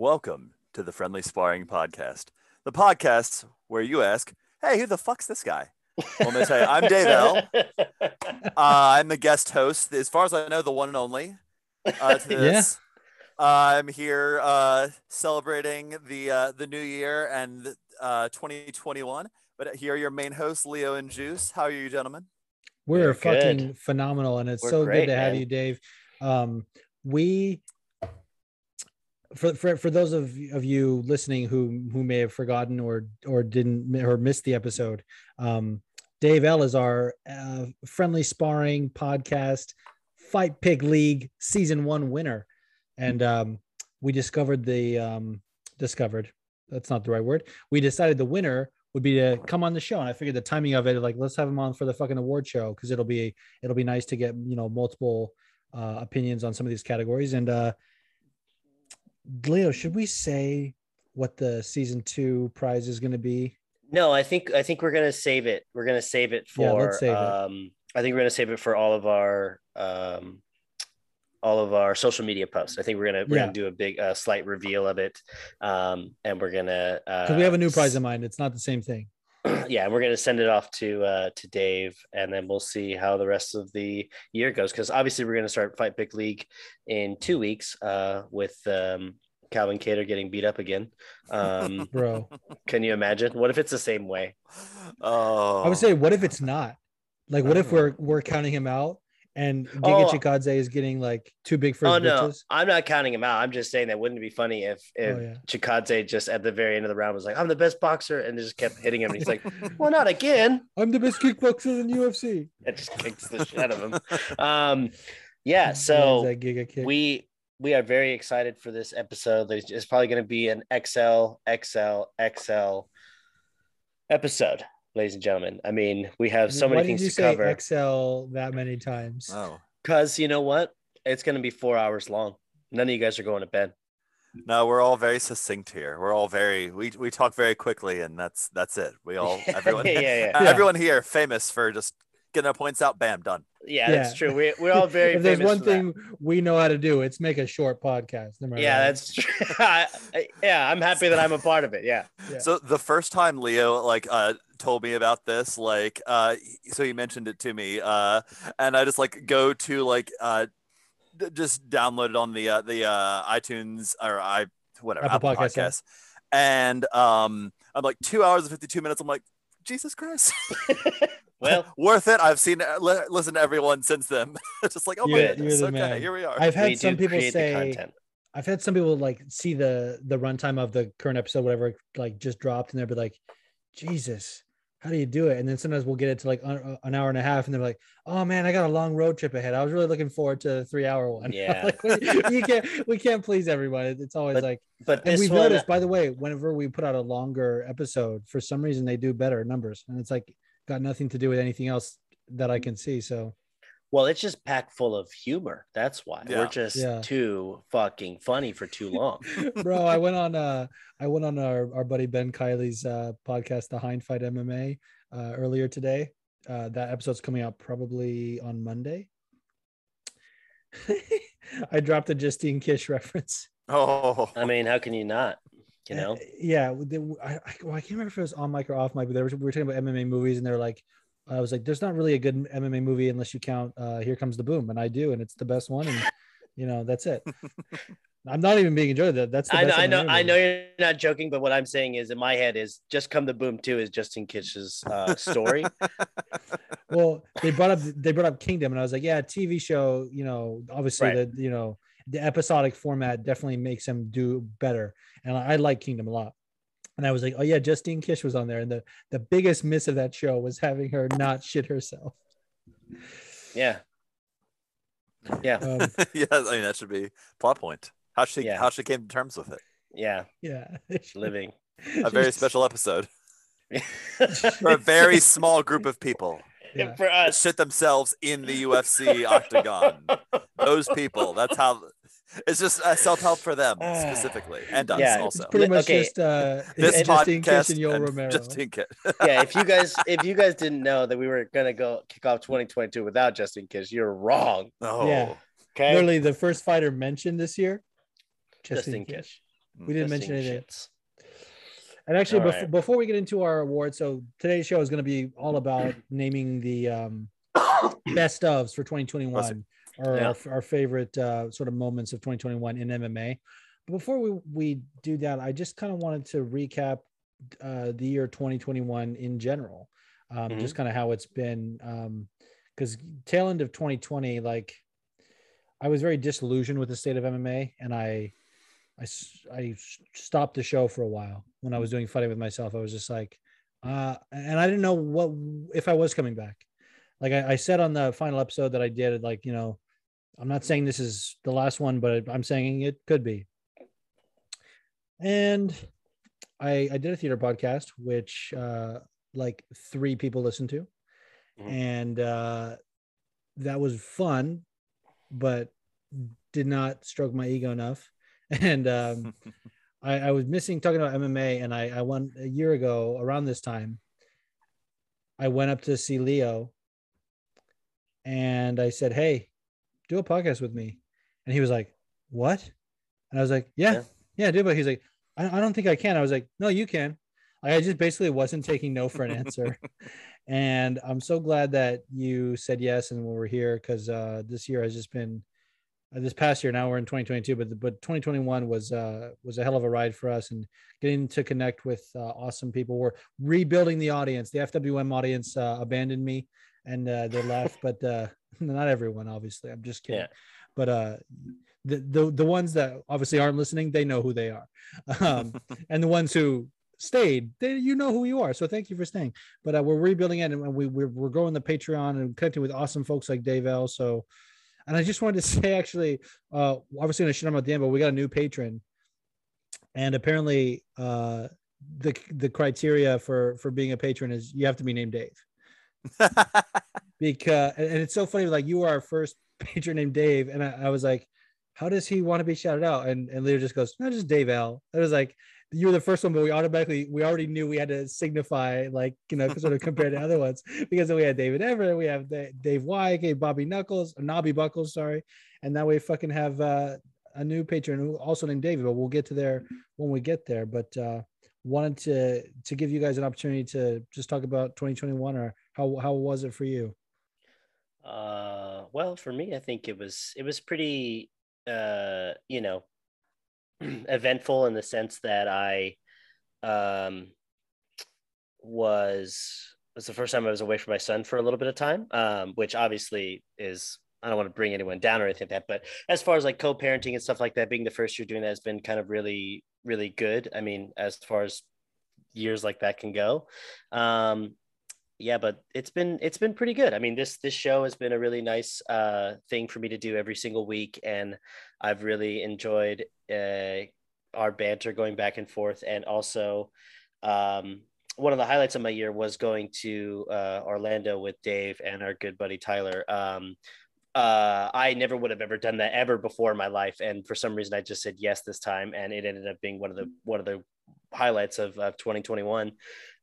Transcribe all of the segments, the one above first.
Welcome to the Friendly Sparring Podcast, the podcast where you ask, "Hey, who the fuck's this guy?" Well, I'm gonna tell you, I'm Dave L. Uh, I'm the guest host, as far as I know, the one and only. Uh, to this. I'm here uh, celebrating the uh, the new year and uh, 2021. But here are your main hosts, Leo and Juice. How are you, gentlemen? We're We're fucking good. phenomenal, and it's We're so great, good to have you, Dave. Um, we for, for for those of of you listening who who may have forgotten or or didn't or missed the episode, um, Dave L is our uh, friendly sparring podcast, Fight Pig League season one winner, and um, we discovered the um, discovered that's not the right word. We decided the winner would be to come on the show, and I figured the timing of it, like let's have him on for the fucking award show because it'll be it'll be nice to get you know multiple uh, opinions on some of these categories. And uh, Leo, should we say what the season two prize is going to be? No, I think I think we're gonna save it. We're gonna save it for. Yeah, let's save it. um, I think we're gonna save it for all of our um, all of our social media posts. I think we're gonna we're Yeah. gonna do a big uh, slight reveal of it, um, and we're gonna Because we have a new prize in uh, mind. It's not the same thing. yeah, and we're gonna send it off to uh, to Dave, and then we'll see how the rest of the year goes. Because obviously, we're gonna start Fight Big League in two weeks uh, with um, Calvin Kattar getting beat up again. Um, Bro, can you imagine? What if it's the same way? Oh, I would say, what if it's not? Like, what if we're we're counting him out and Giga Oh. Chikadze is getting like too big for his Oh no, bitches? I'm not counting him out. I'm just saying that wouldn't it be funny if if Oh, yeah. Chikadze just at the very end of the round was like, "I'm the best boxer," and just kept hitting him. And he's like, "Well, not again." I'm the best kickboxer in UFC. It just kicks the shit out of him. Um, yeah. So that Giga kick. we we are very excited for this episode. There's it's probably going to be an XL XL XL episode, ladies and gentlemen. I mean, we have so Why many did things you to say cover. XL that many times? oh Because you know what, it's going to be four hours long. None of you guys are going to bed. no, we're all very succinct here. We're all very we we talk very quickly, and that's that's it. We all everyone yeah, yeah, yeah. Yeah. everyone here famous for just getting our points out. Bam, done. Yeah, that's true. We, we're all very if there's one for that. thing we know how to do, it's make a short podcast. Am Yeah, right? that's true. I- I- yeah, I'm happy that I'm a part of it. Yeah. Yeah. So the first time Leo like uh told me about this, like uh so he mentioned it to me, uh and I just like go to like uh d- just download it on the uh the uh iTunes or I whatever Apple Apple, Podcasts, yeah. And um I'm like two hours and 52 minutes. I'm like, Jesus Christ. Well, Worth it. I've seen uh, li- listened to everyone since then. it's just like, oh my You're- goodness. you're the Okay, man. here we are. I've had we some people say. I've had some people like see the the runtime of the current episode, whatever, like just dropped, and they'll be like, Jesus, how do you do it? And then sometimes we'll get it to like an uh, an hour and a half, and they're like, Oh man, I got a long road trip ahead. I was really looking forward to the three hour one. Yeah. like, we, you can't we can't please everybody. It's always But like But and we've one, noticed, by the way, whenever we put out a longer episode, for some reason they do better numbers, and it's like got nothing to do with anything else that I can see. So well, it's just packed full of humor. That's why Yeah. we're just Yeah. too fucking funny for too long. bro i went on uh i went on our, our buddy ben kiley's uh podcast the hindfight mma uh earlier today uh that episode's coming out probably on monday i dropped a justine kish reference oh I mean, how can you not? You Uh, yeah the- I, I, well, I can't remember if it was on mic or off mic but they were, we were talking about mma movies and they're like i was like there's not really a good mma movie unless you count uh here comes the boom and i do and it's the best one and you know that's it i'm not even being enjoyed that that's the I know, I know, I know you're not joking, but what I'm saying is, in my head, is just come the boom too is Justin Kish's uh, story. well they brought up they brought up kingdom and i was like yeah tv show you know obviously Right. the you know the episodic format definitely makes him do better and i, I like kingdom a lot and i was like oh yeah justine kish was on there and the the biggest miss of that show was having her not shit herself Yeah, yeah, um, yeah, I mean that should be plot point. How she Yeah. how she came to terms with it. yeah. yeah Living. A very special episode for a very small group of people yeah. for us. shit themselves in the UFC octagon. Those people. That's how. It's just uh, self help for them specifically, and us Yeah, it's pretty much okay, just uh This justine kish podcast and Yo and romero Justine Kish. yeah, if you guys if you guys didn't know that we were gonna go kick off 2022 without Justin Kish, you're wrong. Oh, Yeah. Okay, literally the first fighter mentioned this year Justin Kish. We didn't mention it. anything. shits. And actually, All before, right. before we get into our awards, so today's show is going to be all about naming the um, best ofs for 2021 or Yeah. our, our favorite uh, sort of moments of 2021 in MMA. But before we, we do that, I just kind of wanted to recap uh, the year 2021 in general, um, Mhm. just kind of how it's been. Because tail end of 2020, like I was very disillusioned with the state of MMA, and I, I, I stopped the show for a while when I was doing fighting with myself. I was just like, uh, and I didn't know what if I was coming back. Like I, I said on the final episode that I did, like you know, I'm not saying this is the last one, but I'm saying it could be. And I, I did a theater podcast, which uh, like three people listened to, Mhm. and uh, that was fun, but did not stroke my ego enough. And um, I, I was missing talking about MMA, and I, I went a year ago around this time. I went up to see Leo, and I said, "Hey, do a podcast with me," and he was like, "What?" And I was like, "Yeah, Yeah. yeah, do." But he's like, I, "I don't think I can." I was like, "No, you can." Like, I just basically wasn't taking no for an answer, and I'm so glad that you said yes and we're here because uh, this year has just been uh, this past year. Now we're in 2022, but but 2021 was uh, was a hell of a ride for us, and getting to connect with uh, awesome people. We're rebuilding the audience. The FWM audience uh, abandoned me and uh, they left, but uh, not everyone, obviously. I'm just kidding. Yeah. But uh, the, the the ones that obviously aren't listening, they know who they are, um, and the ones who stayed, they you know who you are. So thank you for staying. But uh, we're rebuilding it, and we we're, we're growing the Patreon and connecting with awesome folks like Dave L. So, and I just wanted to say, actually, uh, obviously gonna shit on about Dan, but we got a new patron, and apparently, uh, the the criteria for for being a patron is you have to be named Dave because and it's so funny like you were our first patron named dave and I, I was like how does he want to be shouted out? And and leo just goes no just dave l. It was like you were the first one but we automatically we already knew we had to signify like you know sort of compared to other ones. Because then we had david everett we have Da- dave wyke bobby knuckles nobby buckles sorry and now we fucking have uh a new patron who also named david but we'll get to there when we get there. But uh wanted to to give you guys an opportunity to just talk about 2021 or how how was it for you Uh, well, for me, I think it was it was pretty, uh, you know, eventful in the sense that I, um, was was the first time I was away from my son for a little bit of time, um, which obviously is I don't want to bring anyone down or anything like that, but as far as like co-parenting and stuff like that, being the first year doing that has been kind of really really good. I mean, as far as years like that can go. Um, yeah but it's been it's been pretty good i mean this this show has been a really nice uh thing for me to do every single week and i've really enjoyed uh our banter going back and forth and also um one of the highlights of my year was going to uh orlando with dave and our good buddy tyler um uh, I never would have ever done that ever before in my life, and for some reason, I just said yes this time, and it ended up being one of the one of the highlights of, of 2021.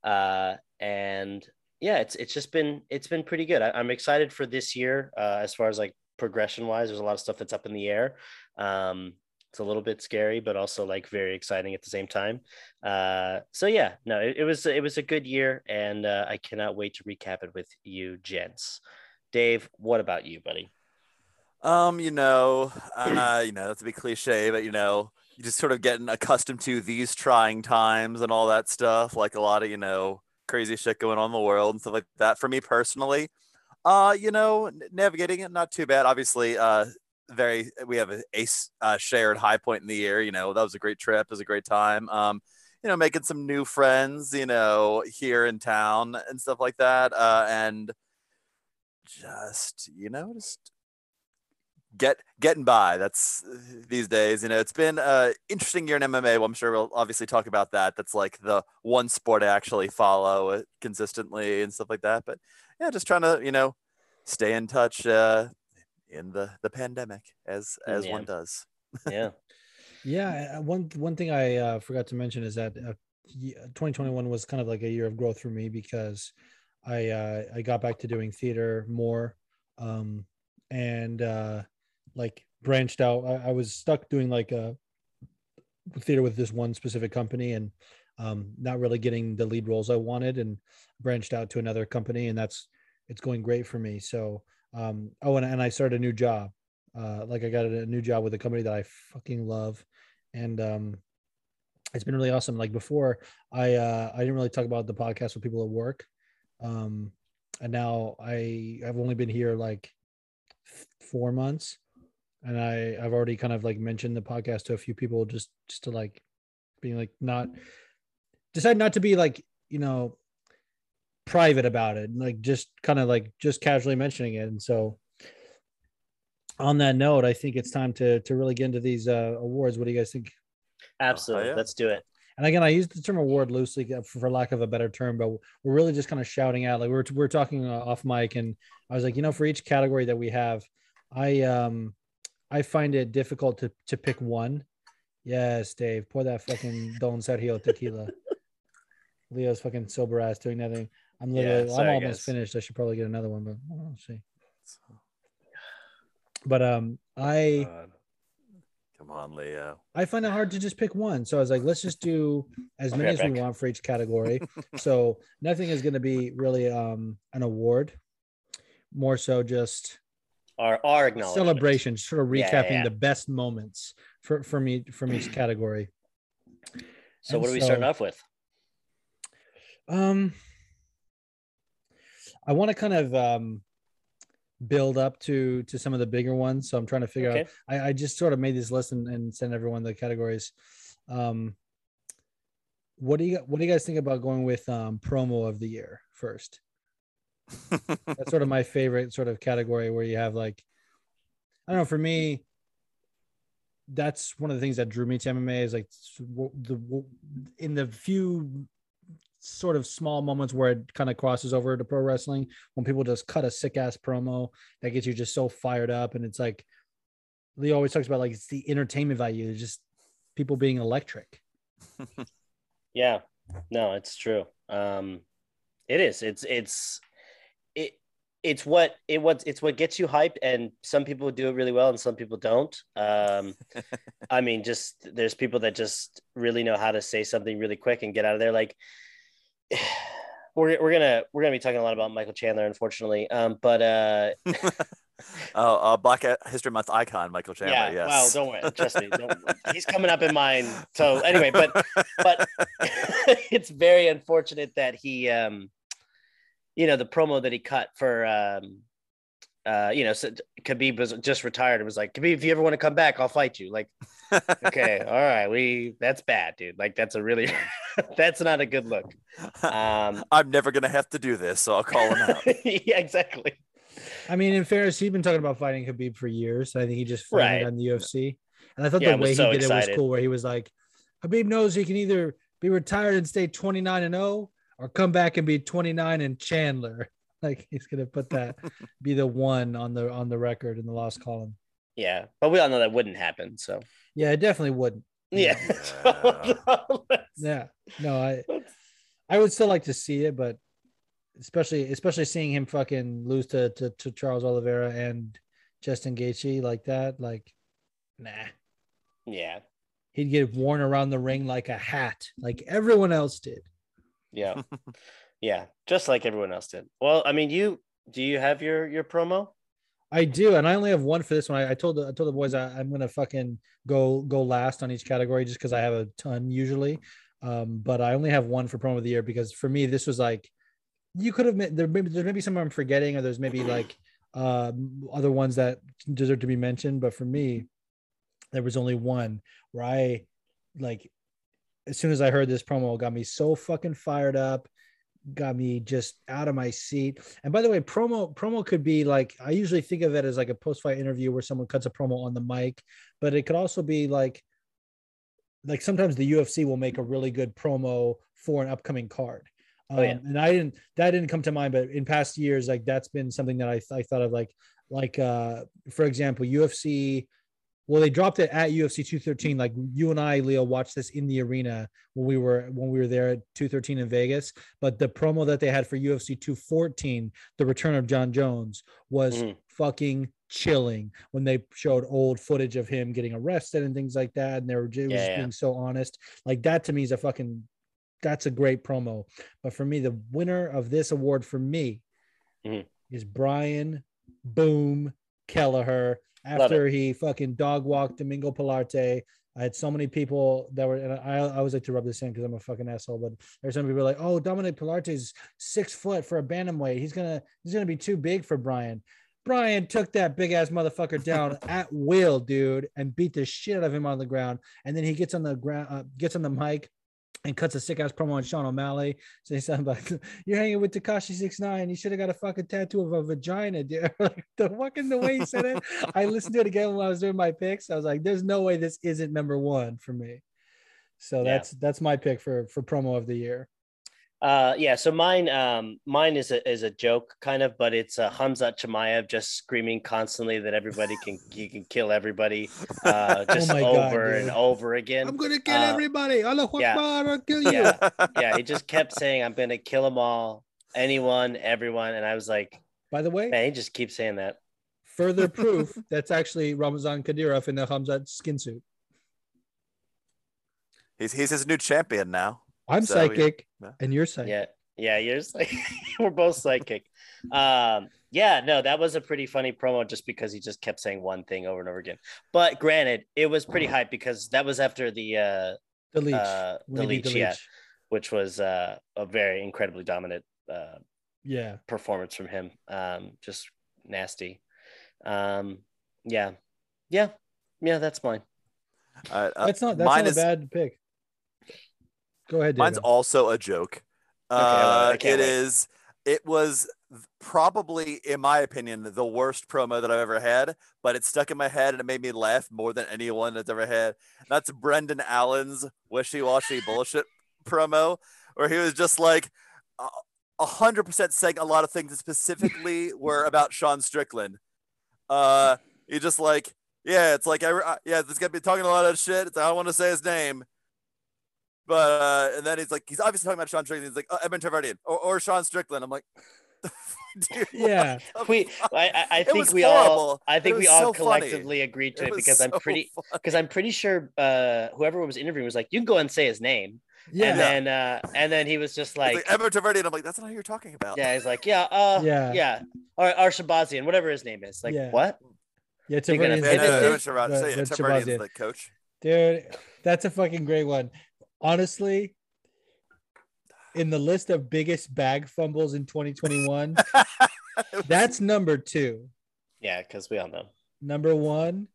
Uh, and yeah, it's it's just been it's been pretty good. I, I'm excited for this year uh, as far as like progression wise. There's a lot of stuff that's up in the air. Um, it's a little bit scary, but also like very exciting at the same time. Uh, so yeah, no, it, it was it was a good year, and uh, I cannot wait to recap it with you, gents. Dave, what about you, buddy? Um, you know, uh, you know, that's a bit cliche, but you know, you just sort of getting accustomed to these trying times and all that stuff, like a lot of, you know, crazy shit going on in the world and stuff like that. For me personally, uh, you know, navigating it not too bad. Obviously, uh, very we have a, a shared high point in the year. You know, that was a great trip. It was a great time. Um, you know, making some new friends. You know, here in town and stuff like that. Uh, and just you know, just get getting by. That's uh, these days. You know, it's been a interesting year in MMA. Well, I'm sure we'll obviously talk about that. That's like the one sport I actually follow uh, consistently and stuff like that. But yeah, just trying to you know stay in touch uh, in the the pandemic as as one does. Yeah. Yeah, uh, one one thing I uh, forgot to mention is that uh, 2021 was kind of like a year of growth for me because I uh, I got back to doing theater more, um, and uh, like branched out. I, I was stuck doing like a theater with this one specific company and um, not really getting the lead roles I wanted and branched out to another company and that's it's going great for me. So um, oh and, and I started a new job. Uh, like I got a new job with a company that I fucking love and um, it's been really awesome. Like before, I uh, I didn't really talk about the podcast with people at work, um, and now I I've only been here like four months, and I I've already kind of like mentioned the podcast to a few people just just to like being like not decide not to be like you know private about it like just kind of like just casually mentioning it and so on that note i think it's time to to really get into these uh awards what do you guys think Absolutely. Oh, yeah. Let's do it. and again, I use the term award loosely uh, for, for lack of a better term, but we're really just kind of shouting out. Like we we're we we're talking uh, off mic, and I was like, you know, for each category that we have, I um I find it difficult to to pick one. Yes, Dave, pour that fucking Don Sergio tequila. Leo's fucking sober ass doing nothing. I'm Yeah, literally, I'm almost finished. I should probably get another one, but we'll see. But um, I Uh, Come on, Leo. I find it hard to just pick one. So I was like, let's just do as many as we want for each category. so nothing is going to be really um, an award, more so just our our acknowledgement. celebration, sort of recapping yeah, yeah. the best moments for from each from each category. So And what are we so- starting off with? Um, I want to kind of um, build up to to some of the bigger ones. So I'm trying to figure out I, I just sort of made this list and, and sent everyone the categories. Um, what do you what do you guys think about going with um, promo of the year first? That's sort of my favorite sort of category where you have like, I don't know. For me, that's one of the things that drew me to MMA is like the in the few sort of small moments where it kind of crosses over to pro wrestling when people just cut a sick ass promo that gets you just so fired up and it's like lee always talks about like it's the entertainment value, it's just people being electric. Yeah, no, it's true. Um, it is. It's it's it it's what it what it's what gets you hyped, and some people do it really well, and some people don't. Um, I mean, just there's people that just really know how to say something really quick and get out of there. Like we're we're gonna we're gonna be talking a lot about Michael Chandler, unfortunately. Um, but uh, oh, uh, Black History Month icon, Michael Chandler. yeah, yes. well, don't worry, trust me, don't, he's coming up in mine. So anyway, but but it's very unfortunate that he um you know the promo that he cut for um uh you know so Khabib was just retired and was like Khabib if you ever want to come back I'll fight you like okay all right we that's bad dude like that's a really that's not a good look um I'm never gonna have to do this, so I'll call him out. yeah exactly I mean, in fairness, he's been talking about fighting Khabib for years. I think he just finally Right. got in the UFC. And I thought Yeah, the I was way he so did it was cool, where he was like, Khabib knows he can either be retired and stay 29 and 0 or come back and be 29 and Chandler. Like he's gonna put that be the one on the on the record in the lost column. yeah but we all know that wouldn't happen so Yeah, it definitely wouldn't. yeah, Yeah. No, I I would still like to see it, but especially especially seeing him fucking lose to to, to Charles Oliveira and Justin Gaethje like that, like nah. yeah He'd get worn around the ring like a hat, like everyone else did. Yeah yeah just like everyone else did well I mean you do you have your your promo I do, and I only have one for this one. I, I told the I told the boys I, I'm gonna fucking go go last on each category just because I have a ton usually. Um, but I only have one for promo of the year because for me this was like you could have there maybe there's maybe some I'm forgetting or there's maybe like uh other ones that deserve to be mentioned, but for me there was only one where I like as soon as I heard this promo got me so fucking fired up got me just out of my seat. And by the way, promo promo could be like I usually think of it as like a post fight interview where someone cuts a promo on the mic, but it could also be like like sometimes the UFC will make a really good promo for an upcoming card. Um, Oh, yeah. and I didn't that didn't come to mind, but in past years, like that's been something that I, I thought of like like uh for example, UFC well, they dropped it at UFC 213. Like you and I, Leo, watched this in the arena when we were when we were there at 213 in Vegas. But the promo that they had for UFC 214, the return of Jon Jones, was Mhm. fucking chilling when they showed old footage of him getting arrested and things like that. And they were just Yeah, yeah. being so honest. Like that to me is a fucking that's a great promo. But for me, the winner of this award for me Mhm. is Brian Boom Kelleher. After he fucking dog walked Domingo Pilarte, I had so many people that were, and I, I always like to rub this in because I'm a fucking asshole. But there's some people like, oh, Dominic Pilarte's six foot for a bantamweight. He's gonna, he's gonna be too big for Brian. Brian took that big ass motherfucker down at will, dude, and beat the shit out of him on the ground. And then he gets on the ground, uh, gets on the mic, and cuts a sick ass promo on Sean O'Malley. So he sounds like you're hanging with Tekashi Six Nine. You should have got a fucking tattoo of a vagina, dude. like the fucking the way he said it. I listened to it again when I was doing my picks. I was like, there's no way this isn't number one for me. So Yeah. that's that's my pick for for promo of the year. Uh, yeah. So mine, um, mine is a is a joke kind of, but it's uh, Khamzat Chimaev just screaming constantly that everybody can he can kill everybody, uh, just Oh my God, over and over again. I'm gonna kill Uh, everybody. Allah yeah. Akbar, I'll kill you. Yeah. yeah, he just kept saying, "I'm gonna kill them all, anyone, everyone," and I was like, By the way, man, he just keeps saying that. further proof that's actually Ramzan Kadyrov in the Khamzat skin suit. He's he's his new champion now. I'm So, psychic, Yeah. and you're psychic. Yeah, yeah, you're just like we're both psychic. Um, yeah, no, that was a pretty funny promo just because he just kept saying one thing over and over again. But granted, it was pretty hype because that was after the uh The leech. Uh, When the he beat leech, yeah. which was uh, a very incredibly dominant uh Yeah. performance from him. Um, just nasty. Um, yeah, yeah, yeah. That's mine. All right, uh, That's not that's mine not is a bad pick. Go ahead, mine's also a joke. It. Uh, it wait. is. It was probably, in my opinion, the worst promo that I've ever had, but it stuck in my head and it made me laugh more than anyone that's ever had. That's Brendan Allen's wishy-washy bullshit promo, where he was just like a- a hundred percent saying a lot of things that specifically were about Sean Strickland. Uh, he just like, yeah, it's like, I, I- yeah, this guy be talking a lot of shit. It's- I don't want to say his name. But uh, and then he's like, he's obviously talking about Sean Strickland. He's like, oh, Edmund Tarverdyan or, or Sean Strickland. I'm like, dude, Yeah. We. I, I- I think was we all, I think we all so funny. collectively agreed to It it, was because I'm so pretty, because I'm pretty sure uh, whoever was interviewing was like, you can go and say his name, Yeah. and then uh, and then he was just It's like, like Edmund Tarverdyan. I'm like, that's not who you're talking about. yeah, he's like, yeah, uh, Yeah. yeah, or Arshabazian, whatever his name is, like Yeah. what? yeah, You're Yeah, fit no, it, no, dude? Edmund Tarverdyan- but- say it, but Tarverdyan's Shabazian. the coach. Dude, that's a fucking great one. Honestly, in the list of biggest bag fumbles in 2021, that's number two. Yeah, because we all know Number one,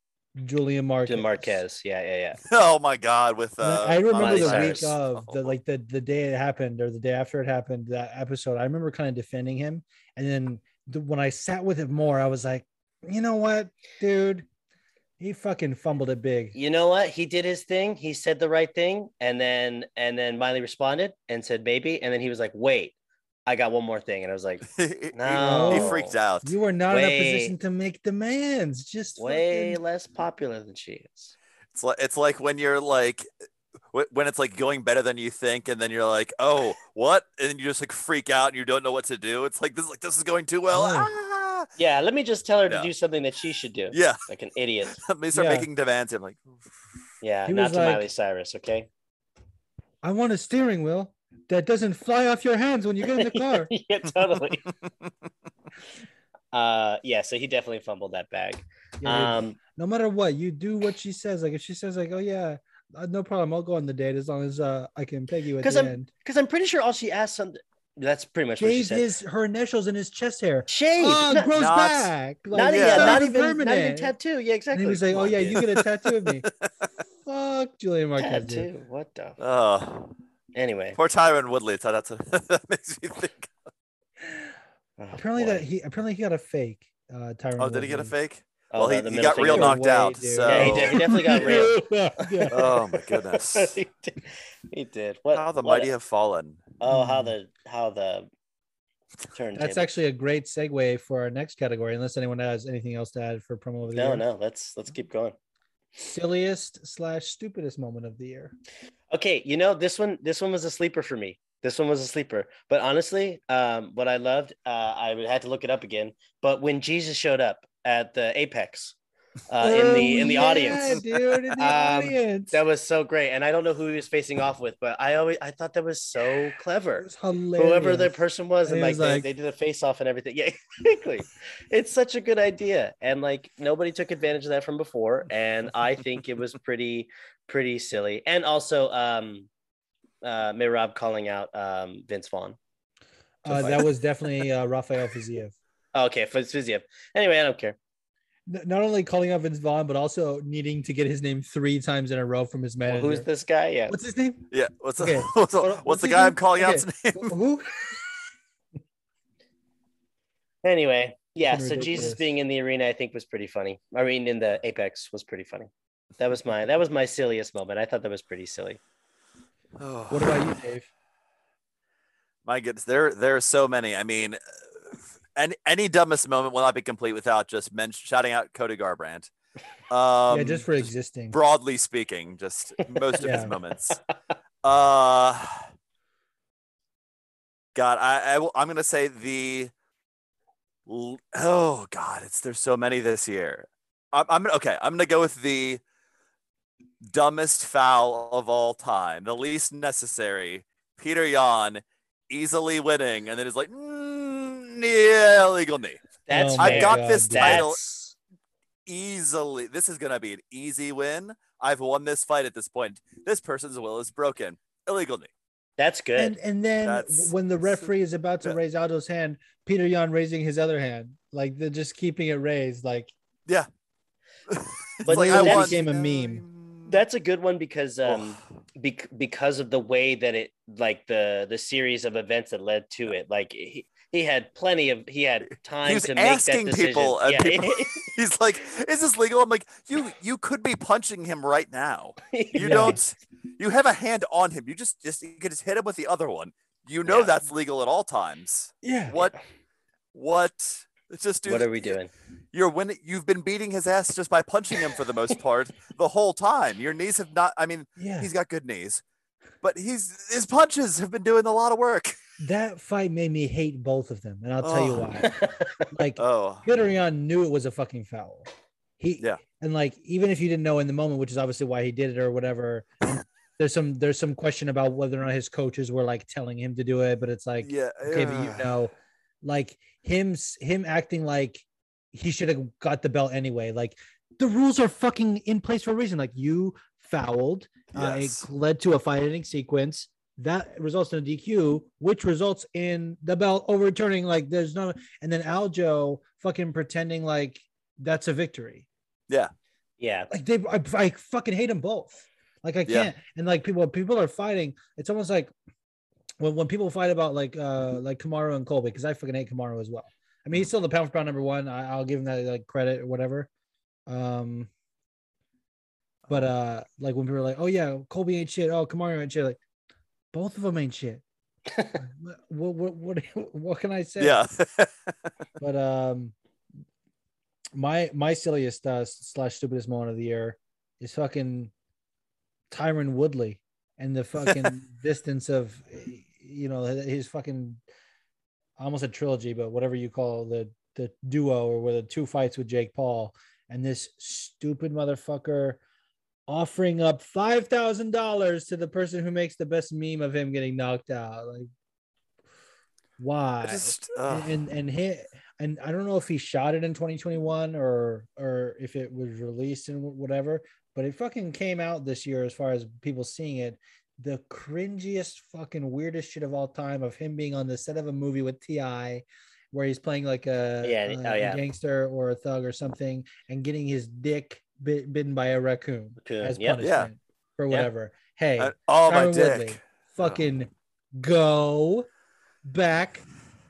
Julian Marquez. Jim Marquez. Yeah, yeah, yeah. oh my god, with uh, I remember Miley the Cyrus. week of the like the, the day it happened or the day after it happened, that episode. I remember kind of defending him. And then the, when I sat with it more, I was like, you know what, dude? He fucking fumbled it big. You know what? He did his thing. He said the right thing, and then and then Miley responded and said maybe, and then he was like, "Wait, I got one more thing," and I was like, he, he- No. he freaked out. You are not in a position to make demands. Just "Way fucking- less popular than she is." It's like it's like when you're like when it's like going better than you think, and then you're like, oh, what? And then you just like freak out and you don't know what to do. It's like this is like this is going too well. Oh. Ah! Yeah, let me just tell her Yeah. to do something that she should do. Yeah, Like an idiot. let me start Yeah. making demands. I'm like, Yeah, He not to like- Miley Cyrus. Okay. I want a steering wheel that doesn't fly off your hands when you get in the car. yeah, totally. uh, yeah. So he definitely fumbled that bag. Yeah, Um, no matter what, you do what she says. Like if she says like, "Oh yeah, uh, no problem, I'll go on the date as long as uh, I can peg you at 'Cause the I'm- end." because I'm pretty sure all she asked something. That's pretty much what she Shave said. his her initials in his chest hair. Shave. Oh, not, grows not- back. Like, not, yeah, yeah, not even permanent. not even tattoo. Yeah, And exactly. he was like, "Oh yeah, you get a tattoo of me." Fuck Julian Marquez. dude. tattoo. What the? oh, Anyway. poor Tyron Woodley. So that's a, that makes me think. Oh, Apparently boy. that he apparently he got a fake. Uh, Tyron. Oh, did he get a fake? Oh, well, the- he- he got real knocked Way, out, dude. so- Yeah, he, did, he definitely got real. yeah. Oh my goodness. he, did. he did. What? How the what- mighty have fallen. Oh, how the how the turn. That's actually a great segue for our next category. Unless anyone has anything else to add for promo of the no, year. no. Let's let's keep going. silliest slash stupidest moment of the year. Okay, you know this one. This one was a sleeper for me. This one was a sleeper. But honestly, um, what I loved, uh, I had to look it up again. But when Jesus showed up at the Apex, uh, in the in the Oh, yeah, audience, dude, in the Um, audience. that was so great. And I don't know who he was facing off with, but I always I thought that was so clever. was. Whoever the person was, and It like, was they, like- they did a face off and everything. Yeah, exactly. it's such a good idea, and like nobody took advantage of that from before, and I think it was pretty pretty silly. And also, um, uh, May Rob calling out um Vince Vaughn. Uh, that was definitely uh, Rafael Fiziev. Oh, okay, Fiziev. Anyway, I don't care. N- Not only calling out Vince Vaughn, but also needing to get his name three times in a row from his Well, manager. who's this guy? Yeah. What's his name? Yeah. What's the, Okay. what's, the, what's, what's the his guy I'm calling Okay. out's name? Who? Anyway, yeah. Fucking So Jesus being in the arena, I think was pretty funny. I mean, in the Apex was pretty funny. That was my that was my silliest moment. I thought that was pretty silly. Oh, What about you, Dave? My goodness, there there are so many. I mean, any any dumbest moment will not be complete without just men- shouting out Cody Garbrandt. Um, yeah, just for existing. broadly speaking, just most of Yeah. his moments. Uh, God, I, I will- I'm gonna say the. Oh God, it's there's so many this year. I'm, I'm okay. I'm gonna go with the dumbest foul of all time, the least necessary. Petr Yan easily winning, and then it's like, mm, yeah, illegal knee. That's Oh I've got God, this title That's easily. This is gonna be an easy win. I've won this fight at this point. This person's will is broken. Illegal knee. that's good. And and then That's- when the referee is about to yeah. raise Aljo's hand, Petr Yan raising his other hand, like they're just keeping it raised, like yeah. But like, that I won. became a meme. That's a good one because um bec- because of the way that it like the the series of events that led to it. Like he, he had plenty of he had time he to make that asking decision. people, yeah. people, he's like, "Is this legal?" I'm like, "You, you could be punching him right now. You Yeah. don't. You have a hand on him. You just, just you could just hit him with the other one. You know Yeah. that's legal at all times. yeah. What, what? It's just dude, what are we doing? You're winning. You've been beating his ass just by punching him for the most part the whole time. Your knees have not. I mean, Yeah. he's got good knees, but he's his punches have been doing a lot of work. That fight made me hate both of them, and I'll tell you Oh. why. Like Oh, Peter knew it was a fucking foul. He Yeah. and like even if you didn't know in the moment, which is obviously why he did it or whatever. there's some there's some question about whether or not his coaches were like telling him to do it, but it's like yeah. okay, but you know, like him him acting like he should have got the belt anyway. Like the rules are fucking in place for a reason. Like you fouled, uh, it led to a fight ending sequence that results in a DQ, which results in the belt overturning. Like there's no, and then Aljo fucking pretending like that's a victory. yeah. Yeah. Like they, I, I fucking hate them both. Like I can't. And like people, people are fighting. It's almost like when, when people fight about like uh like Kamaru and Colby because I fucking hate Kamaru as well. I mean he's still the pound for pound number one. I, I'll give him that like credit or whatever. Um, but uh like when people are like, oh yeah, Colby ain't shit. Oh Kamaru ain't shit. Like both of them ain't shit. what, what what what can I say? Yeah. But um, my my silliest uh, slash stupidest moment of the year is fucking Tyron Woodley and the fucking distance of you know his fucking almost a trilogy, but whatever you call the the duo or where the two fights with Jake Paul and this stupid motherfucker offering up five thousand dollars to the person who makes the best meme of him getting knocked out. Like, why? Just, and and hit and I don't know if he shot it in 2021 or or if it was released in wh- whatever, but it fucking came out this year as far as people seeing it. The cringiest fucking weirdest shit of all time of him being on the set of a movie with T.I., where he's playing like a, Yeah, a- oh, a yeah. gangster or a thug or something, and getting his dick bit, bitten by a raccoon Raccoon, as yep. punishment for Yeah. whatever. Hey, Uh, oh my dick. Woodley, fucking go back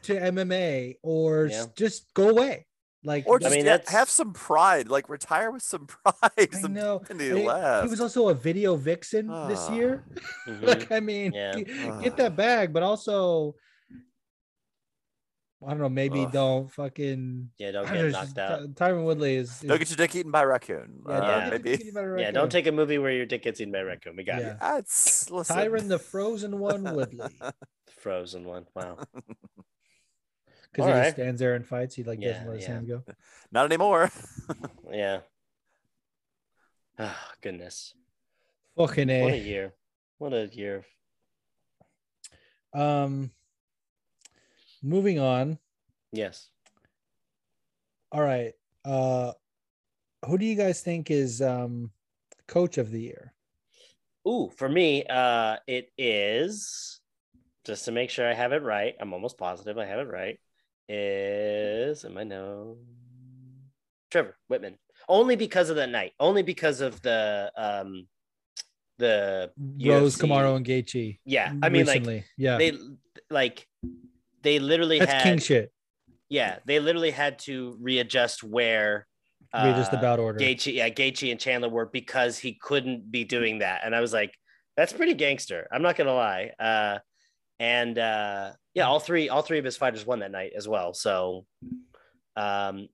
to MMA or Yeah. just go away. Like Or I just mean, ha- have some pride. Like retire with some pride. I know. dignity I mean, left. he was also a video vixen this Ah. year. Mhm. like I mean, Yeah. g- Ah. get that bag, but also I don't know. Maybe Ugh. don't fucking. Yeah, don't get knocked out. Tyron Woodley is. is Don't get your dick eaten by a raccoon. yeah, Uh, don't Yeah. maybe. dick by a Yeah, don't take a movie where your dick gets eaten by a raccoon. We got Yeah. it. That's listen. Tyron the Frozen One Woodley. Frozen one. Wow. Because he Alright. just stands there and fights. He like Yeah, doesn't let his yeah. hand go. Not anymore. Yeah. Oh, goodness. Fucking What a a. year. What a year. Um. Moving on. Yes. All right. Uh, who do you guys think is um coach of the year? Ooh, for me, uh, it is just to make sure I have it right. I'm almost positive I have it right. Is am I know Trevor Wittman only because of the night, only because of the um the Rose, UFC. Kamaru, and Gaethje. yeah. I mean, like yeah, they like they literally that's had king shit. yeah they literally had to readjust where Read just uh, about order. Gaethje, yeah, Gaethje and Chandler were because he couldn't be doing that, and I was like, that's pretty gangster. I'm not gonna lie. Uh, and uh, yeah, all three, all three of his fighters won that night as well. So, um,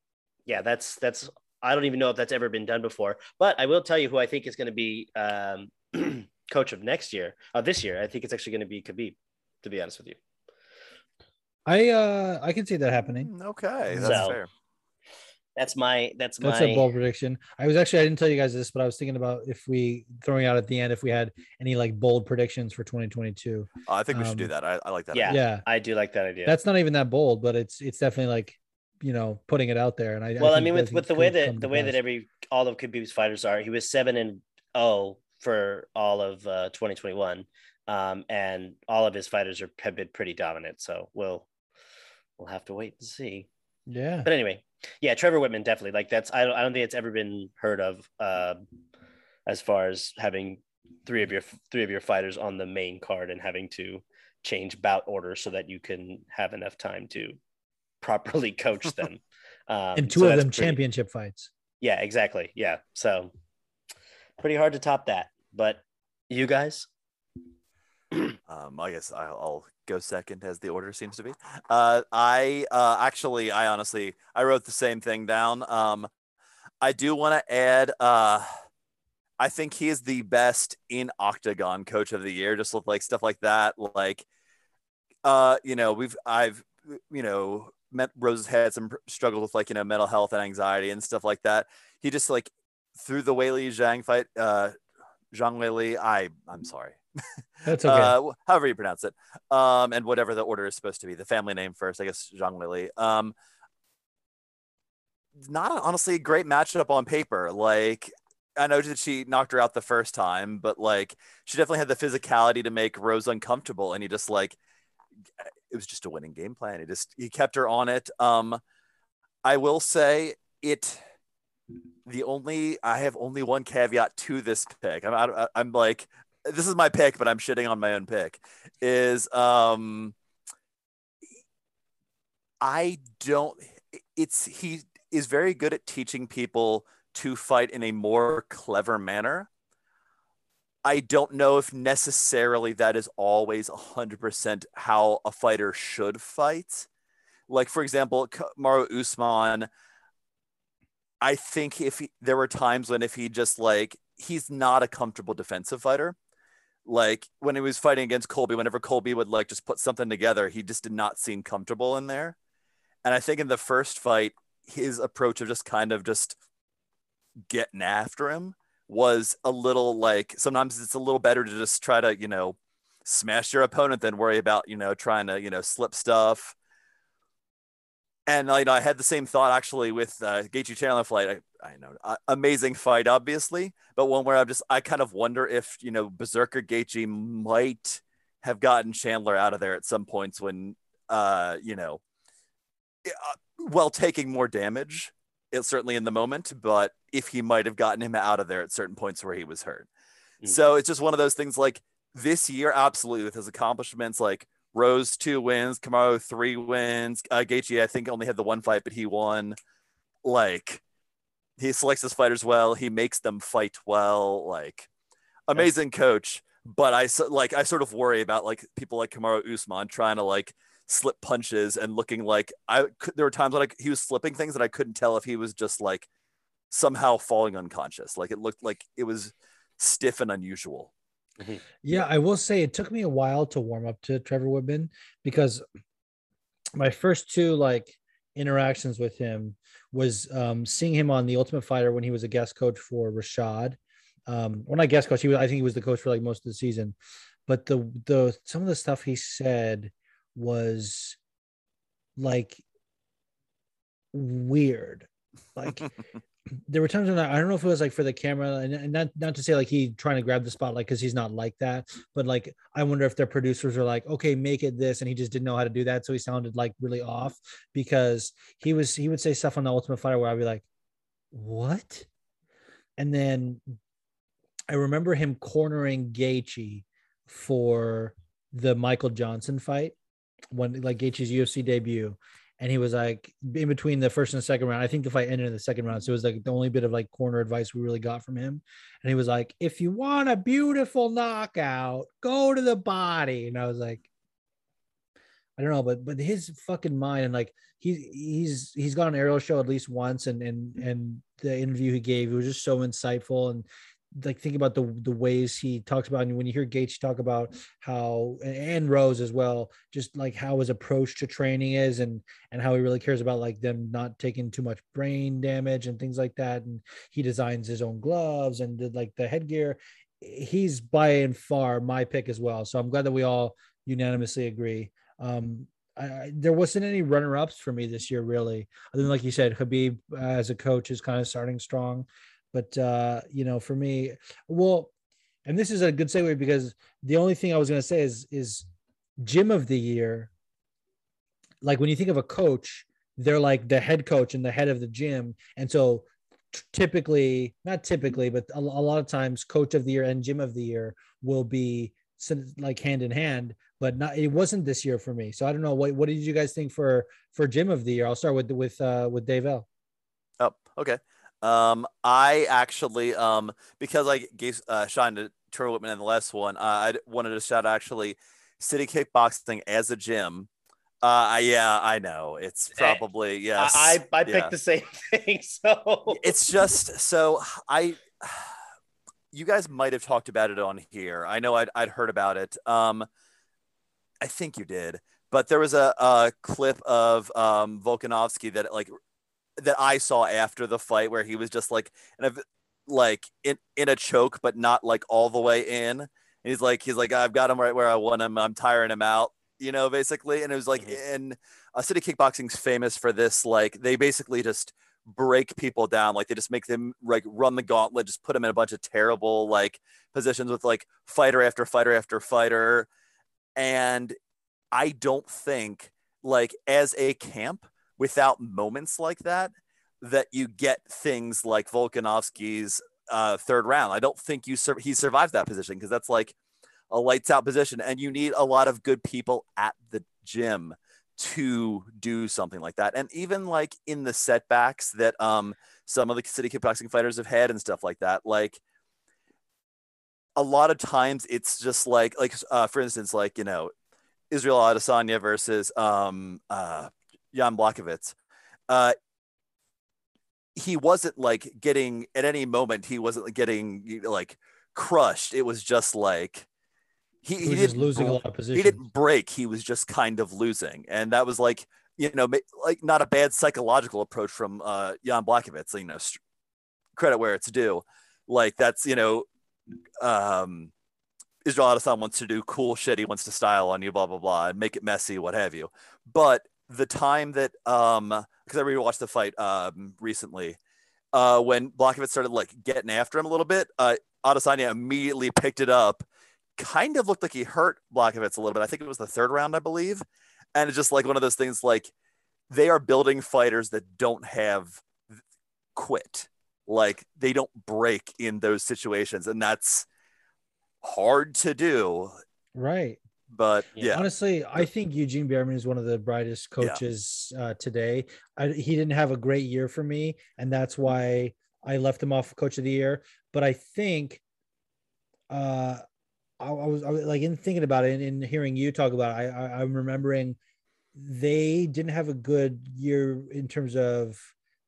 yeah, that's that's. I don't even know if that's ever been done before, but I will tell you who I think is going to be um, coach of next year, uh, this year. I think it's actually going to be Khabib. To be honest with you, I uh I can see that happening. Mm, Okay, that's So, fair. that's my that's, That's my a bold prediction. I was actually I didn't tell you guys this, but I was thinking about if we throwing out at the end if we had any like bold predictions for 2022. Oh, I think we should do um, that. I, I like that. Yeah. idea. Yeah, I do like that idea. that's not even that bold, but it's it's definitely like you know putting it out there. And I well, I, think mean, with he with the way that the way that every all of Khabib's fighters are, he was seven and oh for all of uh, 2021, um, and all of his fighters are have been pretty dominant. So we'll we'll have to wait and see. yeah, But anyway, yeah, Trevor Wittman definitely like that's I don't I don't think it's ever been heard of uh, as far as having three of your three of your fighters on the main card and having to change bout order so that you can have enough time to properly coach them. Um, and two so of them pretty- championship fights. Yeah, exactly. Yeah, so pretty hard to top that. But you guys, Um, I guess I'll, I'll go second as the order seems to be. Uh, I uh, actually, I honestly, I wrote the same thing down. Um, I do want to add. Uh, I think he is the best in octagon coach of the year. Just like stuff like that. Like, uh, you know, we've I've you know met Rose had some struggles with like you know mental health and anxiety and stuff like that. He just like through the Li Zhang fight, uh, Zhang Wei Li. I I'm sorry. That's okay. Uh, however you pronounce it, um, and whatever the order is supposed to be, the family name first, I guess Zhang Lili. Um, not honestly a great matchup on paper. Like I know that she knocked her out the first time, but like she definitely had the physicality to make Rose uncomfortable, and he just like it was just a winning game plan. He just he kept her on it. Um, I will say it. The only I have only one caveat to this pick. I'm I, I'm like this is my pick, but I'm shitting on my own pick. Is um, I don't. It's he is very good at teaching people to fight in a more clever manner. I don't know if necessarily that is always 100% how a fighter should fight. Like, for example, Maru Usman, I think if he, there were times when if he just like, he's not a comfortable defensive fighter. Like when he was fighting against Colby, whenever Colby would like just put something together, he just did not seem comfortable in there. And I think in the first fight, his approach of just kind of just getting after him was a little like sometimes it's a little better to just try to, you know, smash your opponent than worry about, you know, trying to, you know, slip stuff. And you know, I had the same thought actually with uh, Gaethje Chandler fight. I, I know, uh, amazing fight, obviously, but one where I'm just, I kind of wonder if you know Berserker Gaethje might have gotten Chandler out of there at some points when, uh, you know, uh, while taking more damage. It's certainly in the moment, but if he might have gotten him out of there at certain points where he was hurt. Mm. So it's just one of those things like this year, absolutely, with his accomplishments, like Rose two wins, Kamaru three wins. Uh, Gaethje, I think, only had the one fight, but he won. Like he selects his fighters well. He makes them fight well. Like amazing coach. But I like I sort of worry about like people like Kamaru Usman trying to like slip punches and looking like I there were times when I, he was slipping things that I couldn't tell if he was just like somehow falling unconscious. Like it looked like it was stiff and unusual. Yeah, I will say it took me a while to warm up to Trevor Wittman because my first two like interactions with him was um, seeing him on the Ultimate Fighter when he was a guest coach for Rashad. Um, when I guest coach, he was I think he was the coach for like most of the season. But the the some of the stuff he said was like weird. Like there were times when I, I, don't know if it was like for the camera and, and not not to say like he trying to grab the spotlight because he's not like that, but like I wonder if their producers are like, okay, make it this, and he just didn't know how to do that, so he sounded like really off because he was he would say stuff on the Ultimate Fighter where I'd be like, what? And then I remember him cornering Gaethje for the Michael Johnson fight when like Gaethje's UFC debut, and he was like in between the first and the second round. I think the fight ended in the second round, so it was like the only bit of like corner advice we really got from him. And he was like, "If you want a beautiful knockout, go to the body." And I was like, I don't know, but but his fucking mind and like he's he's he's got an Ariel show at least once, and and and the interview he gave it was just so insightful and like think about the the ways he talks about and when you hear Gates talk about how and Rose as well, just like how his approach to training is and and how he really cares about like them not taking too much brain damage and things like that. And he designs his own gloves and did like the headgear. He's by and far my pick as well. So I'm glad that we all unanimously agree. Um, I, there wasn't any runner ups for me this year, really. Other than like you said, Khabib uh, as a coach is kind of starting strong. But uh, you know, for me, well, and this is a good segue because the only thing I was going to say is is gym of the year. Like when you think of a coach, they're like the head coach and the head of the gym, and so typically, not typically, but a, a lot of times, coach of the year and gym of the year will be like hand in hand but not it wasn't this year for me. So i don't know what what did you guys think for for gym of the year? I'll start with with uh with dave l. Oh okay um, I actually, um, because I gave uh, shine to Trevor Wittman in the last one, uh, I wanted to shout actually City Kickboxing as a gym. Uh, yeah, I know it's eh, probably yes. I I, I picked the same thing, so it's just so I. You guys might have talked about it on here. I know I'd, I'd heard about it. Um, I think you did, but there was a, a clip of um, Volkanovski that like that I saw after the fight where he was just like and I've like in in a choke but not like all the way in. And he's like he's like I've got him right where I want him. I'm tiring him out, you know, basically. And it was like mm-hmm. in a uh, city kickboxing's famous for this like they basically just break people down like they just make them like run the gauntlet just put them in a bunch of terrible like positions with like fighter after fighter after fighter and i don't think like as a camp without moments like that, that you get things like Volkanovski's uh, third round. I don't think you sur- he survived that position because that's like a lights out position, and you need a lot of good people at the gym to do something like that. And even like in the setbacks that um some of the city kickboxing fighters have had and stuff like that, like a lot of times it's just like like uh, for instance like you know Israel Adesanya versus um uh Jan Blachowicz, uh, he wasn't like getting at any moment. He wasn't getting like crushed. It was just like he, he, he didn't losing a lot of positions. He didn't break. He was just kind of losing, and that was like you know like not a bad psychological approach from uh, Jan Blachowicz. You know, credit where it's due. Like that's you know. Um, Israel Adesanya wants to do cool shit. He wants to style on you, blah blah blah, and make it messy, what have you. But the time that um because I rewatched the fight um recently, uh when Blachowicz started like getting after him a little bit, uh Adesanya immediately picked it up. Kind of looked like he hurt Blachowicz a little bit. I think it was the third round, I believe. And it's just like one of those things like they are building fighters that don't have quit. Like they don't break in those situations. And that's hard to do. Right. But yeah, honestly, I think Eugene Bareman is one of the brightest coaches yeah. uh, today. I, he didn't have a great year for me, and that's why I left him off Coach of the Year. But I think, uh, I, I was, I was like in thinking about it and, and hearing you talk about it. I, I, I'm remembering they didn't have a good year in terms of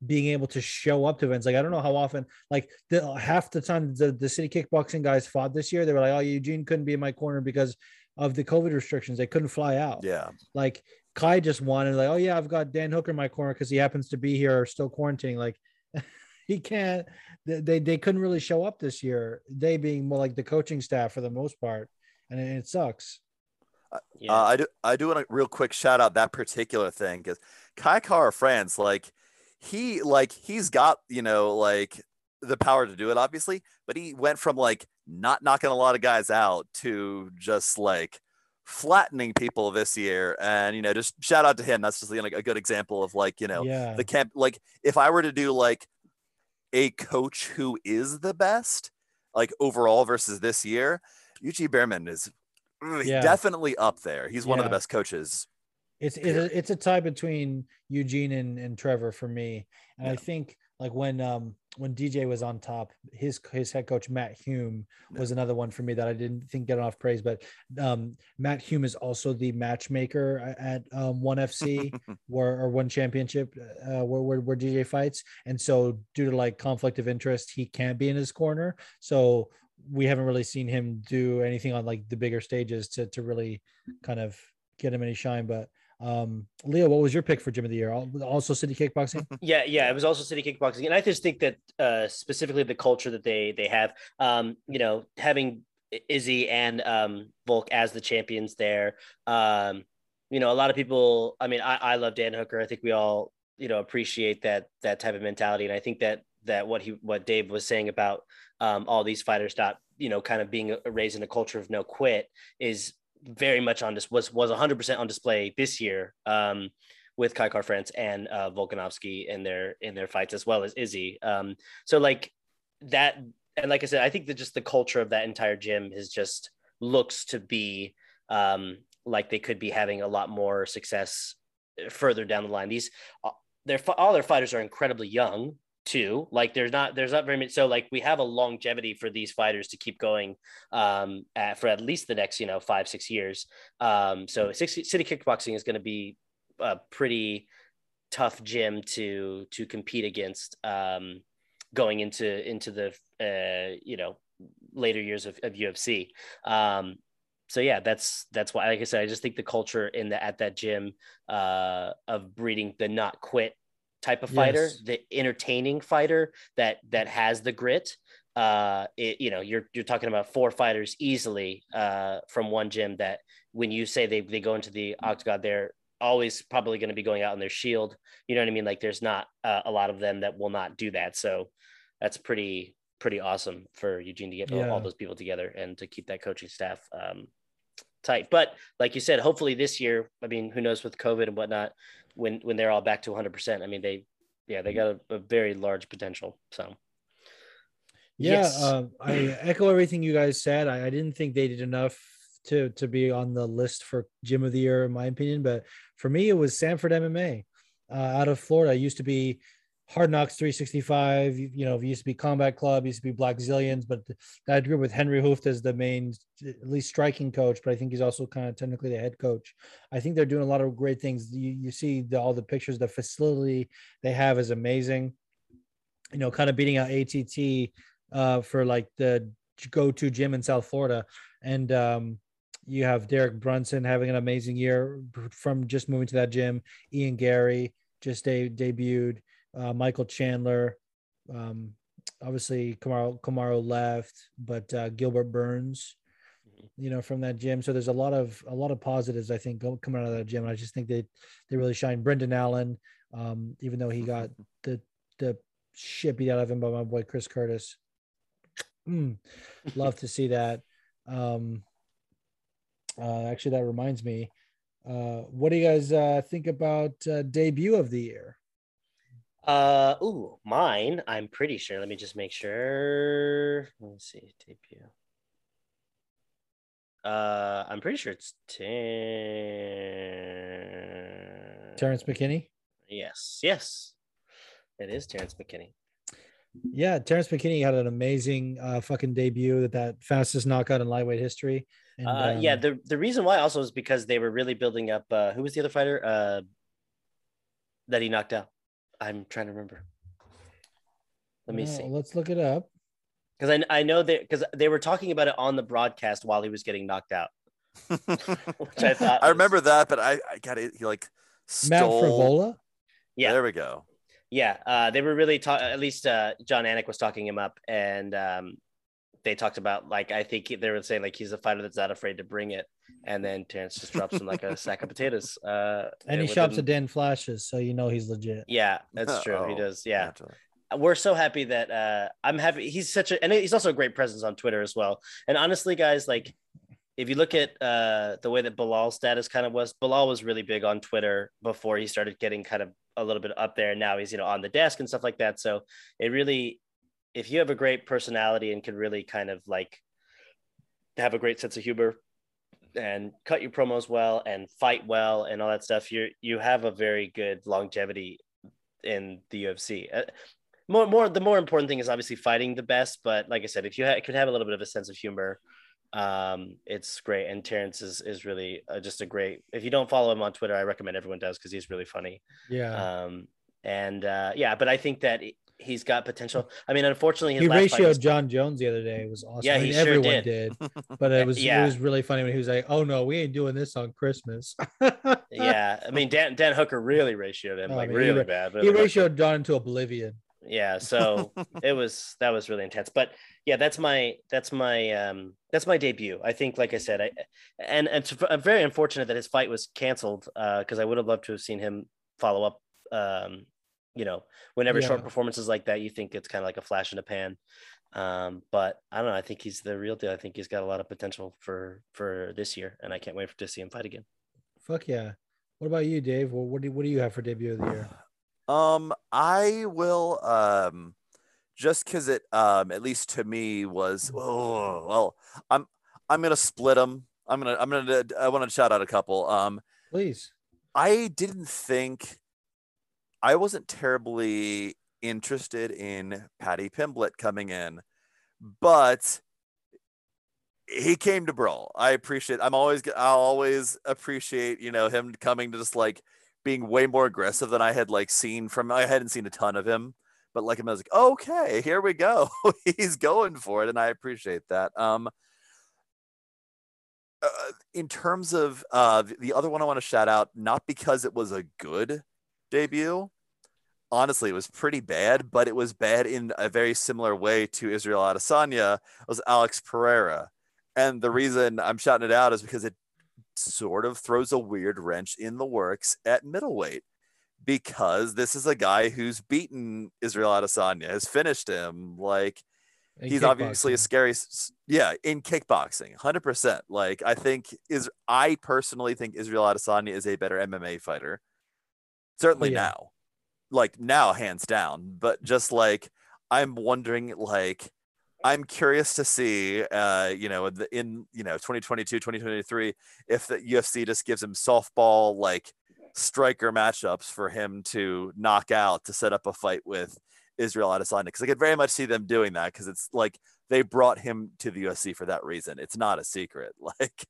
being able to show up to events. Like I don't know how often, like the half the time the, the city kickboxing guys fought this year, they were like, Oh, Eugene couldn't be in my corner because of the COVID restrictions. They couldn't fly out. Yeah. Like Kai just wanted like, oh yeah, I've got Dan Hooker in my corner because he happens to be here or still quarantining. Like he can't they they couldn't really show up this year. They being more like the coaching staff for the most part. And it, it sucks. Yeah. Uh, I do. I do want to real quick shout out that particular thing because Kai Kara France, like he, like he's got you know like the power to do it, obviously, but he went from like not knocking a lot of guys out to just like flattening people this year, and you know, just shout out to him. That's just like a good example of like you know yeah. the camp. Like if I were to do like a coach who is the best, like overall versus this year, Eugene Bareman is Yeah. definitely up there. He's one of the best coaches. It's it's a, it's a tie between Eugene and, and Trevor for me. And I think like when um when DJ was on top, his his head coach Matt Hume was another one for me that I didn't think get enough praise. But um Matt Hume is also the matchmaker at um one FC where or one championship uh where, where where DJ fights. And so due to like conflict of interest, he can't be in his corner. So we haven't really seen him do anything on like the bigger stages to to really kind of get him any shine. But um Leo, what was your pick for gym of the year? Also city kickboxing? Yeah, yeah, it was also city kickboxing, and I just think that uh, specifically the culture that they they have, um, you know, having Izzy and um, Volk as the champions there, um, you know, a lot of people. I mean, I, I love Dan Hooker. I think we all you know appreciate that that type of mentality, and I think that that what he what Dave was saying about um, all these fighters not you know kind of being raised in a culture of no quit is very much on this was was 100% on display this year um, with Kai Kara France and uh, Volkanovski in their in their fights as well as Izzy. Um, so like that, and like I said, I think that just the culture of that entire gym is just looks to be um, like they could be having a lot more success further down the line. These uh, their all their fighters are incredibly young too. Like there's not there's not very many. So like we have a longevity for these fighters to keep going um, at, for at least the next you know five six years. Um, so city kickboxing is going to be a pretty tough gym to to compete against um, going into into the uh, you know later years of, of UFC. Um, so yeah, that's that's why. Like I said, I just think the culture in the at that gym uh, of breeding the not quit type of fighter, Yes. the entertaining fighter that that has the grit. Uh, it, you know, you're you're talking about four fighters easily uh, from one gym that when you say they they go into the octagon, they're always probably going to be going out on their shield. You know what I mean? Like there's not uh, a lot of them that will not do that. So that's pretty pretty awesome for Eugene to get all- Yeah. all those people together and to keep that coaching staff um, tight. But like you said, hopefully this year, I mean, who knows with COVID and whatnot, when when they're all back to 100, percent I mean, they yeah they got a, a very large potential. So Yeah, Yes. um, I echo everything you guys said. I, I didn't think they did enough to to be on the list for gym of the year, in my opinion. But for me, it was Sanford MMA uh, out of Florida. It used to be Hard Knocks 365. You, know, it used to be Combat Club, used to be Blackzilians, but that group with Henry Hooft as the main, at least striking coach. But I think he's also kind of technically the head coach. I think they're doing a lot of great things. You, you see the, all the pictures, the facility they have is amazing. You know, kind of beating out ATT uh, for like the go-to gym in South Florida, and um, you have Derek Brunson having an amazing year from just moving to that gym. Ian Garry just de- debuted. Uh, Michael Chandler, um, obviously Kamaru Kamaru left, but uh, Gilbert Burns, you know, from that gym. So there's a lot of a lot of positives I think coming out of that gym. And I just think they they really shine. Brendan Allen, um, even though he got the the shit beat out of him by my boy Chris Curtis. Mm, love to see that. Um, uh, actually, that reminds me. Uh, what do you guys uh, think about uh, debut of the year? Uh, ooh, mine. I'm pretty sure. Let me just make sure. Let me see debut. Uh, I'm pretty sure it's ten. Terrence McKinney. Yes, yes, it is Terrence McKinney. Yeah, Terrence McKinney had an amazing uh, fucking debut at that fastest knockout in lightweight history. And, uh, yeah, um, the the reason why also is because they were really building up. Uh, who was the other fighter uh, that he knocked out? I'm trying to remember. Let me uh, see, Let's look it up. because I I know that because they were talking about it on the broadcast while he was getting knocked out. Which I thought I was- remember that, but I, I got it. He like stole... Matt stole. Frevola. Yeah, There we go. Yeah, uh, they were really talking. at least uh, Jon Anik was talking him up, and um, they talked about like I think they were saying like he's a fighter that's not afraid to bring it, and then Terrence just drops him like a sack of potatoes. Uh, And he within- shops at Dan Flashes, so you know he's legit. Yeah, that's true. He Oh, does. Yeah, naturally. we're so happy that uh, I'm happy. He's such a and he's also a great presence on Twitter as well. And honestly, guys, like if you look at uh, the way that Belal's status kind of was, Belal was really big on Twitter before he started getting kind of a little bit up there. And now he's you know on the desk and stuff like that. So it really, if you have a great personality and can really kind of like have a great sense of humor and cut your promos well and fight well and all that stuff, you you have a very good longevity in the UFC. Uh, more, more, the more important thing is obviously fighting the best. But like I said, if you ha- can have a little bit of a sense of humor, um, it's great. And Terrence is is really uh, just a great. If you don't follow him on Twitter, I recommend everyone does because he's really funny. Yeah. Um, and uh, yeah, but I think that he's got potential. I mean, unfortunately, his he ratioed Jon Jones the other day. It was awesome. Yeah, I mean, he sure everyone did. But it was Yeah. it was really funny when he was like, "Oh no, we ain't doing this on Christmas." yeah, I mean, Dan Dan Hooker really ratioed him Oh, I like mean, really ra- bad. he really bad. ratioed Jon into oblivion. yeah so it was that was really intense but yeah that's my that's my um that's my debut i think like i said i and and it's- i'm very unfortunate that his fight was canceled uh because i would have loved to have seen him follow up um you know whenever short Yeah. performances like that you think it's kind of like a flash in the pan um but i don't know i think he's the real deal i think he's got a lot of potential for for this year and i can't wait to see him fight again Fuck yeah. What about you, Dave? Well, what do what do you have for debut of the year? Um, I will um just because it um at least to me was oh well I'm I'm gonna split them. I'm gonna I'm gonna I want to shout out a couple. Um, Please. I didn't think I wasn't terribly interested in Paddy Pimblett coming in, but he came to brawl. I appreciate. I'm always. I'll always appreciate. You know him coming to just like being way more aggressive than I had like seen from. I hadn't seen a ton of him, but like him, I was like, okay, here we go. He's going for it, and I appreciate that. Um, uh, in terms of uh, the- the other one I want to shout out, not because it was a good debut. Honestly, it was pretty bad, but it was bad in a very similar way to Israel Adesanya. Was Alex Pereira, and the reason I'm shouting it out is because it sort of throws a weird wrench in the works at middleweight, because this is a guy who's beaten Israel Adesanya, has finished him, like In he's obviously a scary yeah in kickboxing 100% like i think is i personally think israel adesanya is a better mma fighter certainly yeah. now like now hands down but just like i'm wondering like i'm curious to see uh you know in you know 2022 2023 if the ufc just gives him softball like striker matchups for him to knock out to set up a fight with Israel Adesanya because I could very much see them doing that because it's like they brought him to the UFC for that reason. It's not a secret. Like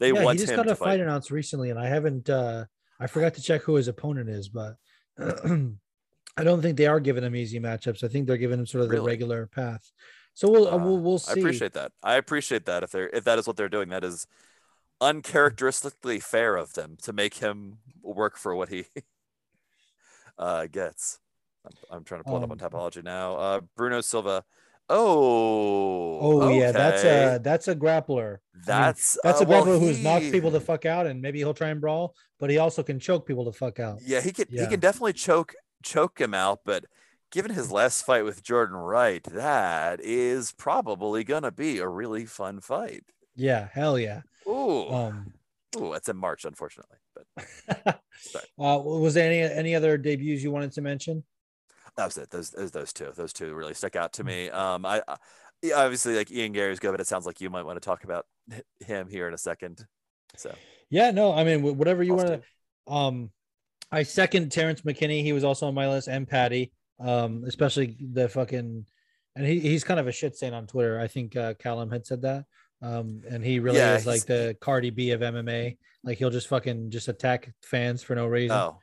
they yeah, want he just got a fight fight. announced recently, and I haven't. uh I forgot to check who his opponent is, but I don't think they are giving him easy matchups. I think they're giving him sort of the Really? regular path. So we'll uh, we'll we'll see. I appreciate that. I appreciate that if they're if that is what they're doing, that is uncharacteristically fair of them to make him work for what he uh gets. I'm, I'm trying to pull it up on Um, Tapology now. Uh Bruno Silva. Oh, Oh yeah, that's a that's a grappler. that's That's uh, a well, grappler who's knocked he- people the fuck out, and maybe he'll try and brawl, but he also can choke people the fuck out. Yeah, he can Yeah. he can definitely choke choke him out, but given his last fight with Jordan Wright, that is probably gonna be a really fun fight. Yeah, hell yeah. Ooh, Um, ooh, it's in March, unfortunately. But uh, was there any any other debuts you wanted to mention? That was it. Those those, those two, those two really stuck out Mm. to me. Um, I, I obviously like Ian Garry's good, but it sounds like you might want to talk about him here in a second. So Yeah, no, I mean whatever you want to. Um, I second Terrence McKinney. He was also on my list, and Paddy. Um, especially the fucking, and he, he's kind of a shit stain on Twitter. I think uh, Callum had said that. Um, and he really Yeah, is like the Cardi B of MMA. Like he'll just fucking just attack fans for no reason. Oh,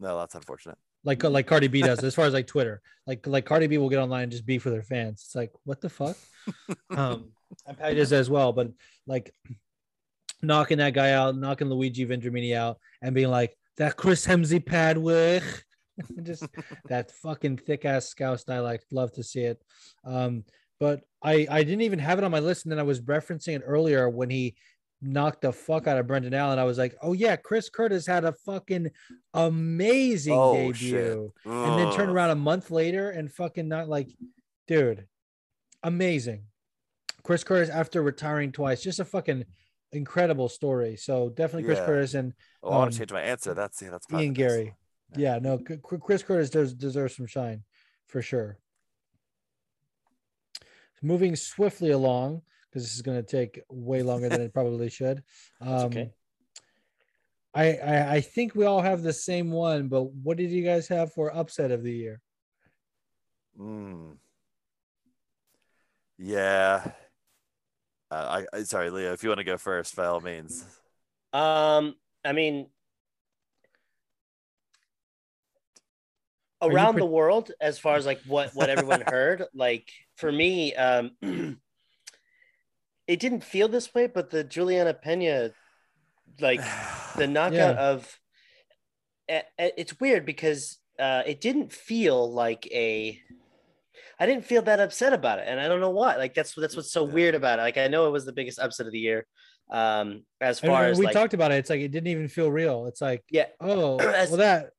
no, that's unfortunate. Like like Cardi B does as far as like Twitter. Like like Cardi B will get online and just beef with their fans. It's like what the fuck. um, and Paddy does as well, but like knocking that guy out, knocking Luigi Vendramini out, and being like that Chris Hemsey Padwick. just that fucking thick ass Scouse dialect. Love to see it. Um, but I I didn't even have it on my list, and then I was referencing it earlier when he knocked the fuck out of Brendan Allen. I was like, oh yeah, Chris Curtis had a fucking amazing Oh, debut and then turn around a month later and fucking not like, dude, amazing. Chris Curtis after retiring twice, just a fucking incredible story. So definitely Chris Yeah. Curtis and Oh, I want um, to change my answer. That's yeah, that's Ian Garry. one. Yeah, no, Chris Curtis does deserves some shine for sure. Moving swiftly along because this is going to take way longer than it probably should. Um, okay. I, I I think we all have the same one, but what did you guys have for upset of the year? Mm. Yeah. Uh, I, I sorry, Leo. If you want to go first, by all means. Um, I mean, around pre- the world, as far as like what what everyone heard, like for me, um, it didn't feel this way, but the Juliana Pena, like the knockout Yeah. of, a- a- it's weird because uh, it didn't feel like a. I didn't feel that upset about it, and I don't know why. Like that's that's what's so weird about it. Like I know it was the biggest upset of the year, um, as far and as we like talked about it. It's like it didn't even feel real. It's like, yeah, oh, As- well, that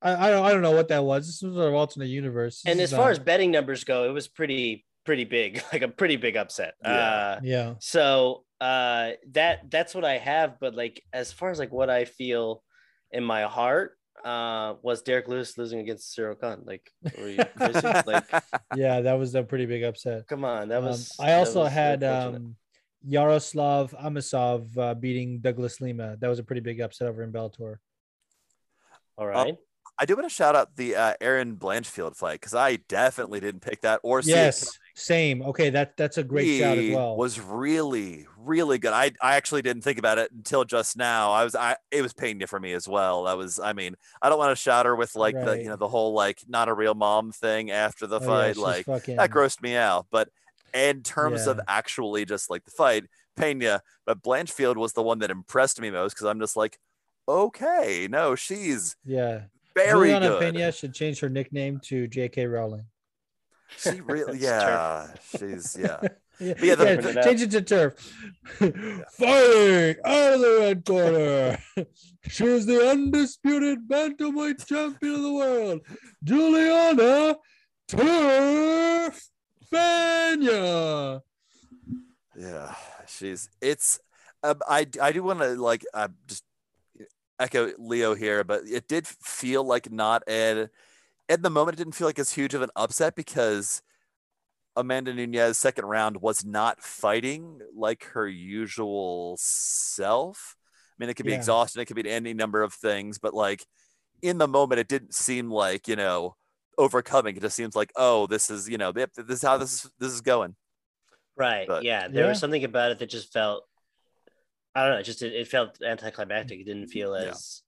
I, I don't I don't know what that was. This was an alternate universe. This and as far not- as betting numbers go, it was pretty pretty big, like a pretty big upset. Yeah. Uh, yeah, so uh, that that's what I have. But like as far as like what I feel in my heart uh, was Derek Lewis losing against Ciryl Gane. Like, were you like, yeah, that was a pretty big upset. come on, that Um, was. I also was had um, Yaroslav Amosov uh, beating Douglas Lima. That was a pretty big upset over in Bellator. All right. I do want to shout out the uh, Erin Blanchfield fight because I definitely didn't pick that or see it Yes, same. Okay, that that's a great shout as well. Was really, really good. I, I actually didn't think about it until just now. I was I it was Pena for me as well. That was I mean, I don't want to shout her with like the you know, the whole like not a real mom thing after the Oh, fight. she's like fucking, that grossed me out. But in terms of actually just like the fight, Pena, but Blanchfield was the one that impressed me most because I'm just like, okay, no, she's yeah. very Juliana good. Pena should change her nickname to J.K. Rowling. She really, yeah, she's yeah. Yeah, yeah, the- yeah, out. change it to turf. Fighting out of the red corner. She is the undisputed bantamweight champion of the world, Juliana Turf Pena. Yeah, she's it's. Um, I I do want to like uh, just echo Leo here, but it did feel like not an at the moment. It didn't feel like as huge of an upset because Amanda Nunes second round was not fighting like her usual self. I mean, it could be Yeah. exhaustion, it could be any number of things, but like in the moment, it didn't seem like you know overcoming. It just seems like oh, this is you know this is how this is this is going. Right. But- yeah. There Yeah. was something about it that just felt I don't know, it just it, it felt anticlimactic. It didn't feel Yeah. as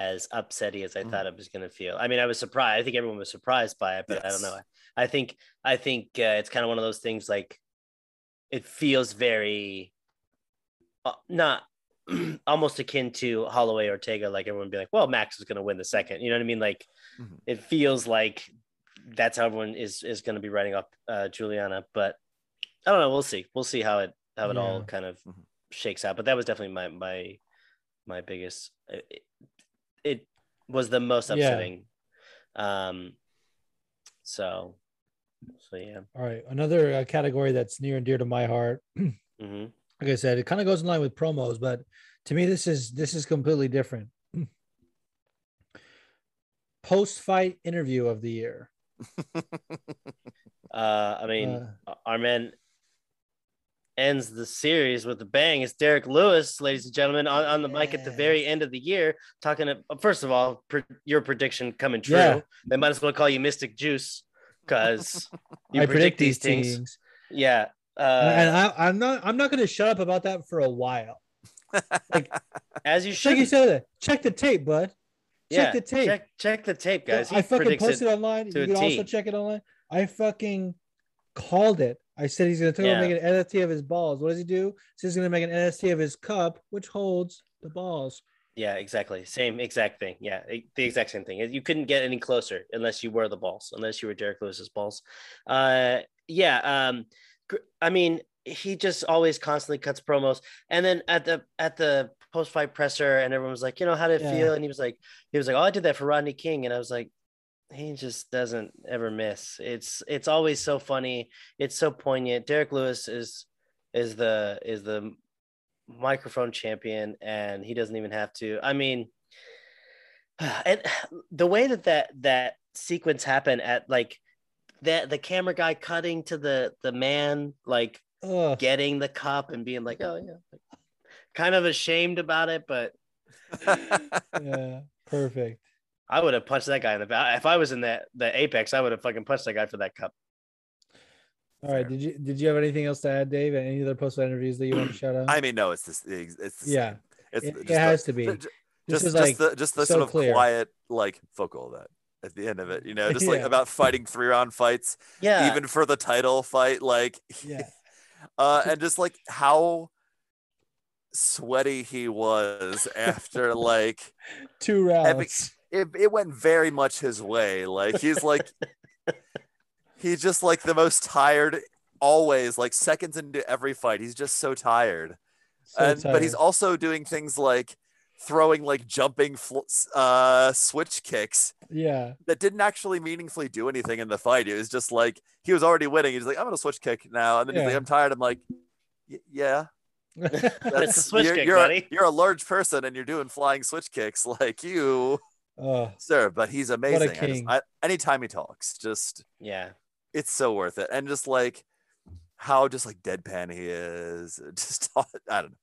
as upsetty as I Mhm. thought it was gonna feel. I mean, I was surprised. I think everyone was surprised by it, but I don't know. I think I think uh, it's kind of one of those things like it feels very uh, not almost akin to Holloway Ortega, like everyone be like, well, Max is gonna win the second. You know what I mean? Like Mhm. it feels like that's how everyone is is gonna be writing up uh Juliana, but I don't know. We'll see. We'll see how it how it all kind of Mhm. shakes out. But that was definitely my my my biggest. It, was the most Yeah. upsetting. Um. So. So yeah. All right, another uh, category that's near and dear to my heart. hmm Like I said, it kind of goes in line with promos, but to me, this is this is completely different. Post fight interview of the year. Uh. I mean, Uh, our man ends the series with a bang. It's Derek Lewis, ladies and gentlemen, on, on the mic at the very end of the year, talking. To, first of all, pre- your prediction coming true. Yeah. They might as well call you Mystic Juice because you I predict, these things. Yeah. Uh, and I, I'm not. I'm not going to shut up about that for a while. Like as you should. said, check the tape, bud. Check the tape. Check, check the tape, guys. He I fucking posted it. online. You can also check it online. I fucking called it. I said he's gonna Yeah. make an NFT of his balls. What does he do? Says he's gonna make an NFT of his cup, which holds the balls. Yeah, exactly. Same exact thing. Yeah, the exact same thing. You couldn't get any closer unless you were the balls, unless you were Derek Lewis's balls. Uh, yeah. Um, I mean, he just always constantly cuts promos, and then at the at the post fight presser, and everyone was like, you know, how did it Yeah. feel? And he was like, he was like, oh, I did that for Rodney King, and I was like, he just doesn't ever miss. It's it's always so funny. It's so poignant. Derek Lewis is is the is the microphone champion and he doesn't even have to i mean and the way that that that sequence happened at like that the camera guy cutting to the the man like Ugh. getting the cup and being like oh yeah kind of ashamed about it but yeah, perfect. I would have punched that guy in the back if i was in that the apex i would have fucking punched that guy for that cup All right. Fair. Did you did you have anything else to add, Dave? Any other post interviews that you want to shout out? I mean, no, it's this. It's the yeah. It's it, just it the- has to be. ju- This just is just like the just the so sort of clear. quiet like focal that at the end of it, you know, just like about fighting three round fights, yeah even for the title fight, like yeah, uh, and just like how sweaty he was after like two rounds. It, it went very much his way. Like he's like he's just like the most tired always, like seconds into every fight. He's just so tired. So and but he's also doing things like throwing like jumping fl- uh switch kicks yeah, that didn't actually meaningfully do anything in the fight. It was just like he was already winning. He's like, I'm gonna switch kick now, and then he's like, I'm tired. I'm like, "Y- yeah, It's a switch you're, kick, you're, buddy. you're a large person and you're doing flying switch kicks like you, oh, sir. But he's amazing. I just- king. I, anytime he talks, just yeah it's so worth it. And just like how just like deadpan he is. Just I don't know.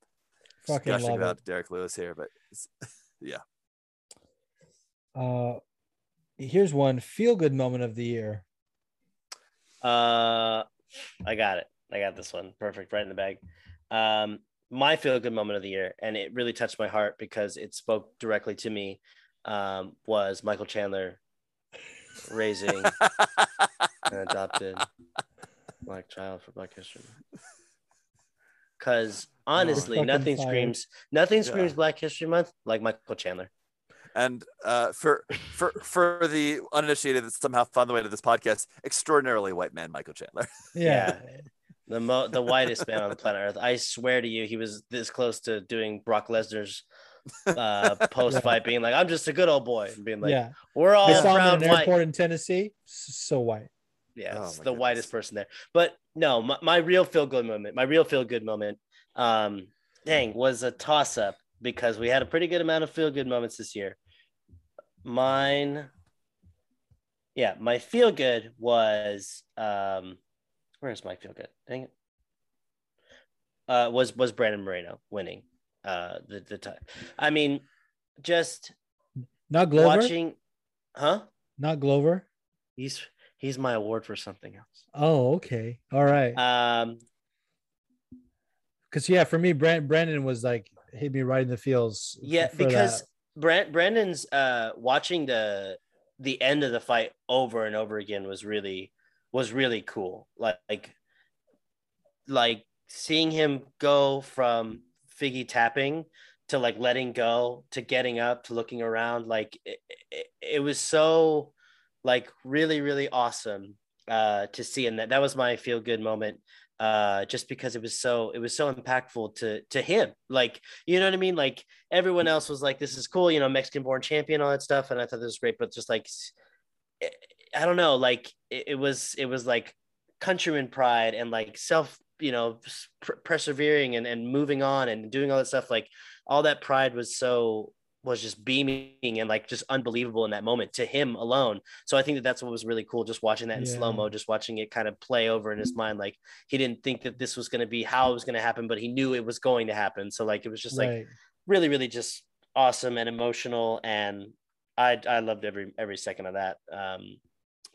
Just Fucking gushing love about Derek Lewis here, but yeah. uh, here's one feel good moment of the year. Uh, I got it. I got this one. Perfect. Right in the bag. Um, my feel good moment of the year, and it really touched my heart because it spoke directly to me, um, was Michael Chandler raising an adopted black child for Black History. Month. Because honestly, fucking nothing fired. screams nothing Yeah. screams Black History Month like Michael Chandler. and uh, for for for the uninitiated that somehow found the way to this podcast, extraordinarily white man Michael Chandler. Yeah, The mo- the whitest man on the planet Earth. I swear to you, he was this close to doing Brock Lesnar's uh, post fight, being like, "I'm just a good old boy," and being like, yeah. "We're all I saw him in an white." airport in Tennessee. So white. Yeah, Oh it's the goodness. whitest person there. But no, my, my real feel good moment, my real feel good moment, um, dang, was a toss up because we had a pretty good amount of feel good moments this year. Mine, yeah, my feel good was um, where's my feel good? Dang it. Uh, was was Brandon Moreno winning uh the the time? I mean, just Not Glover. watching, huh? Not Glover. He's he's my award for something else. Oh, okay. All right. Um, Because yeah, for me, Brand- Brandon was like hit me right in the feels. yeah, because that. Brand Brandon's uh watching the the end of the fight over and over again was really was really cool. Like like like seeing him go from Figgy tapping to like letting go to getting up to looking around like it, it, it was so like really really awesome uh to see. And that that was my feel good moment uh just because it was so it was so impactful to to him. Like you know what i mean? Like everyone else was like this is cool you know mexican born champion all that stuff. And i thought this was great but just like i don't know like it, it was it was like countryman pride and like self you know pr- persevering and, and moving on and doing all that stuff like all that pride was so was just beaming and like just unbelievable in that moment to him alone. So I think that that's what was really cool, just watching that in Yeah. slow mo, just watching it kind of play over in his mind. Like he didn't think that this was going to be how it was going to happen, but he knew it was going to happen. So like it was just like right. really, really just awesome and emotional, and I I loved every every second of that. Um,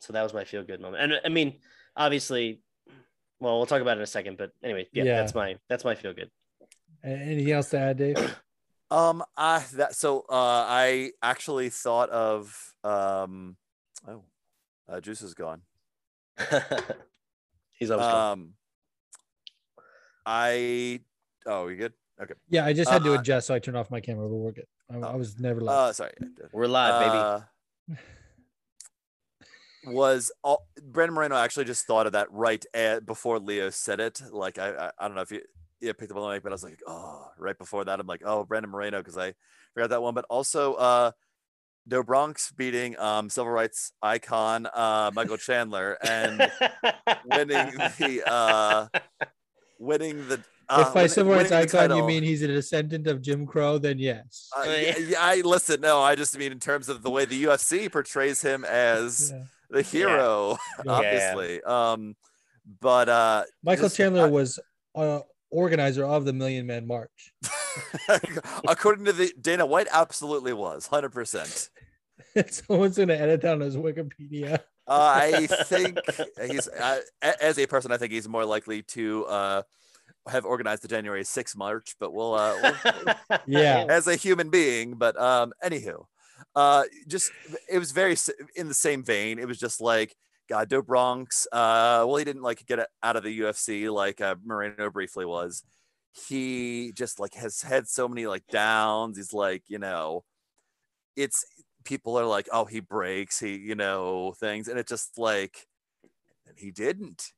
so that was my feel good moment, and I mean, obviously, well, we'll talk about it in a second, but anyway, yeah, Yeah. that's my that's my feel good. Anything else to add, Dave? Um, I that so uh, I actually thought of um, oh, uh, Juice is gone. He's always gone. Um, I oh, you good? Okay. Yeah, I just had to Uh, adjust, so I turned off my camera, but we're good. I, I was never like, Uh, sorry. We're live, baby. Was all, Brandon Moreno actually just thought of that right at, before Leo said it. Like I, I, I don't know if you, you picked up on the mic, but I was like, oh, right before that, I'm like, oh, Brandon Moreno, because I forgot that one. But also, uh, Do Bronx beating um, civil rights icon uh, Michael Chandler and winning the uh, winning the. Uh, if by winning- civil rights winning the icon you mean he's a descendant of Jim Crow, then yes. Uh, yeah, yeah, I listen. No, I just mean in terms of the way the UFC portrays him as Yeah. The hero, Yeah. obviously. Um, but uh, Michael just- Chandler I- was uh, organizer of the Million Man March. according to the Dana White, absolutely was hundred percent. Someone's gonna edit down his Wikipedia. I think he's uh, as a person. I think he's more likely to uh, have organized the January 6th march, but we'll, uh, we'll Yeah. as a human being. But um, anywho, uh, just it was very in the same vein. It was just like God, Do Bronx. Uh, well, he didn't like get out of the UFC like uh, Moreno briefly was. He just like has had so many like downs. He's like, you know, it's people are like, oh, he breaks, he, you know, things, and it just like, he didn't.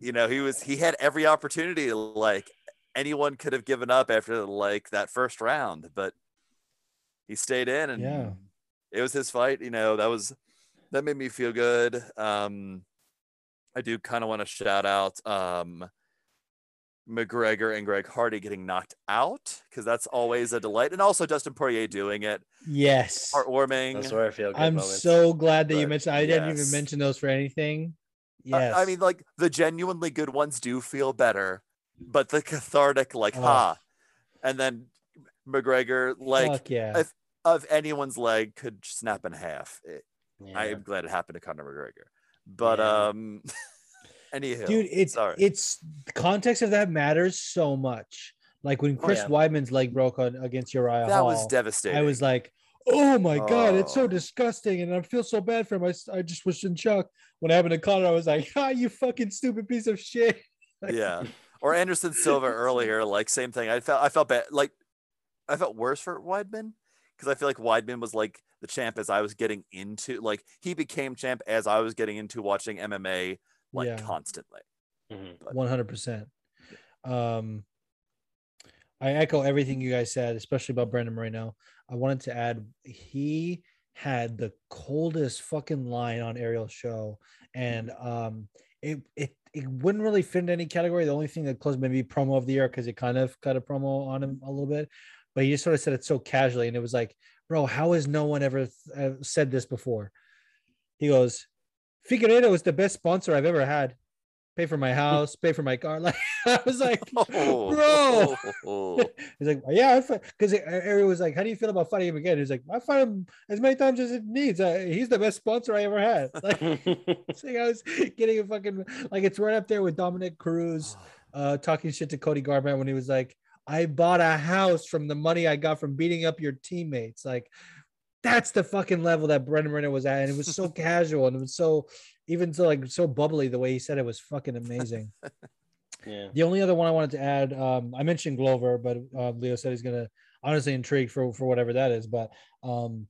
You know, he was he had every opportunity. Like anyone could have given up after like that first round, but he stayed in and Yeah. it was his fight. You know, that was that made me feel good. Um, I do kind of want to shout out um, McGregor and Greg Hardy getting knocked out because that's always a delight, and also Dustin Poirier doing it, Yes. heartwarming. That's where I feel good I'm moments. so glad that you mentioned. I didn't even mention those for anything. I- Yes. I, mean, like the genuinely good ones do feel better, but the cathartic, like, Oh. ha, and then McGregor, like, yeah. if- of anyone's leg could snap in half. It- I am glad it happened to Conor McGregor, but Yeah. um, anywho, dude it's sorry. it's the context of that matters so much like when Oh, chris yeah. weidman's leg broke on against uriah that Hall, was devastating. i was like oh my god it's so Oh. disgusting and i feel so bad for him I, I just was in shock when it happened to conor i was like ah you fucking stupid piece of shit yeah. Or Anderson Silva earlier, like same thing. I felt I felt bad, like I felt worse for Weidman because I feel like Weidman was like the champ as I was getting into, like he became champ as I was getting into watching MMA like Yeah. constantly. Mhm. 100% um i echo everything you guys said especially about brandon moreno i wanted to add he had the coldest fucking line on ariel's show and um it it it wouldn't really fit in any category the only thing that closed maybe promo of the year because it kind of cut a promo on him a little bit but he just sort of said it so casually and it was like bro how has no one ever th- uh, said this before he goes figueiredo is the best sponsor i've ever had pay for my house pay for my car like i was like bro He's like, yeah, because Ariel was like, how do you feel about fighting him again? He's like, I fight him as many times as it needs. Uh, he's the best sponsor I ever had. Like, it's like I was getting a fucking like it's right up there with Dominick Cruz uh, talking shit to Cody Garbrandt when he was like, I bought a house from the money I got from beating up your teammates. Like, that's the fucking level that Brendan Renner was at, and it was so casual and it was so even so like so bubbly. The way he said it was fucking amazing. yeah. The only other one I wanted to add, um, I mentioned Glover, but uh, Leo said he's gonna honestly intrigued for for whatever that is. But um,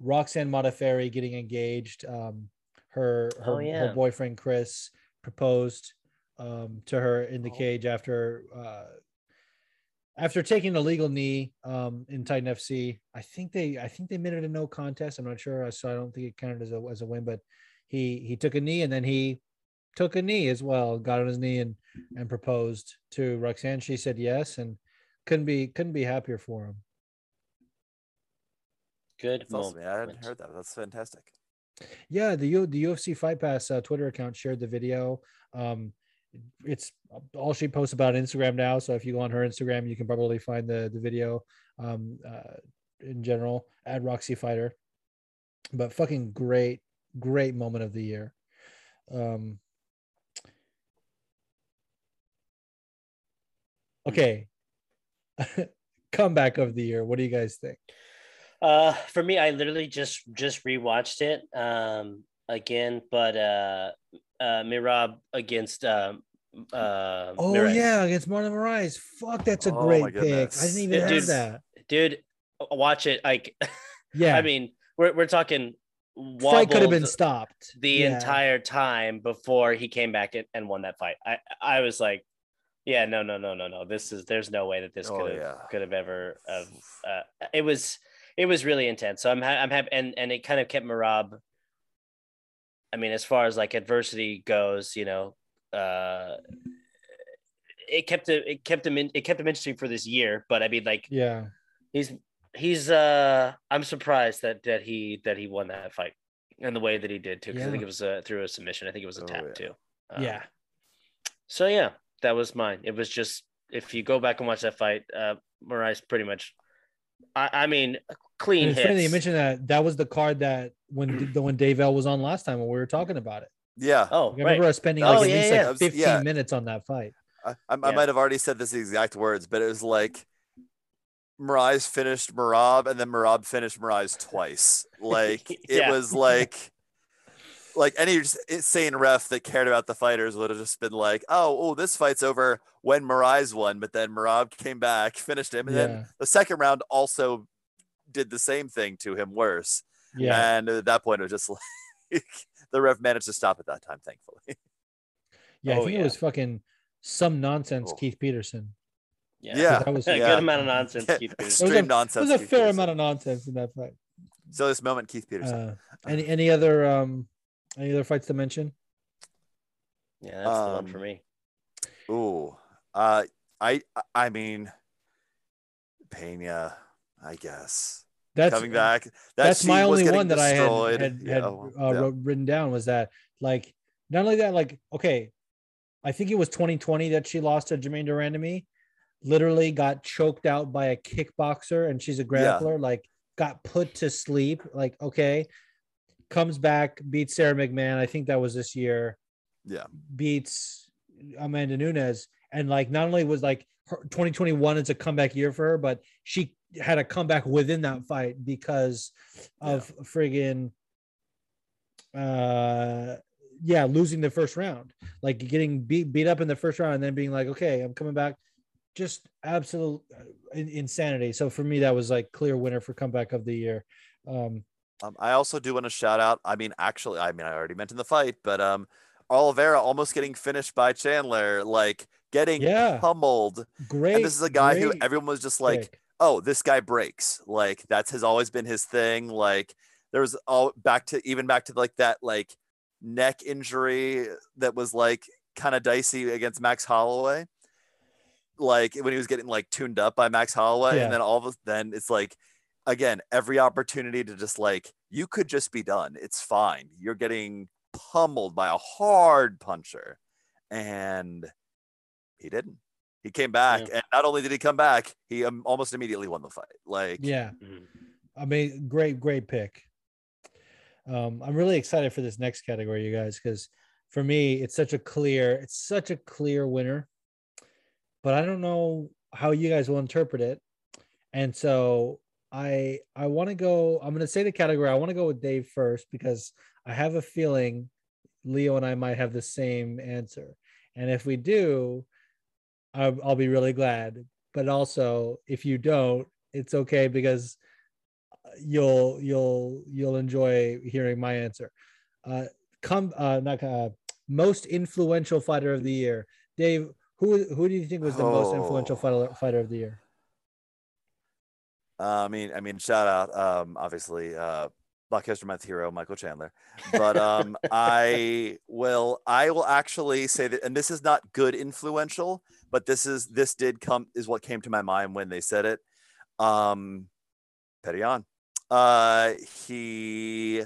Roxanne Modafferi getting engaged, um, her her, Oh, yeah. her boyfriend Chris proposed um, to her in the Oh. cage after uh, after taking a legal knee um, in Titan FC. I think they I think they made it a no contest. I'm not sure, so I don't think it counted as a as a win. But he he took a knee and then he took a knee as well, got on his knee and and proposed to Roxanne. She said yes, and couldn't be couldn't be happier for him. Good That's awesome. moment. Yeah, I hadn't heard that. That's fantastic. Yeah, the U, the UFC Fight Pass uh, Twitter account shared the video. Um, it's all she posts about Instagram now. So if you go on her Instagram, you can probably find the the video. Um, uh, in general, at Roxy Fighter. But fucking great, great moment of the year. Um, okay, comeback of the year. What do you guys think? Uh, for me, I literally just just rewatched it um again, but uh, uh, Merab against um uh, Oh Mirage. yeah, against Marlon Moraes. Fuck, that's a Oh, great pick. I didn't even It hear is. that. dude, watch it. Like, Yeah, I mean, we're we're talking fight could have been stopped the Yeah. entire time before he came back and, and won that fight. I I was like, yeah, no, no, no, no, no. This is there's no way that this Oh, could have yeah. could have ever. Have, uh, it was it was really intense. So I'm ha- I'm happy, and and it kind of kept Merab. I mean, as far as like adversity goes, you know, uh, it kept it, it kept him in, it kept him interesting for this year. But I mean, like Yeah, he's he's uh I'm surprised that that he that he won that fight and the way that he did too because I think it was uh, through a submission. I think it was a Oh, tap yeah. too. Um, yeah. So yeah, that was mine. It was just if you go back and watch that fight, uh Moraes pretty much. I, I mean, clean And it's funny that you mentioned that. That was the card that when the when Dave L was on last time when we were talking about it. Yeah. Oh, I remember right. us spending Oh, like yeah, least yeah, yeah. like 15 Yeah. minutes on that fight. I, I, I might have already said this exact words, but it was like Moraes finished Merab and then Merab finished Moraes twice. Like it was like like any just insane ref that cared about the fighters would have just been like, oh, oh, this fight's over when Moraes won, but then Merab came back, finished him, and Yeah. then the second round also did the same thing to him worse. Yeah, And at that point, it was just like the ref managed to stop at that time, thankfully. yeah. I Oh, think yeah. it was fucking some nonsense. Oh. Keith Peterson. yeah, Yeah. that was a Yeah. good amount of nonsense. Keith Peterson. It was a- nonsense. There was a Keith fair Peterson. amount of nonsense in that fight. So this moment, Keith Peterson. Uh, any any other um any other fights to mention? Yeah, that's the one Um, for me. Ooh, uh, I I mean, Pena, I guess That's coming back. That that's my only one that I had had, Yeah, had uh, yeah. written down was that like not only that like okay, I think it was 2020 that she lost to Germaine de Randamie, literally got choked out by a kickboxer and she's a grappler, like got put to sleep. Like okay, comes back, beats Sara McMann. I think that was this year. Yeah. beats Amanda Nunes, and like not only was like her 2021 is a comeback year for her, but she had a comeback within that fight because of friggin' uh yeah losing the first round. Like getting beat beat up in the first round and then being like okay i'm coming back. Just absolute uh, insanity. So for me that was like clear winner for comeback of the year. Um Um, I also do want to shout out. I mean, actually, I mean, I already mentioned the fight, but um, Oliveira almost getting finished by Chandler, like getting Yeah. pummeled. great and this is a guy who everyone was just like, pick. oh, this guy breaks. Like that's has always been his thing. Like there was all back to even back to like that like neck injury that was like kind of dicey against Max Holloway. Like when he was getting like tuned up by Max Holloway, Yeah. and then all of a then it's like again every opportunity to just like you could just be done. It's fine. You're getting pummeled by a hard puncher, and he didn't. He came back, and not only did he come back, he um, almost immediately won the fight. Like, yeah Mhm. I mean, great, great pick. Um, I'm really excited for this next category, you guys, because for me, it's such a clear, it's such a clear winner. But I don't know how you guys will interpret it, and so I I want to go. I'm going to say the category. I want to go with Dave first because I have a feeling Leo and I might have the same answer, and if we do, I'll, I'll be really glad. But also, if you don't, it's okay because you'll you'll you'll enjoy hearing my answer. Uh, come, uh, not uh, most influential fighter of the year, Dave. Who who do you think was the most influential Oh. fighter fighter of the year? uh, I mean, I mean, shout out, um, obviously, uh, Blockbuster Month hero Michael Chandler, but um, I will, I will actually say that, and this is not good influential, but this is this did come is what came to my mind when they said it. Um, Petr Yan. uh, he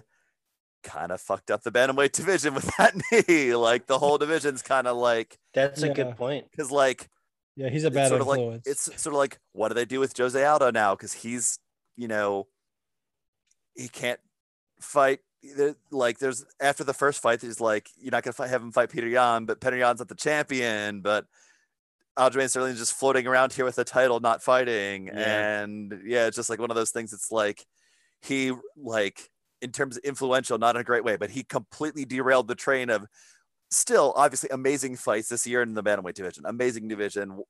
kind of fucked up the bantamweight division with that knee. Like the whole division's kind of like That's a Yeah. good point. because like Yeah, he's a bad sort influence. of like it's sort of like what do they do with Jose Aldo now? Because he's you know he can't fight. Like there's after the first fight, he's like you're not gonna fight, have him fight Petr Yan, but Petr Yan's not the champion, but Aljamain Sterling's just floating around here with the title, not fighting, Yeah. and yeah, it's just like one of those things. It's like he like in terms of influential, not in a great way, but he completely derailed the train of still obviously amazing fights this year in the bantamweight division, amazing division,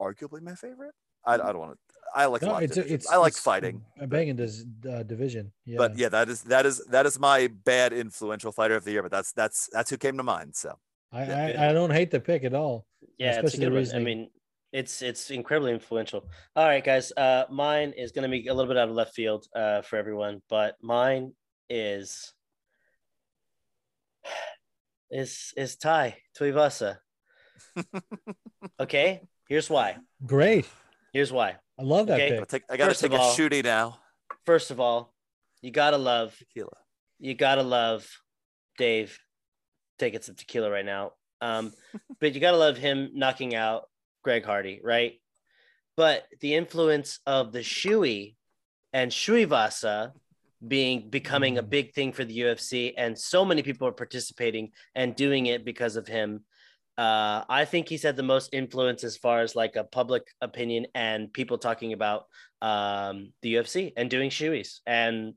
arguably my favorite. I, I don't want to. I like No, it's, it's I like it's fighting, A banging dis, uh, division. Yeah. but yeah, that is that is that is my bad influential fighter of the year. But that's that's that's who came to mind. So I, Yeah. I, I don't hate the pick at all. Yeah, it's a good one. I mean, it's it's incredibly influential. All right, guys. Uh, mine is going to be a little bit out of left field uh, for everyone, but mine is is is Tai Tuivasa. okay, here's why. Great. Here's why. I love that Okay. I, pick. take, I gotta First of take a all- shooty now. First of all, you gotta love Tequila. you gotta love Dave taking some tequila right now. Um, but you gotta love him knocking out Greg Hardy, right? But the influence of the shoey and Shuivasa being becoming a Mm. big thing for the UFC, and so many people are participating and doing it because of him. Uh, I think he's had the most influence as far as like a public opinion and people talking about um, the UFC and doing Shuis. And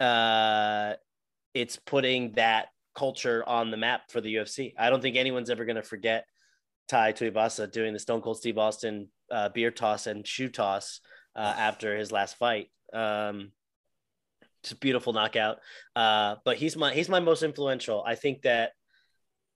uh, it's putting that culture on the map for the UFC. I don't think anyone's ever going to forget Tai Tuivasa doing the Stone Cold Steve Austin uh, beer toss and shoe toss uh, after his last fight. Um, it's a beautiful knockout. Uh, but he's my he's my most influential. I think that,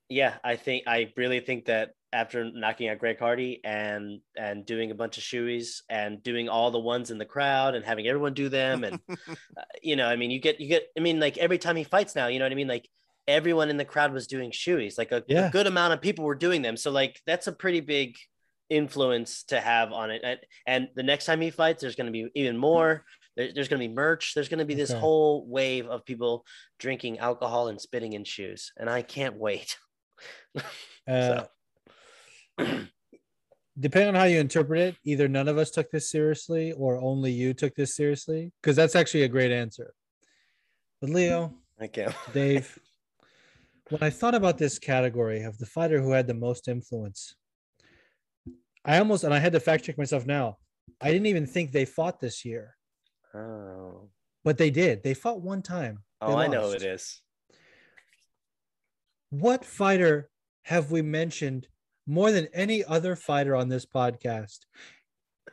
yeah, I think I really think that after knocking out Greg Hardy and and doing a bunch of shoeies and doing all the ones in the crowd and having everyone do them and uh, you know, I mean, you get you get. I mean, like every time he fights now, you know what I mean. Like everyone in the crowd was doing shoeies. Like a, Yeah. a good amount of people were doing them. So like that's a pretty big influence to have on it. And, and the next time he fights, there's going to be even more. There, there's going to be merch. There's going to be this Okay. whole wave of people drinking alcohol and spitting in shoes, and I can't wait. Uh, depending on how you interpret it, either none of us took this seriously or only you took this seriously, because that's actually a great answer. But Leo, I can't. Dave, when I thought about this category of the fighter who had the most influence, I almost and I had to fact check myself now. I didn't even think they fought this year, Oh, but they did. They fought one time. They oh, I know it is. What fighter have we mentioned more than any other fighter on this podcast,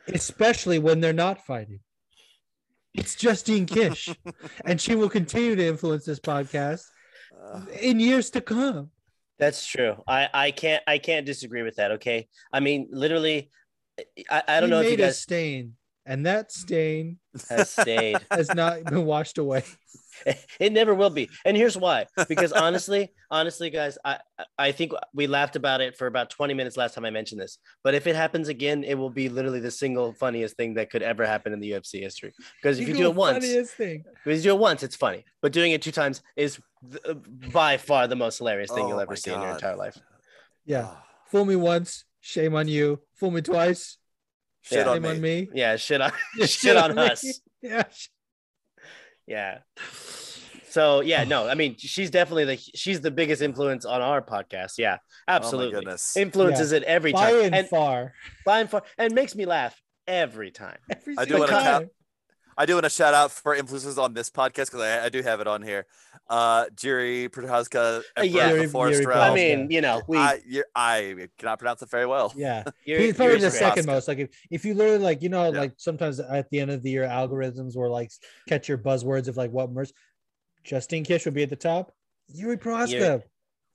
especially when they're not fighting? It's Justine Kish, and she will continue to influence this podcast in years to come. That's true. I I can't I can't disagree with that. Okay. I mean, literally, I, I don't He know if you made a guys stain, and that stain has stayed. has not been washed away. it never will be. And here's why. Because honestly, honestly, guys, I I think we laughed about it for about 20 minutes last time I mentioned this. But if it happens again, it will be literally the single funniest thing that could ever happen in the UFC history. Because if you do it once, funniest thing. if you do it once, it's funny. But doing it two times is th- by far the most hilarious thing Oh you'll ever my see in your entire life. Yeah, ah, fool me once, shame on you. Fool me twice, shit Yeah. on shame me. on me. Yeah, shit on Yeah, shit on me. us. Yeah. Yeah. So yeah, no, I mean she's definitely the she's the biggest influence on our podcast. Yeah, Oh my absolutely. goodness. Influences it every By time. and And far. by and far and makes me laugh every time. Every I do wanna time. cap- I do want to shout out for influences on this podcast because I, I do have it on here. Uh, Jiri Prochazka, Uh, yeah. the Yuri- Forest Yuri Realm. I mean, you know, we I, you I cannot pronounce it very well. Yeah. you're, He's probably you're the great. second most. Like if, if you literally like, you know, Yeah. like sometimes at the end of the year, algorithms will like catch your buzzwords of like what merch. Justine Kish would be at the top. Yuri Prochazka. Yuri-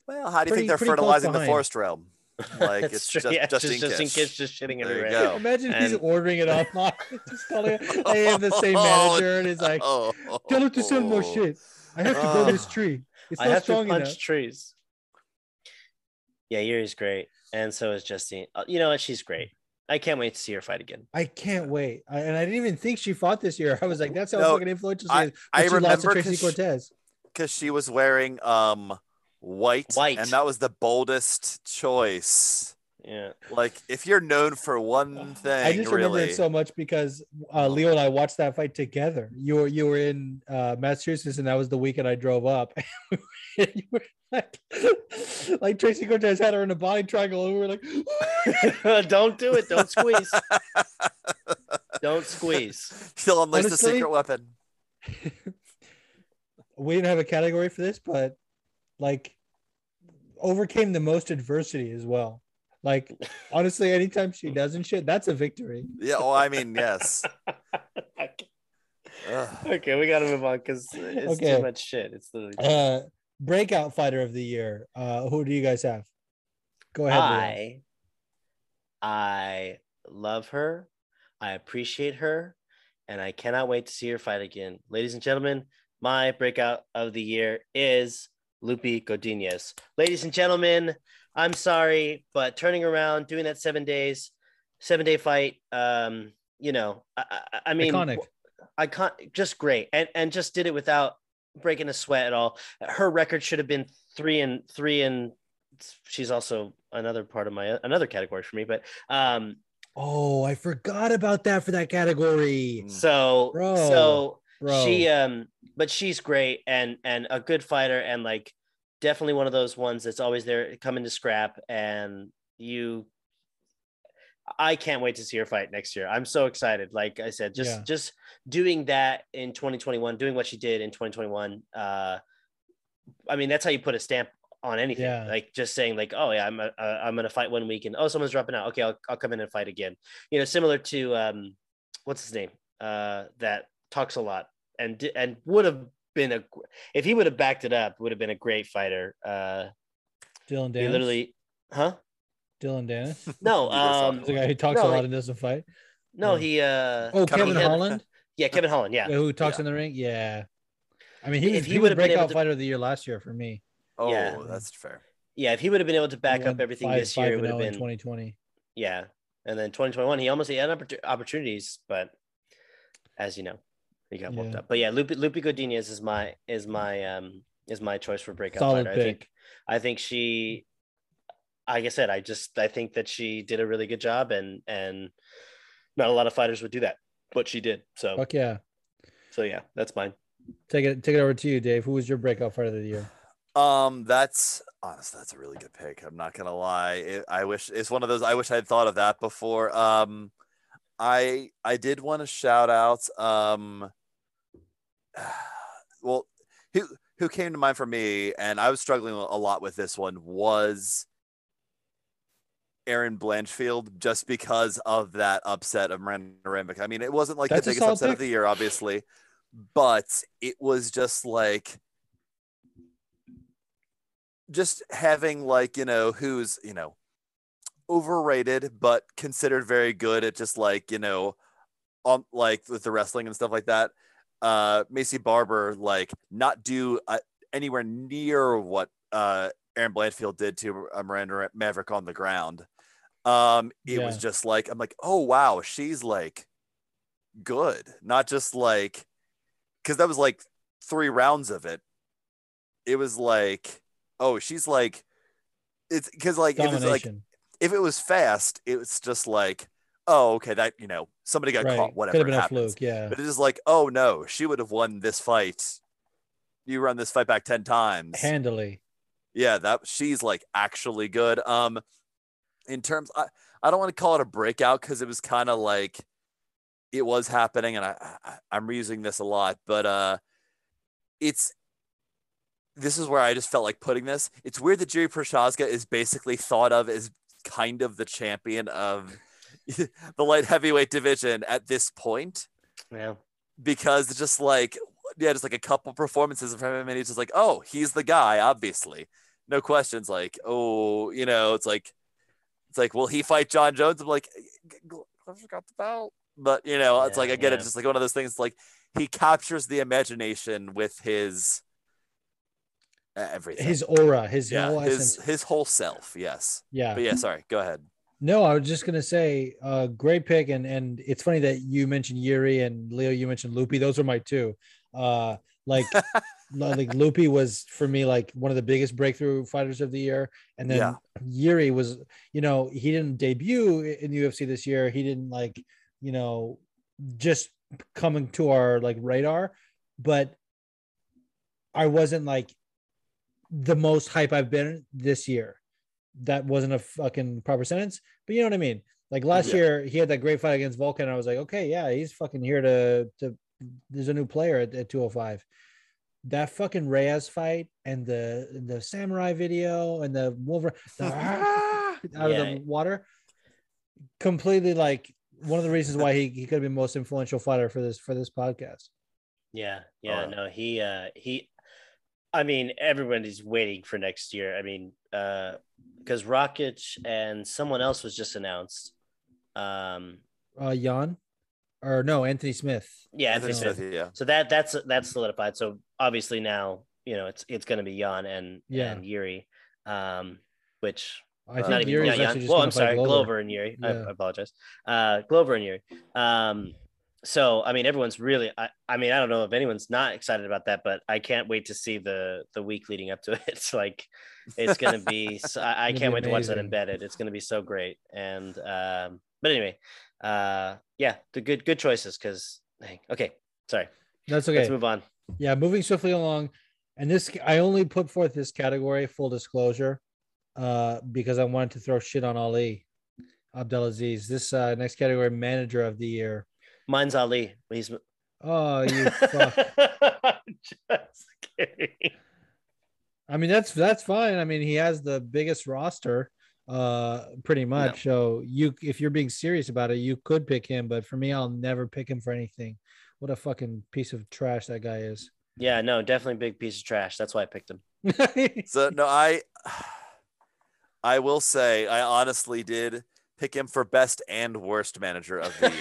Well, how do you Pretty- think they're fertilizing the forest realm? Like it's true. just yeah, Justin just, just in case, just shitting There you everywhere. go. Imagine he's ordering it online. just calling it. I have the same manager, and he's like, oh, "Tell her to send more shit. I have to grow this Oh. tree. It's I not have to strong punch enough." trees. Yeah, Yuri's great, and so is Justine. Uh, You know what? She's great. I can't wait to see her fight again. I can't wait. I, and I didn't even think she fought this year. I was like, that's how No, fucking influential she I- is. I But she lost to remember Tracy 'cause she- Cortez. because she was wearing um white, White. and that was the boldest choice. Yeah. Like if you're known for one thing, I just remember it so much because uh, Leo and I watched that fight together. You were you were in uh, Massachusetts, and that was the weekend I drove up. you were like, like Tracy Cortez had her in a body triangle, and we were like, Don't do it. Don't squeeze. Don't squeeze. she'll unleash the secret weapon. we didn't have a category for this, but like overcame the most adversity as well. Like honestly, anytime she doesn't shit, that's a victory. Yeah. Well, I mean, yes. Okay, we gotta move on because it's Okay. too much shit. It's literally Uh breakout fighter of the year. Uh who do you guys have? Go ahead. Leo. I I love her. I appreciate her, and I cannot wait to see her fight again. Ladies and gentlemen, my breakout of the year is Lupi Godinez. Ladies and gentlemen, I'm sorry, but turning around, doing that seven days, seven day fight, um, you know, I, I, I mean, Iconic. I can't just great and and just did it without breaking a sweat at all. Her record should have been three and three and she's also another part of my another category for me. But um, Oh, I forgot about that for that category. So Bro. so Bro. she um, but she's great and and a good fighter and like definitely one of those ones that's always there coming to scrap and you. I can't wait to see her fight next year. I'm so excited. Like I said, just Yeah. just doing that in 2021, doing what she did in 2021. Uh, I mean, that's how you put a stamp on anything. Yeah. Like just saying, like, oh yeah, I'm a, uh, I'm gonna fight one week, and oh, someone's dropping out. Okay, I'll, I'll come in and fight again. You know, similar to um, what's his name? Uh, that talks a lot and and would have been a if he would have backed it up, would have been a great fighter. Uh, Dillon he Danis. literally, huh? Dillon Danis. No, You um, The guy who talks No, a lot like- and doesn't fight. no, Yeah. he uh, Oh, Kevin Kevin Holland. Holland. yeah, Kevin Holland, yeah. Yeah, who talks Yeah. in the ring? Yeah. I mean, he, If he he, would've been able breakout to- fighter of the year last year for me. Oh, Yeah. that's fair. Yeah, if he would have been able to back up everything five- this year, it would have oh in been 2020. yeah. And then 2021, he almost he had opportunities, but as you know, he got whooped up. But yeah, Lupi Lupi Godinez is my is my um is my choice for breakout Solid fighter. I think I think she, like I said, I just I think that she did a really good job, and and not a lot of fighters would do that, but she did. So Fuck yeah. so yeah, that's mine. Take it take it over to you, Dave. Who was your breakout fighter of the year? Um, that's honestly that's a really good pick. I'm not gonna lie. It, I wish it's one of those. I wish I had thought of that before. Um, I I did want to shout out. Um, well, who who came to mind for me, and I was struggling a lot with this one was Erin Blanchfield, just because of that upset of Miranda Rambic. I mean, it wasn't like That's the biggest upset pick. of the year, obviously, but it was just like just having like you know who's you know overrated but considered very good at just like you know on like with the wrestling and stuff like that uh Maycee Barber like not do uh, anywhere near what uh Erin Blanchfield did to uh, miranda maverick on the ground. Um it was just like i'm like oh wow she's like good. Not just like because that was like three rounds of it. It was like oh she's like it's because like it was like if it was fast it was just like oh okay that you know somebody got right. caught Could whatever have been a fluke. Yeah. but it is like oh no she would have won this fight you run this fight back 10 times Handily. yeah that she's like actually good um in terms i, I don't want to call it a breakout because it was kind of like it was happening and I, I i'm reusing this a lot but uh it's this is where i just felt like putting this it's weird that Jiri Prochazka is basically thought of as kind of the champion of the light heavyweight division at this point Yeah. because it's just like yeah, just like a couple performances from him, and he's just like, oh, he's the guy, obviously, no questions. Like, oh, you know, it's like, it's like, will he fight Jon Jones? I'm like, Glover's got the belt, but you know, it's Yeah, like again, get it, yeah. just like one of those things. Like he captures the imagination with his everything, His aura, his yeah, his his whole self. Yes, Yeah. but yeah, sorry, go ahead. No, I was just gonna say, uh, great pick, and and it's funny that you mentioned Yuri and Leo. You mentioned Loopy; those were my two. Uh, like, like Loopy was for me like one of the biggest breakthrough fighters of the year, and then Yeah. Yuri was, you know, he didn't debut in the UFC this year. He didn't like, you know, just coming to our like radar, but I wasn't like the most hype I've been this year. That wasn't a fucking proper sentence, but you know what I mean. Like last Yeah. year, he had that great fight against Volkan. And I was like, okay, yeah, he's fucking here to to. There's a new player at, at 205. That fucking Reyes fight and the the samurai video and the Wolverine the, out of the water, completely like one of the reasons why he, he could be most influential fighter for this for this podcast. Yeah, yeah, Oh. no, he uh he I mean everyone is waiting for next year. I mean, uh because Rocket and someone else was just announced. Um Uh, Jan, or no, Anthony Smith. yeah, Anthony Anthony Smith. Smith, yeah. So that that's that's solidified. So obviously now, you know, it's it's gonna be Jan and Yeah. and Yuri. Um which I Uh, think not even Yuri yeah, Jan- just well, I'm sorry, Glover. Glover. and Yuri. I, I apologize. Uh Glover and Yuri. Um so I mean everyone's really I, I mean I don't know if anyone's not excited about that, but I can't wait to see the the week leading up to it. It's like it's gonna be so, I, I can't wait to watch that embedded. It's gonna be so great. And um but anyway, uh yeah, the good good choices because okay, sorry. That's okay. Let's move on. yeah, moving swiftly along. And this, I only put forth this category, full disclosure, uh, because I wanted to throw shit on Ali Abdelaziz. This uh, next category, manager of the year. Mine's Ali. He's Oh, you fuck. just kidding. I mean, that's that's fine. I mean, he has the biggest roster, uh, pretty much. So you, if you're being serious about it, you could pick him. But for me, I'll never pick him for anything. What a fucking piece of trash that guy is. Yeah, no, definitely big piece of trash. That's why I picked him. So no, I I will say I honestly did pick him for best and worst manager of the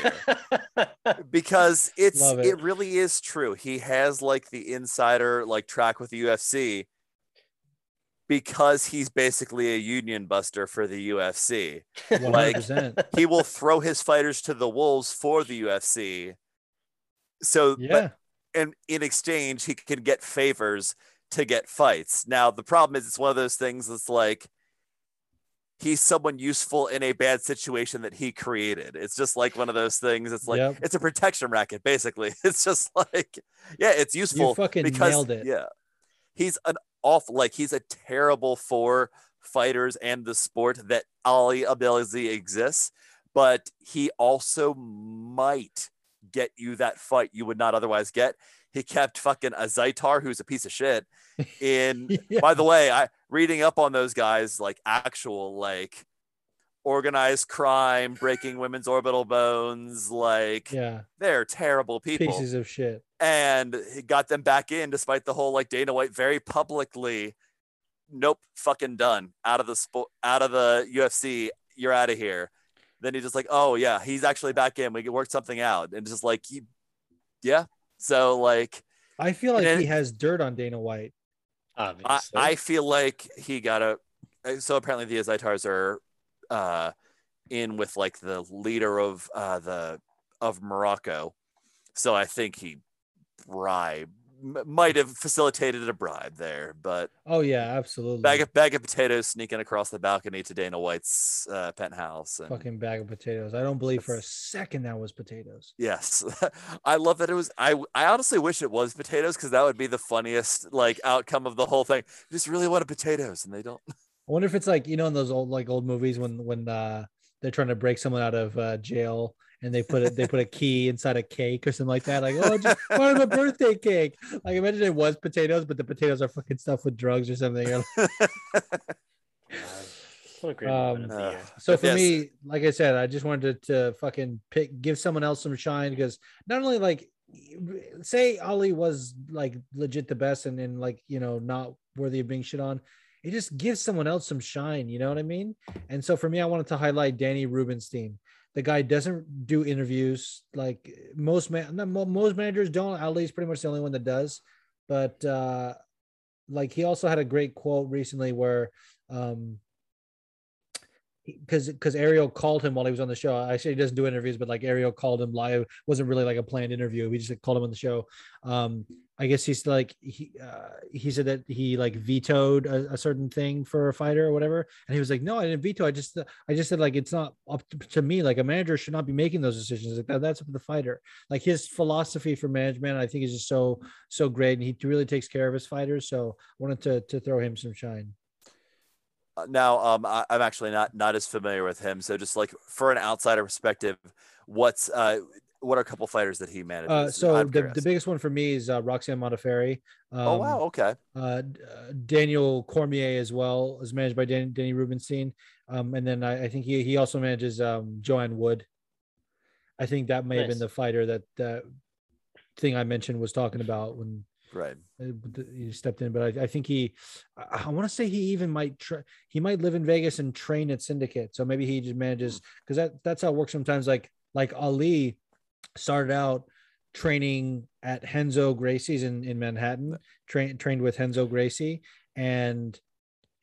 year. because it's it. it. really is true. He has like the insider like track with the UFC because he's basically a union buster for the UFC. One hundred percent. He will throw his fighters to the wolves for the UFC. So but- Yeah. and in exchange he can get favors to get fights. Now the problem is it's one of those things that's like he's someone useful in a bad situation that he created. It's just like one of those things. It's like Yep. it's a protection racket, basically. It's just like, yeah, it's useful. You fucking because nailed it. yeah, he's an awful like he's a terrible for fighters and the sport that Ali Abdelaziz exists, but he also might get you that fight you would not otherwise get. He kept fucking a Zaitar, who's a piece of shit, in Yeah. by the way, I reading up on those guys, like actual like organized crime, breaking women's orbital bones, like yeah, they're terrible people. pieces of shit. And he got them back in despite the whole like Dana White very publicly, nope, fucking done. Out of the sport out of the UFC, you're out of here. Then he just like, oh yeah, he's actually back in. We can work something out. And just like he yeah. So like I feel like And he has dirt on Dana White. I, Obviously. I feel like he got a. So apparently the Zaitars are uh, in with like the leader of uh, the of Morocco. So I think he bribe m- might have facilitated a bribe there, but Oh yeah, absolutely. bag of bag of potatoes sneaking across the balcony to Dana White's uh, penthouse. And, fucking bag of potatoes. I don't believe for a second that was potatoes. Yes, I love that it was. I I honestly wish it was potatoes because that would be the funniest like outcome of the whole thing. Just really wanted potatoes, and they don't. I wonder if it's like you know in those old like old movies when when uh they're trying to break someone out of uh, jail and they put it they put a key inside a cake or something like that. Like oh, just part of a birthday cake. Like imagine it was potatoes, but the potatoes are fucking stuffed with drugs or something. God. What a great moment of the Um, year. So for yes. me, like I said, I just wanted to, to fucking pick, give someone else some shine because not only like, say Ali was like legit the best and then like you know not worthy of being shit on, it just gives someone else some shine. You know what I mean? And so for me, I wanted to highlight Danny Rubenstein. The guy doesn't do interviews like most man, most managers don't. Ali's pretty much the only one that does, but uh like he also had a great quote recently where um because because Ariel called him while he was on the show. I say he doesn't do interviews, but like Ariel called him live. wasn't really like a planned interview. We just like, called him on the show. Um, I guess he's like he uh, he said that he like vetoed a, a, certain thing for a fighter or whatever, and he was like, "No, I didn't veto. I just I just said like it's not up to me. Like a manager should not be making those decisions. Like that, that's up to the fighter. Like his philosophy for management, I think is just so so great, and he really takes care of his fighters. So I wanted to to throw him some shine. Uh, now, um, I, am actually not not as familiar with him, so just like for an outsider perspective, what's uh, what are a couple fighters that he manages? Uh, so the, the biggest one for me is uh, Roxanne Modafferi. Um, oh wow, okay. Uh, uh, Daniel Cormier as well is managed by Dan, Danny Rubenstein, um, and then I, I, think he he also manages um, Joanne Wood. I think that may nice. have been the fighter that that thing I mentioned was talking about when right uh, he stepped in. But I, I think he, I, I want to say he even might try. He might live in Vegas and train at Syndicate, so maybe he just manages because that that's how it works sometimes. Like like Ali started out training at Renzo Gracie's in, in Manhattan, trained trained with Renzo Gracie, and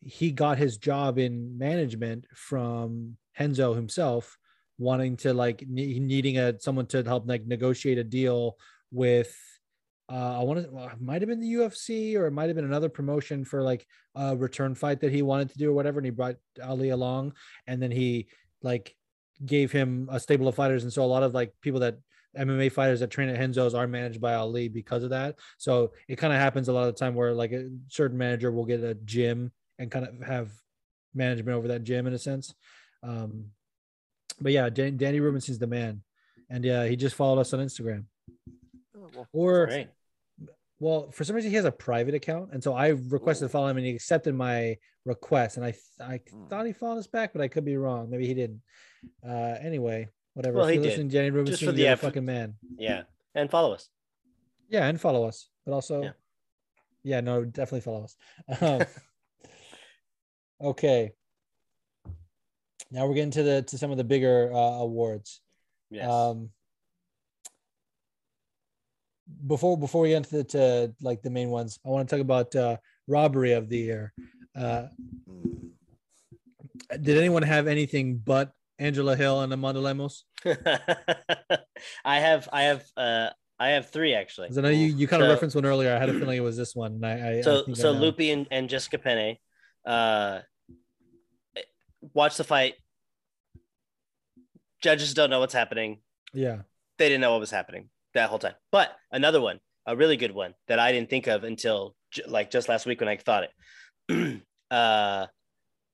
he got his job in management from Renzo himself, wanting to like ne- needing a someone to help like negotiate a deal with uh, I want to might have been the UFC or it might have been another promotion for like a return fight that he wanted to do or whatever, and he brought Ali along, and then he like gave him a stable of fighters, and so a lot of like people that MMA fighters that train at Renzo's are managed by Ali because of that. So it kind of happens a lot of the time where like a certain manager will get a gym and kind of have management over that gym in a sense. Um, but yeah, Dan- Danny Rubenstein's the man, and yeah, he just followed us on Instagram. Oh, well, or. Well, for some reason he has a private account, and so I requested Ooh. to follow him, and he accepted my request, and I I mm. thought he followed us back, but I could be wrong. Maybe he didn't. Uh, anyway, whatever. Well, he did. Jenny Rubenstein, Just for the fucking man. Yeah, and follow us. Yeah, and follow us, but also, yeah, yeah no, definitely follow us. Um, okay. Now we're getting to the to some of the bigger uh, awards. Yes. Um, before before we get into the, to like the main ones, I want to talk about uh, robbery of the year. Uh, did anyone have anything but Angela Hill and Amanda Lemos? I have, I have, uh, I have three actually. I know you, you kind so, of referenced one earlier. I had a feeling it was this one. And I, I so I so Loopy and, and Jessica Penne, uh, watch the fight. Judges don't know what's happening. Yeah, they didn't know what was happening that whole time. But another one, a really good one that I didn't think of until like just last week when I thought it. uh,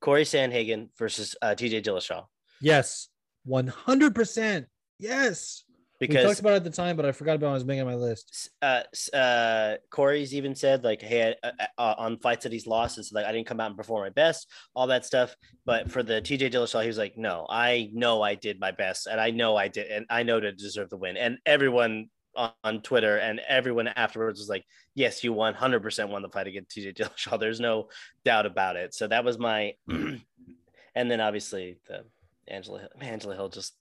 Corey Sandhagen versus uh, TJ Dillashaw. Yes, one hundred percent. Yes, because we talked about it at the time, but I forgot about it. I was making my list. Uh, uh, Corey's even said like, "Hey, uh, uh, uh, on fights that he's lost, it's like I didn't come out and perform my best, all that stuff." But for the TJ Dillashaw, he was like, "No, I know I did my best, and I know I did, and I know to deserve the win." And everyone on Twitter and everyone afterwards was like, "Yes, you 100% won the fight against TJ Dillashaw. There's no doubt about it." So that was my, and then obviously the Angela Hill, Angela Hill just.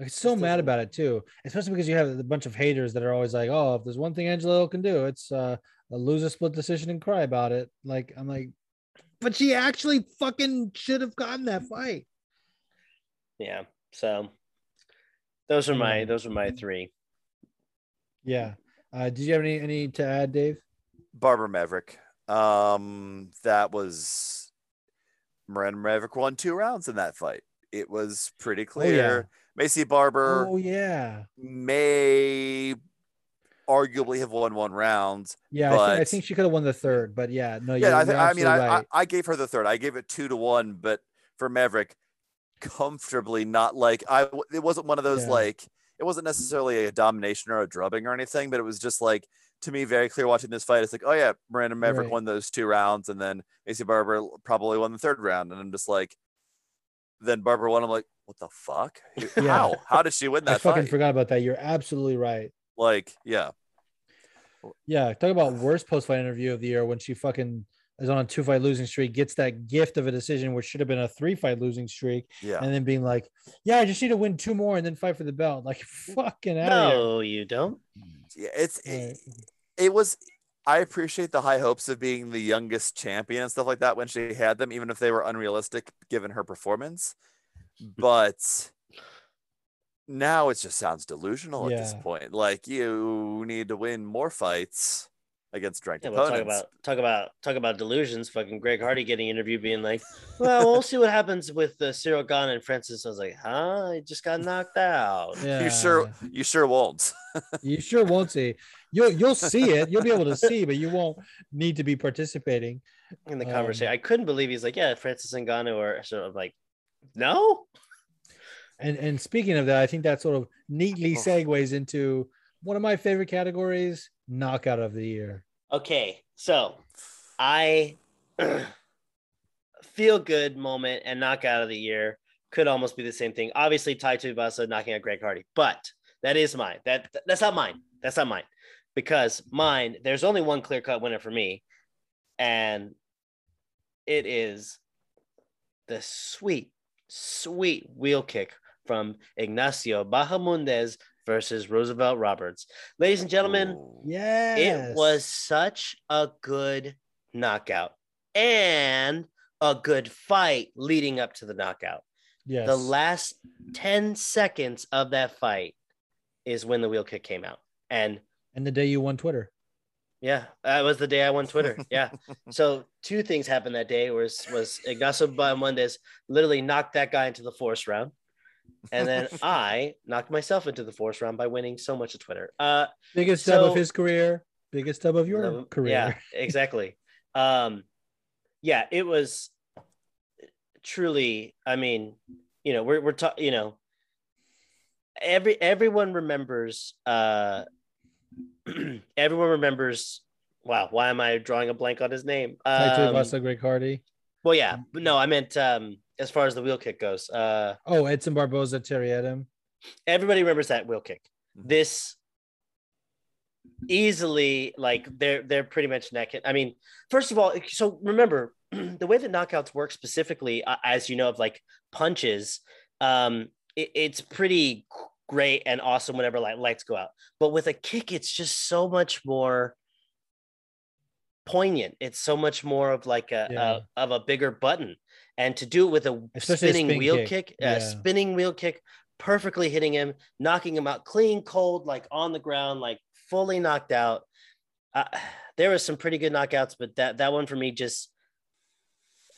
I'm so mad about it too, especially because you have a bunch of haters that are always like, "Oh, if there's one thing Angela Hill can do, it's uh, lose a split decision and cry about it." Like I'm like, but she actually fucking should have gotten that fight. Yeah. So those are my those are my three. Yeah. Uh, did you have any any to add, Dave? Barbara Maverick. Um, that was Miranda Maverick won two rounds in that fight. It was pretty clear. Oh, yeah. Maycee Barber. Oh yeah. May arguably have won one round. Yeah, but... I, think, I think she could have won the third, but yeah, no. Yeah, I, th- I mean, right. I, I gave her the third. I gave it two to one, but for Maverick, comfortably not like I. It wasn't one of those yeah. like. It wasn't necessarily a domination or a drubbing or anything, but it was just like to me very clear watching this fight. It's like, oh yeah, Miranda Maverick right. won those two rounds, and then Maycee Barber probably won the third round, and I'm just like, then Barber won. I'm like, what the fuck? Yeah. How? How did she win that? I fucking fight? forgot about that. You're absolutely right. Like, yeah, yeah. Talk about worst post fight interview of the year when she fucking is on a two fight losing streak, gets that gift of a decision, which should have been a three fight losing streak. Yeah. And then being like, yeah, I just need to win two more and then fight for the belt. Like, fucking out No, you don't. Yeah, it's, it, it was, I appreciate the high hopes of being the youngest champion and stuff like that when she had them, even if they were unrealistic given her performance. But now it just sounds delusional at this point. Like you need to win more fights against ranked Yeah, well, talk about talk about talk about delusions. Fucking Greg Hardy getting interviewed, being like, "Well, we'll see what happens with uh, Ciryl Gane and Francis." I was like, "Huh? He just got knocked out." Yeah. You sure you sure won't. You sure won't see. You'll you'll see it. You'll be able to see, but you won't need to be participating. In the Um, conversation, I couldn't believe he's like, "Yeah, Francis and Ngannou are sort of like, no." And and speaking of that, I think that sort of neatly segues into one of my favorite categories, knockout of the year. Okay, so I feel good moment and knockout of the year could almost be the same thing. Obviously, Tai Tuivasa knocking out Greg Hardy, but that is mine. That that's not mine. That's not mine because mine. There's only one clear cut winner for me, and it is the sweet, sweet wheel kick from Ignacio Bahamondes versus Roosevelt Roberts. Ladies and gentlemen, Ooh. Yeah. it was such a good knockout and a good fight leading up to the knockout. yes. The last 10 seconds of that fight is when the wheel kick came out. And and the day you won Twitter. yeah, that was the day I won Twitter. Yeah. so two things happened that day was was Ignacio Bahamondes literally knocked that guy into the fourth round. And then I knocked myself into the fourth round by winning so much of Twitter. Uh Biggest dub of his career, biggest dub of your Um, career. Yeah, exactly. um, yeah, it was truly. I mean, you know, we're we're talking. You know, every everyone remembers. Uh, everyone remembers. Wow, why am I drawing a blank on his name? Um, Tuivasa, Greg Hardy. well, yeah, no, I meant um, as far as the wheel kick goes. Uh, Oh, Edson Barboza, Terry Etim. everybody remembers that wheel kick. Mhm. This easily like they're they're pretty much neck. I mean, first of all, so remember the way that knockouts work specifically, uh, as you know, of like punches, um, it, it's pretty great and awesome whenever like lights go out. But with a kick, it's just so much more poignant. It's so much more of like a, Yeah. a of a bigger button, and to do it with a Especially a spinning spin wheel kick. kick, Yeah. a spinning wheel kick, perfectly hitting him, knocking him out clean, cold, like on the ground, like fully knocked out. Uh, there was some pretty good knockouts, but that that one for me just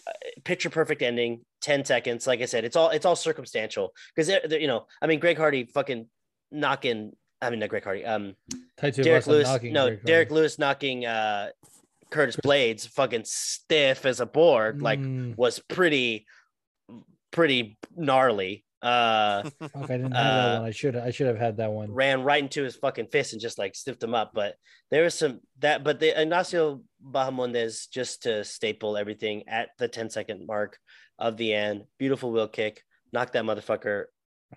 uh, picture perfect ending. 10 seconds like i said it's all it's all circumstantial because you know i mean greg hardy fucking knocking i mean not greg hardy um Derrick Lewis, no, Derrick Lewis knocking uh, Curtis Blaydes fucking stiff as a board, like Mm, was pretty, pretty gnarly. Uh, fuck, I didn't have that uh, one. I should I should have had that one. ran right into his fucking fist and just like stiffed him up. But there was some that, but the Ignacio Bahamondes just to staple everything at the 10 second mark of the end. Beautiful wheel kick, knocked that motherfucker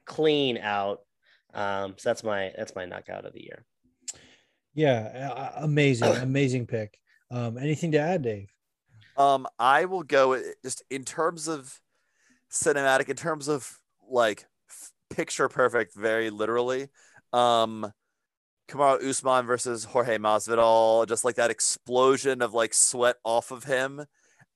clean out. Um, so that's my that's my knockout of the year. Yeah, uh, amazing, amazing pick. Um, anything to add, Dave? Um, I will go just in terms of cinematic, in terms of like picture perfect, very literally. Um, Kamaru Usman versus Jorge Masvidal, just like that explosion of like sweat off of him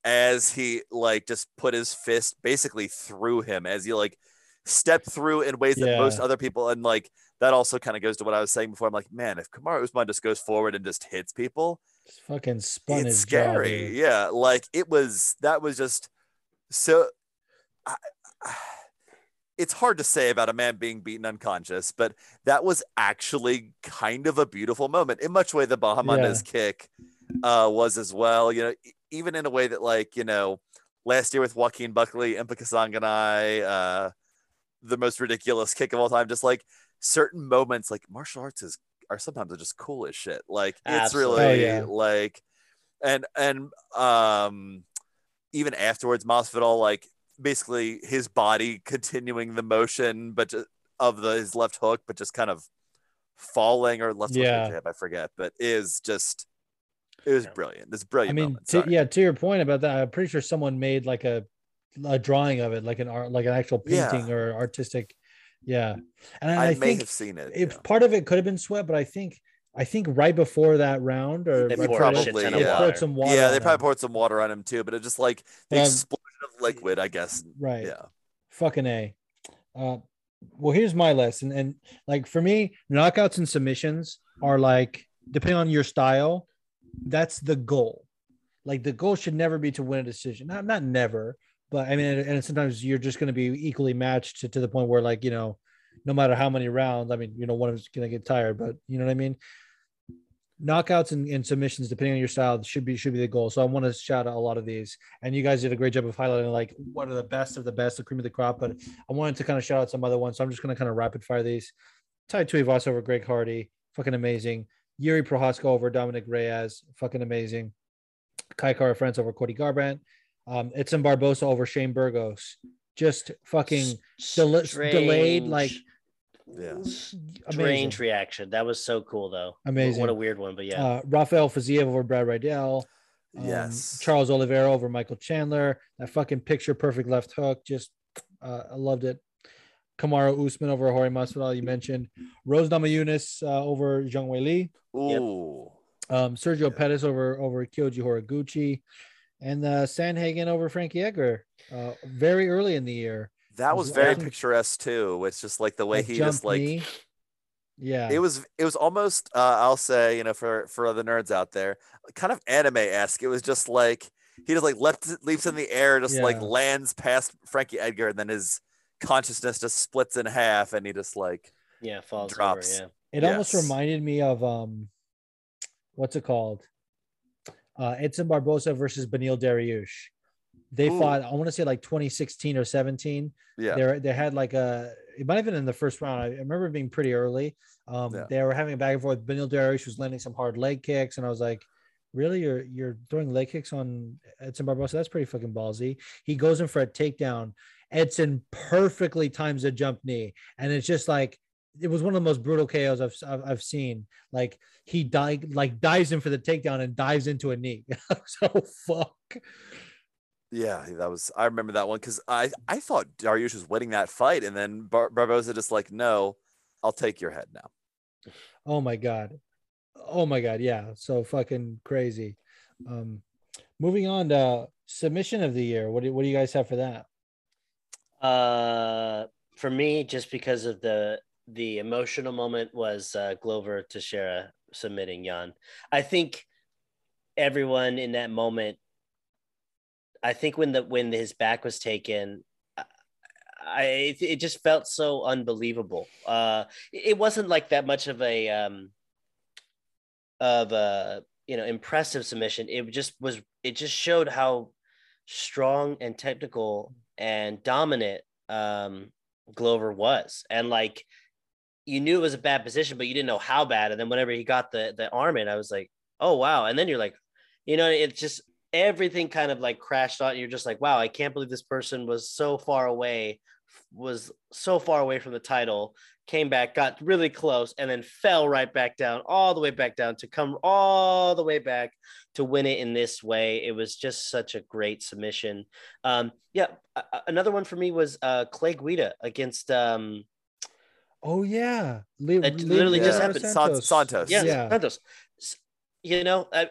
as he like just put his fist basically through him as he like stepped through in ways that most other people and like that also kind of goes to what I was saying before. I'm like, man, if Kamaru Usman just goes forward and just hits people, Just fucking spun it's his scary. yeah, like it was. That was just so. I, it's hard to say about a man being beaten unconscious, but that was actually kind of a beautiful moment in much way the Bahamondes kick uh, was as well. You know, even in a way that like you know last year with Joaquin Buckley, Impa Kasanganay, uh, the most ridiculous kick of all time. Just like certain moments, like martial arts is are sometimes just cool as shit. Like it's Absolutely. really Oh, yeah. like, and and um, even afterwards, Masvidal like basically his body continuing the motion, but ju- of the his left hook, but just kind of falling or left Yeah. hook jab, I forget, but is just it was Yeah. brilliant. It's brilliant. I mean, moment. to, yeah, to your point about that, I'm pretty sure someone made like a a drawing of it, like an art, like an actual Yeah. painting or artistic. Yeah, and I, I, I may think have seen it. if yeah. part of it could have been sweat, but I think I think right before that round, or They right poured before a shit they of poured some water. yeah, on they him. probably poured some water on him too, but it just like the Um, explosion of liquid, I guess. right. Yeah. Fucking a. Uh, well, here's my list, and and like for me, knockouts and submissions are like depending on your style, that's the goal. Like the goal should never be to win a decision. Not not never, but I mean, and sometimes you're just going to be equally matched to, to the point where like you know, no matter how many rounds, I mean, you know, one of is going to get tired, but you know what I mean. Knockouts and, and submissions, depending on your style, should be should be the goal. So I want to shout out a lot of these, and you guys did a great job of highlighting like what are the best of the best, the cream of the crop. But I wanted to kind of shout out some other ones, so I'm just going to kind of rapid fire these. Tai Tuivasa over Greg Hardy, fucking amazing. Yuri Prochazka over Dominick Reyes, fucking amazing. Kai Kara France over Cody Garbrandt. Um, in Barboza over Shane Burgos. Just fucking del- delayed, like Yeah. strange reaction. That was so cool though. Amazing. What a weird one, but yeah. Uh, Rafael Fiziev over Brad Riddell. Um, Yes. Charles Oliveira over Michael Chandler. That fucking picture perfect left hook. Just, uh, I loved it. Kamaru Usman over Hori Masvidal. You mentioned Rose Namajunas uh, over Zhang Wei Li. Ooh. Um, Sergio Yeah. Pettis over over Kyoji Horiguchi, and uh, Sandhagen over Frankie Edgar. Uh, very early in the year. That was was very awesome. picturesque too. It's just like the way That he just like knee. yeah, it was it was almost uh, I'll say, you know, for for the nerds out there, kind of anime-esque. It was just like he just like left leaps in the air, just like lands past Frankie Edgar, and then his consciousness just splits in half and he just like yeah, falls drops. over. It almost reminded me of um, what's it called? Uh, Edson Barboza versus Beneil Dariush. They Ooh. fought. I want to say like 2016 or 17. yeah. They they had like a. It might have been in the first round. I remember being pretty early. Um, Yeah. they were having a back and forth. Beneil Dariush was landing some hard leg kicks, and I was like, "Really, you're you're throwing leg kicks on Edson Barboza? That's pretty fucking ballsy." He goes in for a takedown. Edson perfectly times a jump knee, and it's just like it was one of the most brutal KOs I've I've, I've seen. Like he died, like dives in for the takedown and dives into a knee. so fuck. Yeah, that was. I remember that one because I I thought Dariush was winning that fight, and then Bar- Barboza just like, no, I'll take your head now. Oh my god. Oh my god. Yeah. So fucking crazy. Um, moving on to submission of the year. What do what do you guys have for that? Uh, for me, just because of the the emotional moment was uh, Glover Teixeira submitting Yan. I think everyone in that moment. I think when the when his back was taken, I, it, it just felt so unbelievable. Uh, it wasn't like that much of a um of a you know impressive submission. It just was. It just showed how strong and technical and dominant um, Glover was, and like you knew it was a bad position, but you didn't know how bad. And then whenever he got the the arm in, I was like, oh wow. And then you're like, you know, it's just everything kind of like crashed on. You're just like, wow, I can't believe this person was so far away, was so far away from the title, came back, got really close, and then fell right back down, all the way back down to come all the way back to win it in this way. It was just such a great submission. Um, yeah, another one for me was uh, Clay Guida against um, Oh yeah. Li- That Li- literally just happened. San- Santos. yeah, Yeah. Santos. You know, uh,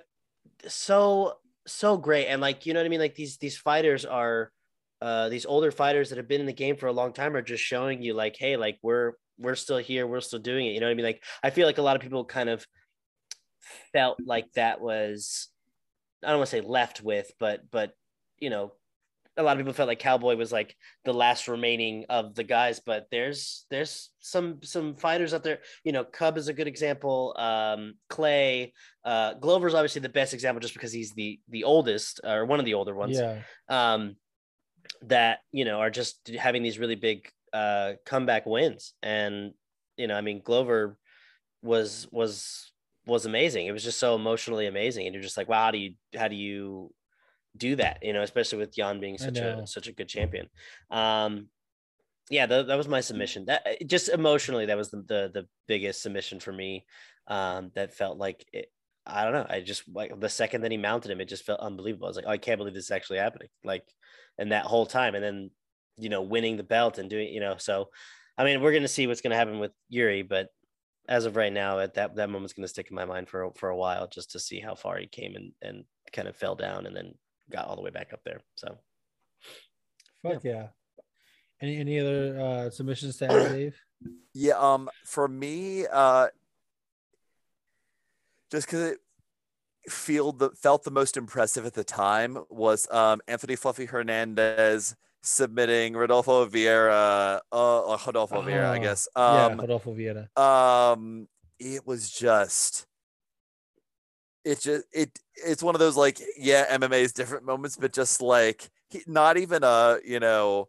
so so great, and like you know what I mean. Like these these fighters are, uh, these older fighters that have been in the game for a long time are just showing you like, hey, like we're we're still here, we're still doing it. You know what I mean? Like I feel like a lot of people kind of felt like that was, I don't want to say left with, but but you know. A lot of people felt like Cowboy was like the last remaining of the guys, but there's there's some some fighters out there. You know, Cub is a good example. Um, Clay, uh, Glover's obviously the best example just because he's the the oldest or one of the older ones. Yeah. Um, that you know are just having these really big uh comeback wins, and you know, I mean, Glover was was was amazing. It was just so emotionally amazing, and you're just like, wow, how do you how do you do that? You know, especially with Yan being such a such a good champion. Um, yeah, that, that was my submission. That just emotionally, that was the the, the biggest submission for me. Um, that felt like it, I don't know. I just like the second that he mounted him, it just felt unbelievable. I was like, oh, I can't believe this is actually happening. Like, and that whole time, and then you know, winning the belt and doing, you know, so I mean, we're gonna see what's gonna happen with Yuri, but as of right now, at that that moment's gonna stick in my mind for for a while, just to see how far he came and and kind of fell down and then got all the way back up there. So Fuck yeah. Any any other uh, submissions to add, Dave? Yeah, um, for me, uh, just because it feel the felt the most impressive at the time was um Anthony Fluffy Hernandez submitting Rodolfo Vieira, uh, or Rodolfo Vieira, I Oh, guess. yeah, Um, Rodolfo Vieira. um, it was just, it just it it's one of those like yeah MMA is different moments, but just like he, not even a you know.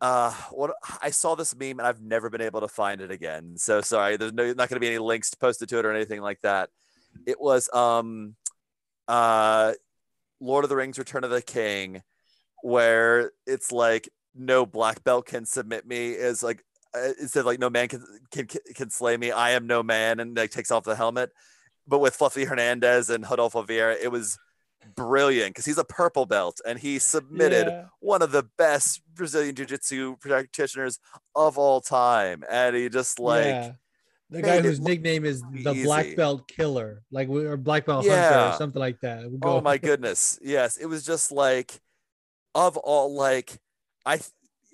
Uh, what I saw this meme and I've never been able to find it again. So sorry, there's no not going to be any links posted to it or anything like that. It was um, uh, Lord of the Rings: Return of the King, where it's like no black belt can submit me is like uh, it said like no man can, can can slay me. I am no man, and like takes off the helmet. But with Fluffy Hernandez and Rodolfo Vieira, it was brilliant because he's a purple belt and he submitted Yeah. one of the best Brazilian jiu-jitsu practitioners of all time, and he just like yeah. the guy whose nickname is the. Black Belt Killer, like or Black Belt Hunter or something like that. We'll oh my goodness yes it was just like of all like i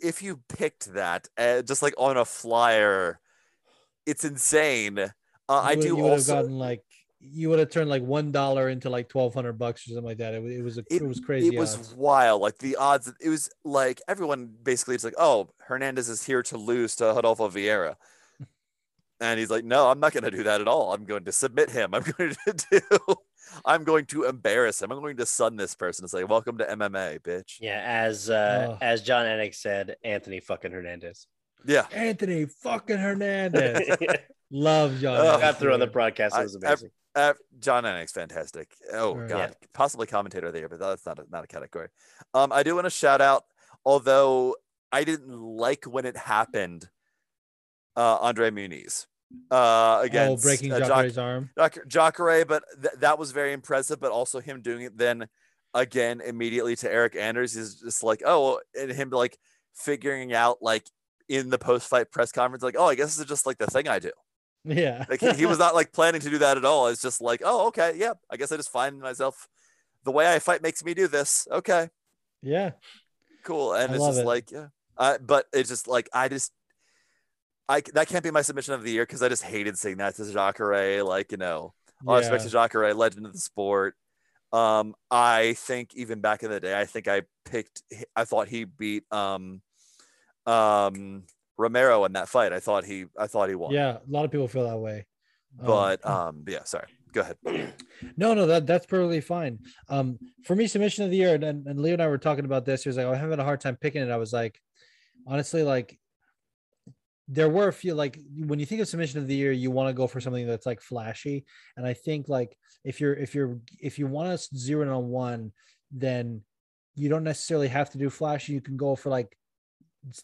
if you picked that uh, just like on a flyer it's insane uh, i would- do You would have also gotten like you would have turned like one dollar into like twelve hundred bucks or something like that. It, it was a, it, was crazy. it was odds. wild like the odds it was like everyone basically it's like oh hernandez is here to lose to rodolfo vieira and he's like no i'm not going to do that at all i'm going to submit him i'm going to do i'm going to embarrass him i'm going to sun this person and say welcome to mma bitch yeah, as uh, Oh. as Jon Anik said, Anthony fucking Hernandez. yeah Anthony fucking Hernandez. Love Jon. Oh, Anik got through on the here. broadcast. It was amazing. Uh, Jon Anik's fantastic. Oh Right. God, Yeah. possibly commentator of the year, but that's not a, not a category. Um, I do want to shout out, although I didn't like when it happened, uh, Andre Muniz uh, Oh, against breaking uh, Jacare's arm. Jac- Jacare, but th- that was very impressive. But also him doing it then again immediately to Eric Anders is just like oh, and him like figuring out like in the post fight press conference like oh, I guess this is just like the thing I do. Yeah. Like he, he was not like planning to do that at all. It's just like, oh, okay, yeah. I guess I just find myself the way I fight makes me do this. Okay, yeah. cool. And I it's just it. like, yeah. Uh, but it's just like I just I that can't be my submission of the year because I just hated seeing that to Jacare. Like you know, all respect to Jacare, legend of the sport. Um, I think even back in the day, I think I picked. I thought he beat um, um, Romero in that fight. I thought he. I thought he won. Yeah, a lot of people feel that way. Um, But um, yeah. Sorry. Go ahead. no, no, that that's perfectly fine. Um, for me, submission of the year, and, and Leo and I were talking about this. He was like, "I'm having a hard time picking it." I was like, honestly, like there were a few like when you think of submission of the year, you want to go for something that's like flashy. And I think like if you're if you're if you want to zero in on one, then you don't necessarily have to do flashy. You can go for like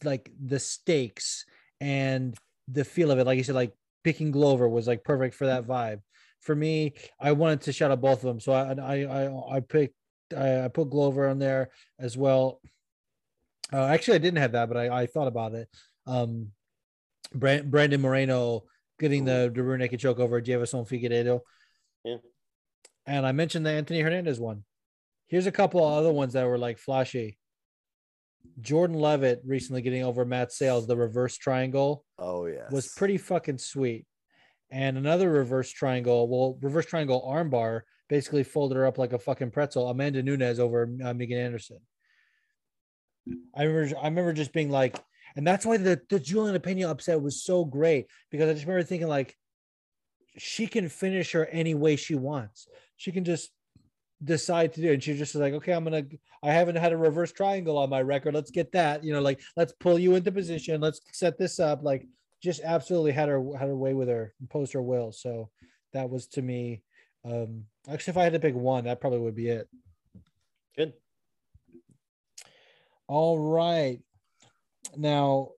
like the stakes and the feel of it. Like you said, like picking Glover was like perfect for that vibe. For me, I wanted to shout out both of them, so I I I, I picked I, I put Glover on there as well. Uh, actually, I didn't have that, but I, I thought about it. Um, Brand, Brandon Moreno getting the, the rear naked choke over Jefferson Figueiredo. Yeah. And I mentioned the Anthony Hernandez one. Here's a couple of other ones that were like flashy. Jordan Leavitt recently getting over Matt Sayles, the reverse triangle Oh yeah. was pretty fucking sweet. And another reverse triangle, well, reverse triangle armbar basically folded her up like a fucking pretzel. Amanda Nunes over uh, Megan Anderson. I remember, I remember just being like, and that's why the, the Julian Pena upset was so great because I just remember thinking like, she can finish her any way she wants. She can just decide to do. And she's just like, okay, I'm gonna I haven't had a reverse triangle on my record. Let's get that. You know, like let's pull you into position. Let's set this up. Like just absolutely had her had her way with her, imposed her will. So that was to me. Um actually if I had to pick one, that probably would be it. Good. All right. Now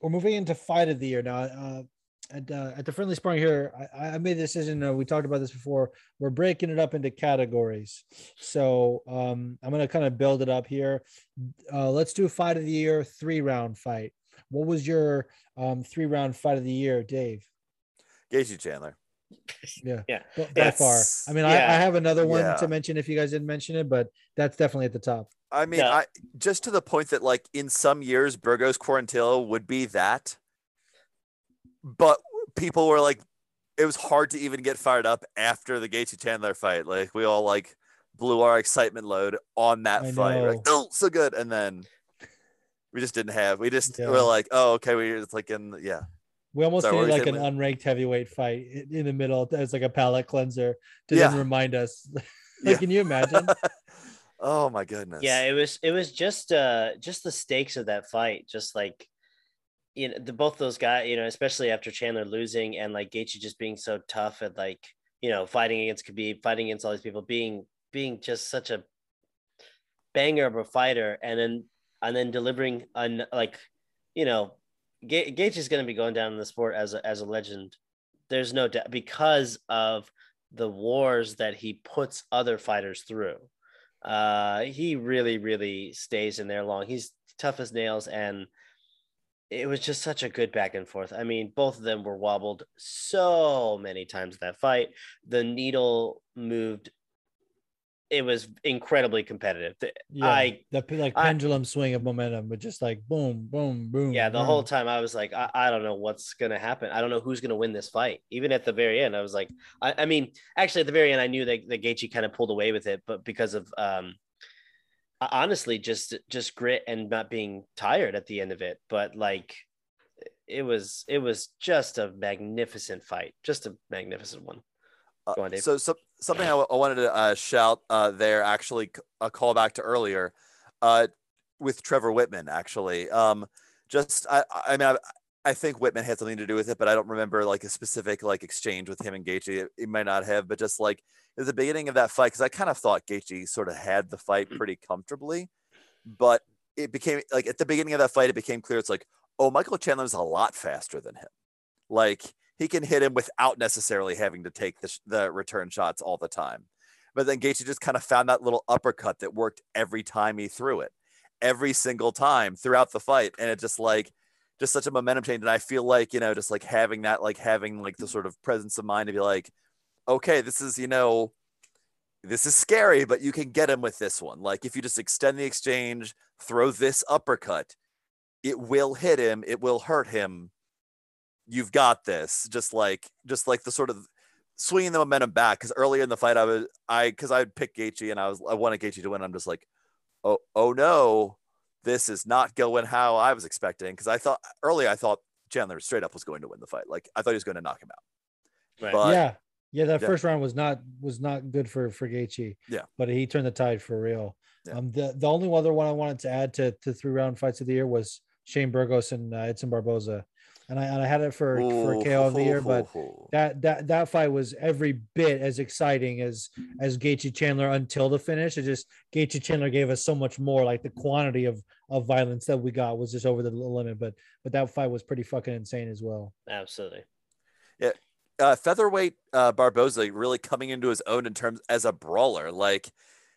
we're moving into fight of the year. Now, uh, at, uh, at the friendly sparring here, I, I made the decision. Uh, we talked about this before. We're breaking it up into categories. So um, I'm going to kind of build it up here. Uh, let's do a fight of the year, three round fight. What was your um, three round fight of the year, Dave? Gaethje Chandler. Yeah, Yeah. b- by Yeah. far. I mean, I, I have another one Yeah. to mention if you guys didn't mention it, but that's definitely at the top. I mean, Yeah. I just to the point that like in some years Burgos Quarantillo would be that, but people were like, it was hard to even get fired up after the Gaethje Chandler fight. Like we all like blew our excitement load on that I fight. We're like, oh, so good, and then we just didn't have. We just Yeah. were like, oh, okay, we it's like in yeah. We almost Sorry, what needed were like an saying, unranked heavyweight fight in the middle as like a palate cleanser to Yeah. then remind us. like, Yeah. can you imagine? Oh my goodness. Yeah, it was it was just uh just the stakes of that fight, just like you know, the both those guys, you know, especially after Chandler losing and like Gaethje just being so tough and like, you know, fighting against Khabib, fighting against all these people, being being just such a banger of a fighter and then and then delivering on like, you know, Ga- Gaethje is going to be going down in the sport as a, as a legend. There's no doubt because of the wars that he puts other fighters through uh he really really stays in there long he's tough as nails and it was just such a good back and forth i mean both of them were wobbled so many times that fight the needle moved it was incredibly competitive The- Yeah, I- the like I- pendulum swing of momentum, but just like boom, boom, boom. yeah the boom. whole time i was like I, I don't know what's gonna happen i don't know who's gonna win this fight even at the very end i was like i, I mean actually at the very end i knew that, that Gaethje kind of pulled away with it but because of um honestly just just grit and not being tired at the end of it but like it was it was just a magnificent fight just a magnificent one Uh, on, so, so something I, w- I wanted to uh, shout uh, there, actually, a call back to earlier, uh, with Trevor Wittman. Actually, um, just I, I mean, I, I think Wittman had something to do with it, but I don't remember like a specific like exchange with him and Gaethje. It, it might not have, but just like at the beginning of that fight, because I kind of thought Gaethje sort of had the fight mm. pretty comfortably, but it became like at the beginning of that fight, it became clear it's like, oh, Michael Chandler's a lot faster than him. Like he can hit him without necessarily having to take the, sh- the return shots all the time. But then Gaethje just kind of found that little uppercut that worked every time he threw it, every single time throughout the fight, and it just like just such a momentum change. And I feel like you know, just like having that, like having like the sort of presence of mind to be like, okay, this is you know, this is scary, but you can get him with this one. Like if you just extend the exchange, throw this uppercut, it will hit him, it will hurt him. You've got this. Just like just like the sort of swinging the momentum back because earlier in the fight I was I because I would pick Gaethje and I was I wanted Gaethje to win. I'm just like, oh oh no, this is not going how I was expecting because I thought early, I thought Chandler straight up was going to win the fight. Like I thought he was going to knock him out. right But- yeah, yeah. That Yeah. first round was not was not good for for Gaethje. Yeah. but he turned the tide for real. Yeah. Um, the the only other one I wanted to add to to three round fights of the year was Shane Burgos and uh, Edson Barboza, and I and I had it for for Ooh, KO of the year, hoo, but hoo, hoo. that that that fight was every bit as exciting as as Gaethje Chandler until the finish. It just Gaethje Chandler gave us so much more. Like the quantity of of violence that we got was just over the limit. But but that fight was pretty fucking insane as well. absolutely Yeah, uh, featherweight uh, Barboza really coming into his own in terms as a brawler. Like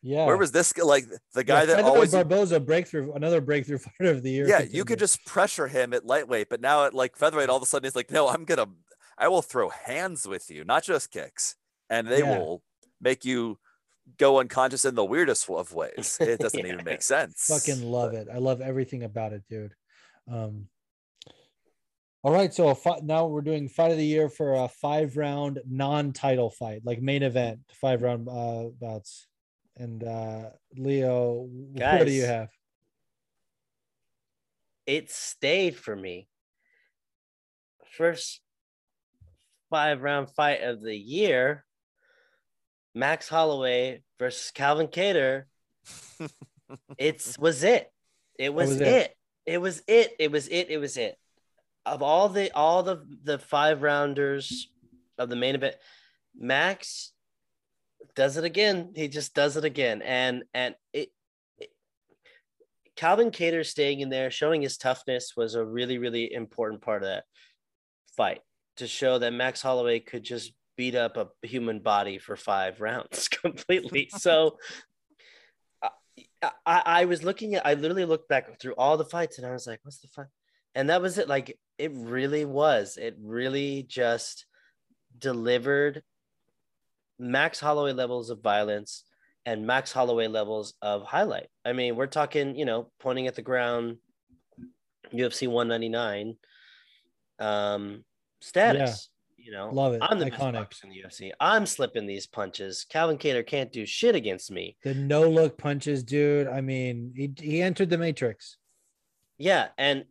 Yeah. where was this like the guy Yeah, that always Barboza breakthrough another breakthrough fighter of the year. yeah you could just pressure him at lightweight, but now at like featherweight all of a sudden he's like no I'm gonna I will throw hands with you, not just kicks, and they Yeah. will make you go unconscious in the weirdest of ways. It doesn't Yeah. even make sense. fucking love it. I love everything about it, dude. Um, all right, so a fi- now we're doing fight of the year for a five round non-title fight, like main event, five round uh, bouts. And uh, Leo, what do you have? it stayed for me. First five round fight of the year Max Holloway versus Calvin Kattar. It's was it. It was, was it. it. it. was it. It was it. It was it. Of all the all the the five rounders of the main event, Max does it again. He just does it again. And and it, it Calvin Kattar staying in there, showing his toughness was a really, really important part of that fight to show that Max Holloway could just beat up a human body for five rounds completely. so uh, I, I, I was looking at, I literally looked back through all the fights and I was like, what's the fight? And that was it. Like, it really was. It really just delivered Max Holloway levels of violence and Max Holloway levels of highlight. I mean, we're talking, you know, pointing at the ground, UFC 199 um, status. You know, Love it. I'm the Iconic. in the UFC. I'm slipping these punches. Calvin Kattar can't do shit against me. The no look punches, dude. I mean, he, he entered the matrix. Yeah, and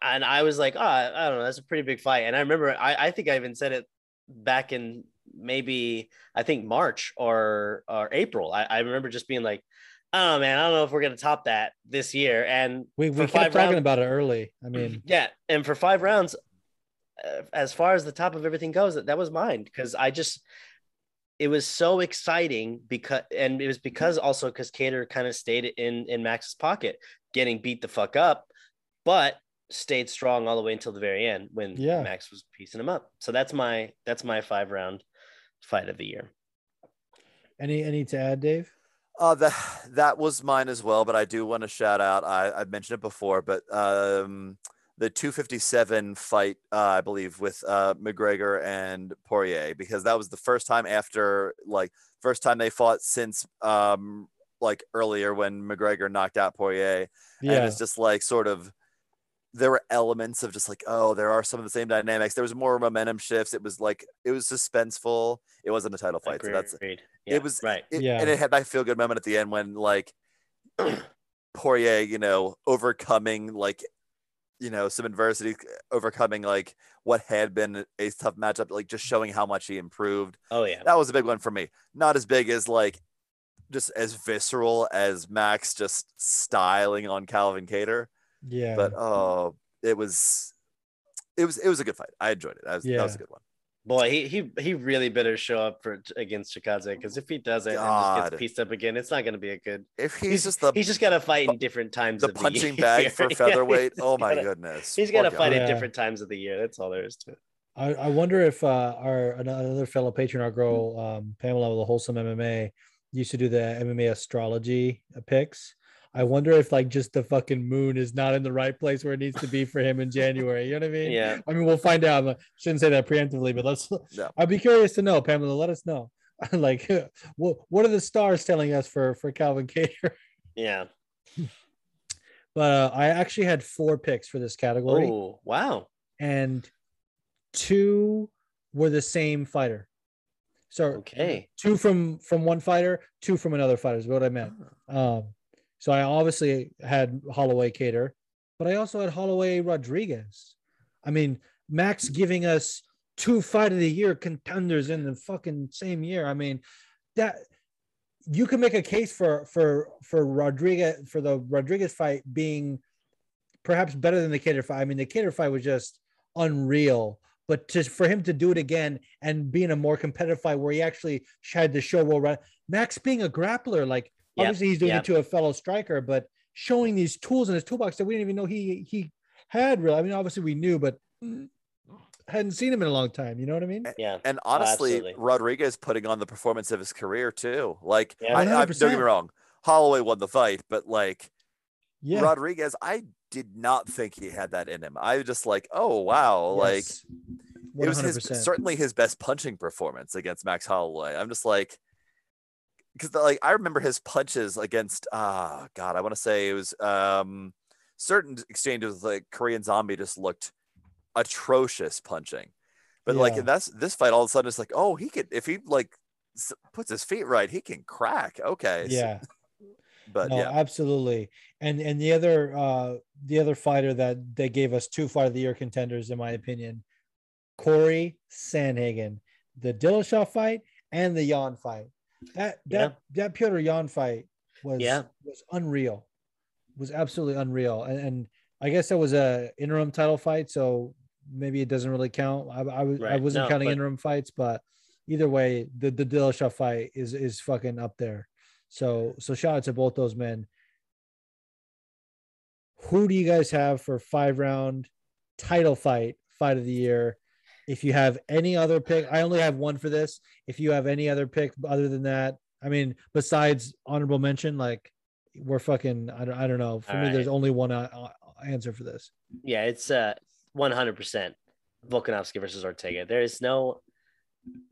and I was like, oh, I don't know, that's a pretty big fight. And I remember, I, I think I even said it back in maybe I think March or or April. I, I remember just being like, oh man, I don't know if we're gonna top that this year. And We, we kept talking rounds- about it early. I mean, yeah, and for five rounds, uh, as far as the top of everything goes, that, that was mine because I just it was so exciting because and it was because also because Kattar kind of stayed in in Max's pocket, getting beat the fuck up, but stayed strong all the way until the very end when Yeah. Max was piecing him up. So that's my that's my five round fight of the year. any any to add, Dave? Uh, that that was mine as well, but I do want to shout out. I I mentioned it before, but um, the 257 fight, uh, I believe, with uh, McGregor and Poirier, because that was the first time after like first time they fought since um like earlier when McGregor knocked out Poirier, and it's just like sort of there were elements of just like oh there are some of the same dynamics there was more momentum shifts it was like it was suspenseful it wasn't a title fight so that's Agreed. it was- right. it, Yeah. and it had that feel good moment at the end when like Poirier, you know, overcoming like you know some adversity, overcoming like what had been a tough matchup, like just showing how much he improved. Oh yeah. That was a big one for me. Not as big as like just as visceral as Max just styling on Calvin Kattar, yeah. but oh, it was. It was it was a good fight. I enjoyed it. That was, that was a good one. Boy, he he he really better show up for against Chikadze because if he doesn't and just gets pieced up again, it's not going to be a good. If he's, just the he's just got to fight in different times. the of punching the bag for featherweight, he's oh my gotta- goodness, He's got to fight guy. Yeah. at different times of the year. That's all there is to it. I, I wonder if uh, our another fellow patron, our girl um, Pamela with the Wholesome MMA, used to do the MMA astrology uh, picks. I wonder if like just the fucking moon is not in the right place where it needs to be for him in January. You know what I mean? Yeah. I mean, we'll find out. I shouldn't say that preemptively, but let's. Yeah. I'd be curious to know, Pamela. Let us know. like, what what are the stars telling us for for Calvin Kattar? Yeah. But uh, I actually had four picks for this category. Oh wow. and two were the same fighter. So Okay. two from from one fighter, two from another fighter is what I meant. Um, so I obviously had Holloway Kattar, but I also had Holloway Rodriguez. I mean, Max giving us two fight of the year contenders in the fucking same year. I mean, that you can make a case for for for Rodriguez for the Rodriguez fight being perhaps better than the Kattar fight. I mean, the Kattar fight was just unreal. But to, for him to do it again and be in a more competitive fight where he actually had to show well, Max being a grappler, like Yeah, obviously he's doing yeah. it to a fellow striker, but showing these tools in his toolbox that we didn't even know he he had. Really, I mean, obviously we knew, but hadn't seen him in a long time. You know what I mean? Yeah. And honestly, absolutely. Rodriguez putting on the performance of his career too. Like, Yeah. I, I, don't get me wrong, Holloway won the fight, but like Yeah. Rodriguez, I did not think he had that in him. I was just like, oh wow, like Yes. it was his certainly his best punching performance against Max Holloway. I'm just like, because like I remember his punches against ah God, I want to say it was um certain exchanges with like Korean Zombie just looked atrocious punching, but like Yeah. in that's this fight all of a sudden it's like oh he could if he like s- puts his feet right he can crack okay Yeah. but no, yeah absolutely. And and the other uh the other fighter that they gave us two fight of the year contenders, in my opinion, Cory Sandhagen, the Dillashaw fight and the Yan fight. That that that Piotr Yan fight was Yeah. was unreal. Was absolutely unreal. And, and I guess that was a interim title fight, so maybe it doesn't really count. I, I was I wasn't No, counting but- interim fights, but either way, the the Dillashaw fight is is fucking up there. So so shout out to both those men. Who do you guys have for five round title fight, fight of the year? If you have any other pick, I only have one for this. If you have any other pick other than that, I mean, besides honorable mention, like we're fucking, I don't, I don't know. For All me, there's only one uh, uh, answer for this. Yeah, it's uh 100% Volkanovski versus Ortega. There is no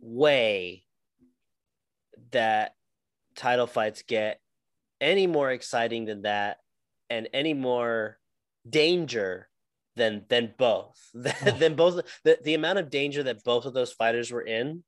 way that title fights get any more exciting than that and any more danger than than both. Than, oh. than both the, the amount of danger that both of those fighters were in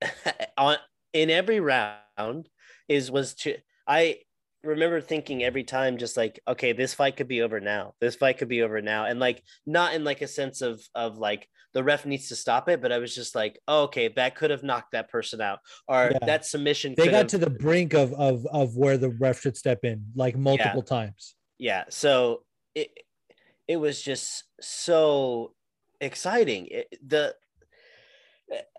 on in every round is was to I remember thinking every time just like okay this fight could be over now. This fight could be over now. And like not in like a sense of of like the ref needs to stop it but i was just like oh, okay that could have knocked that person out. Or Yeah. that submission They got have- to the brink of of of where the ref should step in, like multiple times. yeah. So it it was just so exciting it, the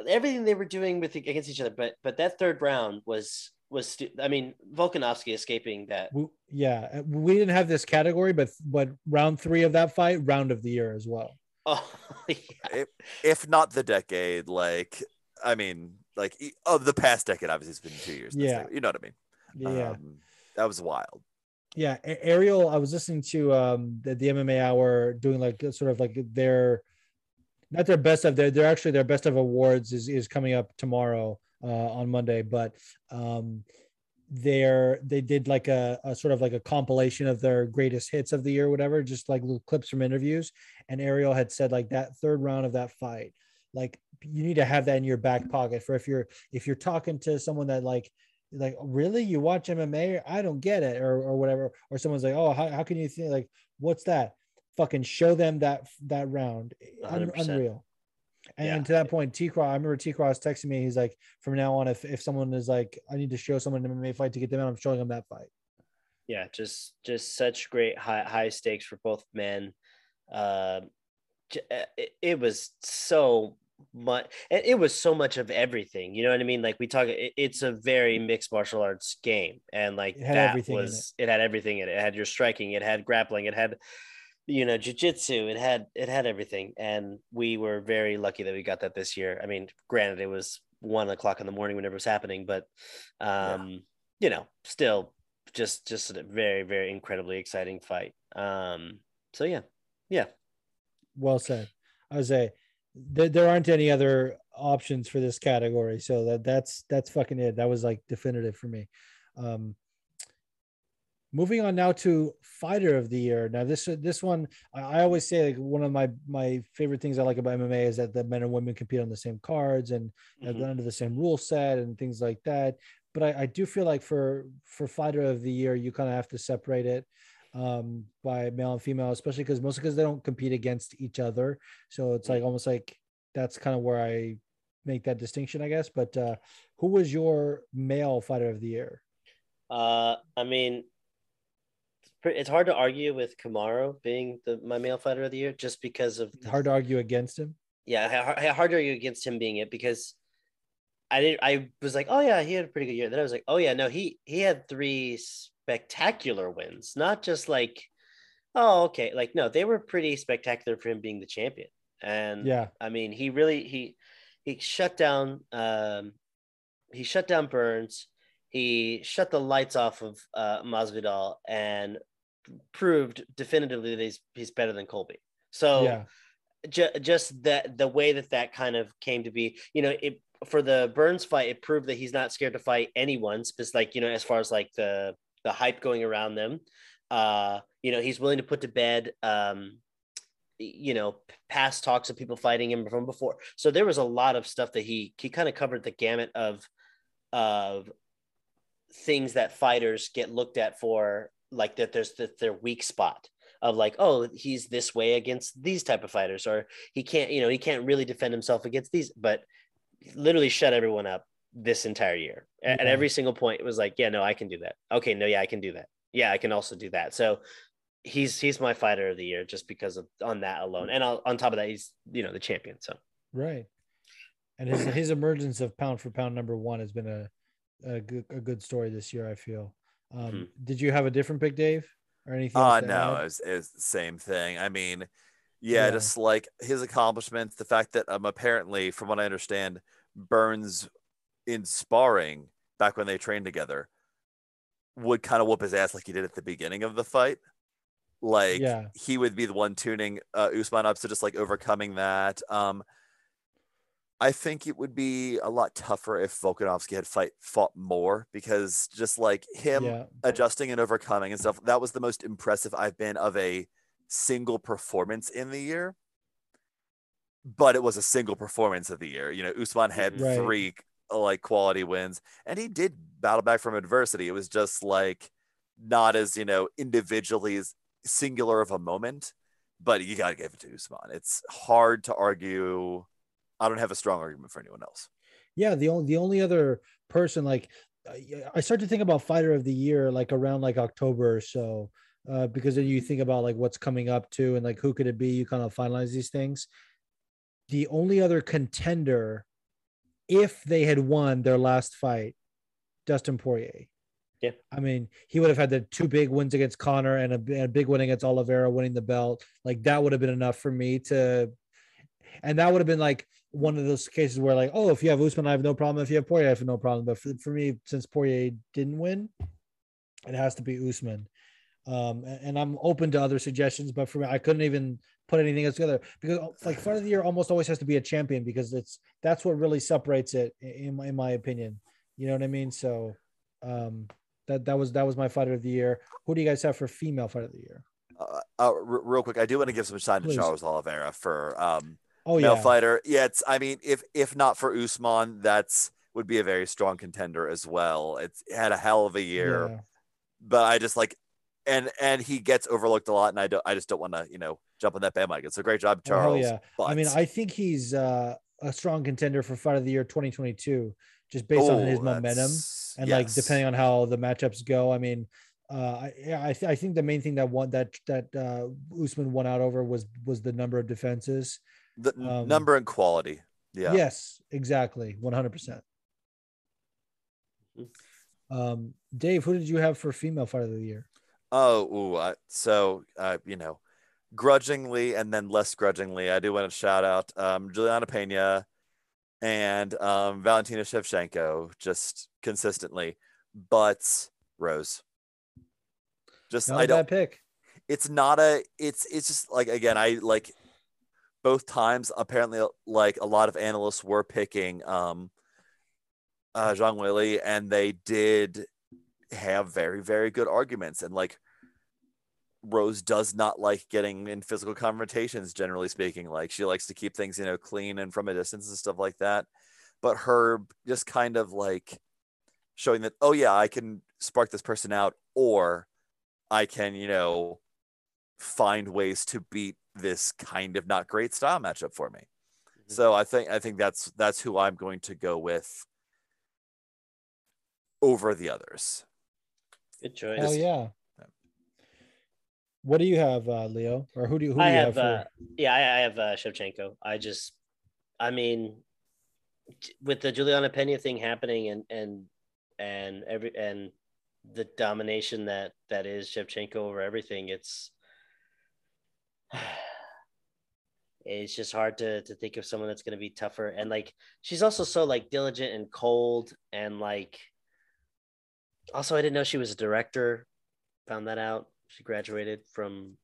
everything they were doing with against each other but but that third round was was stu- i mean volkanovski escaping that We, yeah, uh, we didn't have this category, but but round three of that fight, round of the year as well. oh yeah. if, if not the decade, like I mean, like of the past decade, obviously it's been two years. Yeah. they- you know what I mean. Yeah, Um, that was wild. Yeah. Ariel, I was listening to um the, the MMA Hour doing like sort of like their not their best of their they're actually their best of awards is is coming up tomorrow uh, on Monday, but um they're they did like a, a sort of like a compilation of their greatest hits of the year, whatever, just like little clips from interviews. And Ariel had said like that third round of that fight, like you need to have that in your back pocket for if you're if you're talking to someone that like like really? You watch MMA I don't get it or or whatever or someone's like oh how, how can you think like what's that? Fucking show them that that round. Un- unreal. And, Yeah. to that point T Cross I remember T Cross texting me he's like from now on if if someone is like I need to show someone an MMA fight to get them out I'm showing them that fight yeah just just such great high high stakes for both men. Um uh, it, it was so much and it was so much of everything you know what i mean? Like we talk it, it's a very mixed martial arts game and like It that was it. had everything in it. It had your striking it had grappling it had you know jiu-jitsu it had it had everything and we were very lucky that we got that this year. I mean granted it was one o'clock in the morning whenever it was happening but um you know still just just a very very incredibly exciting fight. Um so yeah. Yeah. Well said. Say there, there aren't any other options for this category so that that's that's fucking it. That was like definitive for me. Um moving on now to fighter of the year. Now this this one i, always say like one of my my favorite things i like about mma is that the men and women compete on the same cards and Mhm. under the same rule set and things like that. But I, I do feel like for for fighter of the year you kind of have to separate it um by male and female especially because mostly because they don't compete against each other. So it's like almost like that's kind of where i make that distinction i guess. But uh who was your male fighter of the year? Uh i mean it's hard to argue with Kamaru being the my male fighter of the year just because of the- hard to argue against him? Yeah ha- ha- hard to argue against him being it because I did I was like oh yeah he had a pretty good year. Then I was like oh yeah no he he had three spectacular wins not just like oh okay like no they were pretty spectacular for him being the champion and yeah I mean, he really he he shut down um he shut down Burns. He shut the lights off of uh Masvidal and proved definitively that he's he's better than Colby. So yeah ju- just that the way that that kind of came to be, you know, it for the Burns fight, it proved that he's not scared to fight anyone. Because like you know, as far as like the the hype going around them, uh, you know, he's willing to put to bed, um, you know, past talks of people fighting him from before. So there was a lot of stuff that he he kind of covered the gamut of of things that fighters get looked at for, like that there's that their weak spot of like oh he's this way against these type of fighters or he can't you know he can't really defend himself against these but literally shut everyone up this entire year. At, at every single point it was like yeah no i can do that. Okay no yeah i can do that. Yeah i can also do that. So he's he's my fighter of the year just because of on that alone. And on on top of that he's you know the champion so. Right. And his his emergence of pound for pound number one has been a a good a good story this year i feel. Um Mhm. did you have a different pick dave? Or anything Uh no, add? it was, it was the same thing. I mean, yeah, Yeah. just like his accomplishments, the fact that um apparently, from what I understand, Burns in sparring back when they trained together would kind of whoop his ass like he did at the beginning of the fight. Like Yeah. he would be the one tuning uh, Usman up, so just like overcoming that. Um, I think it would be a lot tougher if Volkanovski had fight fought more because just like him yeah. adjusting and overcoming and stuff, that was the most impressive I've been of a single performance in the year. But it was a single performance of the year. You know, Usman had Right. three like quality wins, and he did battle back from adversity. It was just like not as you know individually as singular of a moment, but you got to give it to Usman. It's hard to argue. I don't have a strong argument for anyone else. Yeah, the only the only other person like I- I start to think about fighter of the year like around like October or so, uh, because then you think about like what's coming up to and like who could it be? You kind of finalize these things. The only other contender, if they had won their last fight, Dustin Poirier. Yeah. I mean, he would have had the two big wins against Conor and a, and a big win against Oliveira, winning the belt. Like that would have been enough for me to, and that would have been like one of those cases where like, oh, if you have Usman, I have no problem. If you have Poirier, I have no problem. But for, for me, since Poirier didn't win, it has to be Usman. Um, and, I'm open to other suggestions, but for me, I couldn't even put anything else together because like fight of the year almost always has to be a champion because it's that's what really separates it in my, in my opinion. You know what I mean? So um, that that was that was my fighter of the year. Who do you guys have for female fighter of the year? Uh, uh, r- real quick, I do want to give some time to Charles Oliveira for um, Oh male yeah, fighter. Yeah, it's. I mean, if if not for Usman, that's would be a very strong contender as well. It's it had a hell of a year, yeah. but I just like, and and he gets overlooked a lot, and I don't. I just don't want to you know jump on that bandwagon. So great job, Oh, Charles. yeah. But, I mean, I think he's uh, a strong contender for fight of the year 2022, just based on his Oh, momentum that's- and like depending on how the matchups go. I mean, uh, I I, th- I think the main thing that won that that uh, Usman won out over was was the number of defenses. the um, number and quality. Yeah. Yes, exactly, 100. percent Um, Dave, who did you have for female fight of the year? Oh, ooh, I, so uh, you know, grudgingly and then less grudgingly, I do want to shout out um, Juliana Pena and um, Valentina Shevchenko just consistently, but Rose. Just Not I don't. bad pick. It's not a. It's it's just like again. I like both times. Apparently, like a lot of analysts were picking um, uh, Zhang Weili, and they did have very very good arguments and like Rose does not like getting in physical confrontations generally speaking like she likes to keep things you know clean and from a distance and stuff like that but her just kind of like showing that oh yeah I can spark this person out or I can you know find ways to beat this kind of not great style matchup for me mm-hmm. so I think I think that's that's who I'm going to go with over the others Good choice. Oh yeah. What do you have, uh, Leo? Or who do you who do you have, have, uh, yeah, I, I have uh, Shevchenko. I just, I mean, with the Juliana Pena thing happening and and and every and the domination that that is Shevchenko over everything, it's it's just hard to to think of someone that's going to be tougher. And like, she's also so like diligent and cold and like. Also, I didn't know she was a director. Found that out. She graduated from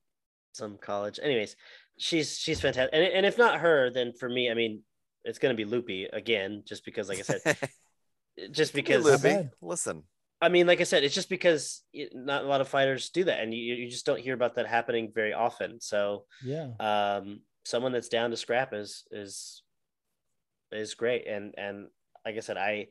some college. Anyways, she's she's fantastic. And, and if not her, then for me, I mean, it's gonna be Loopy again, just because, like I said, just because. Not Loopy, listen I mean, like I said, it's just because it, not a lot of fighters do that, and you you just don't hear about that happening very often. So, yeah. um, someone that's down to scrap is is is great. And and like I said, I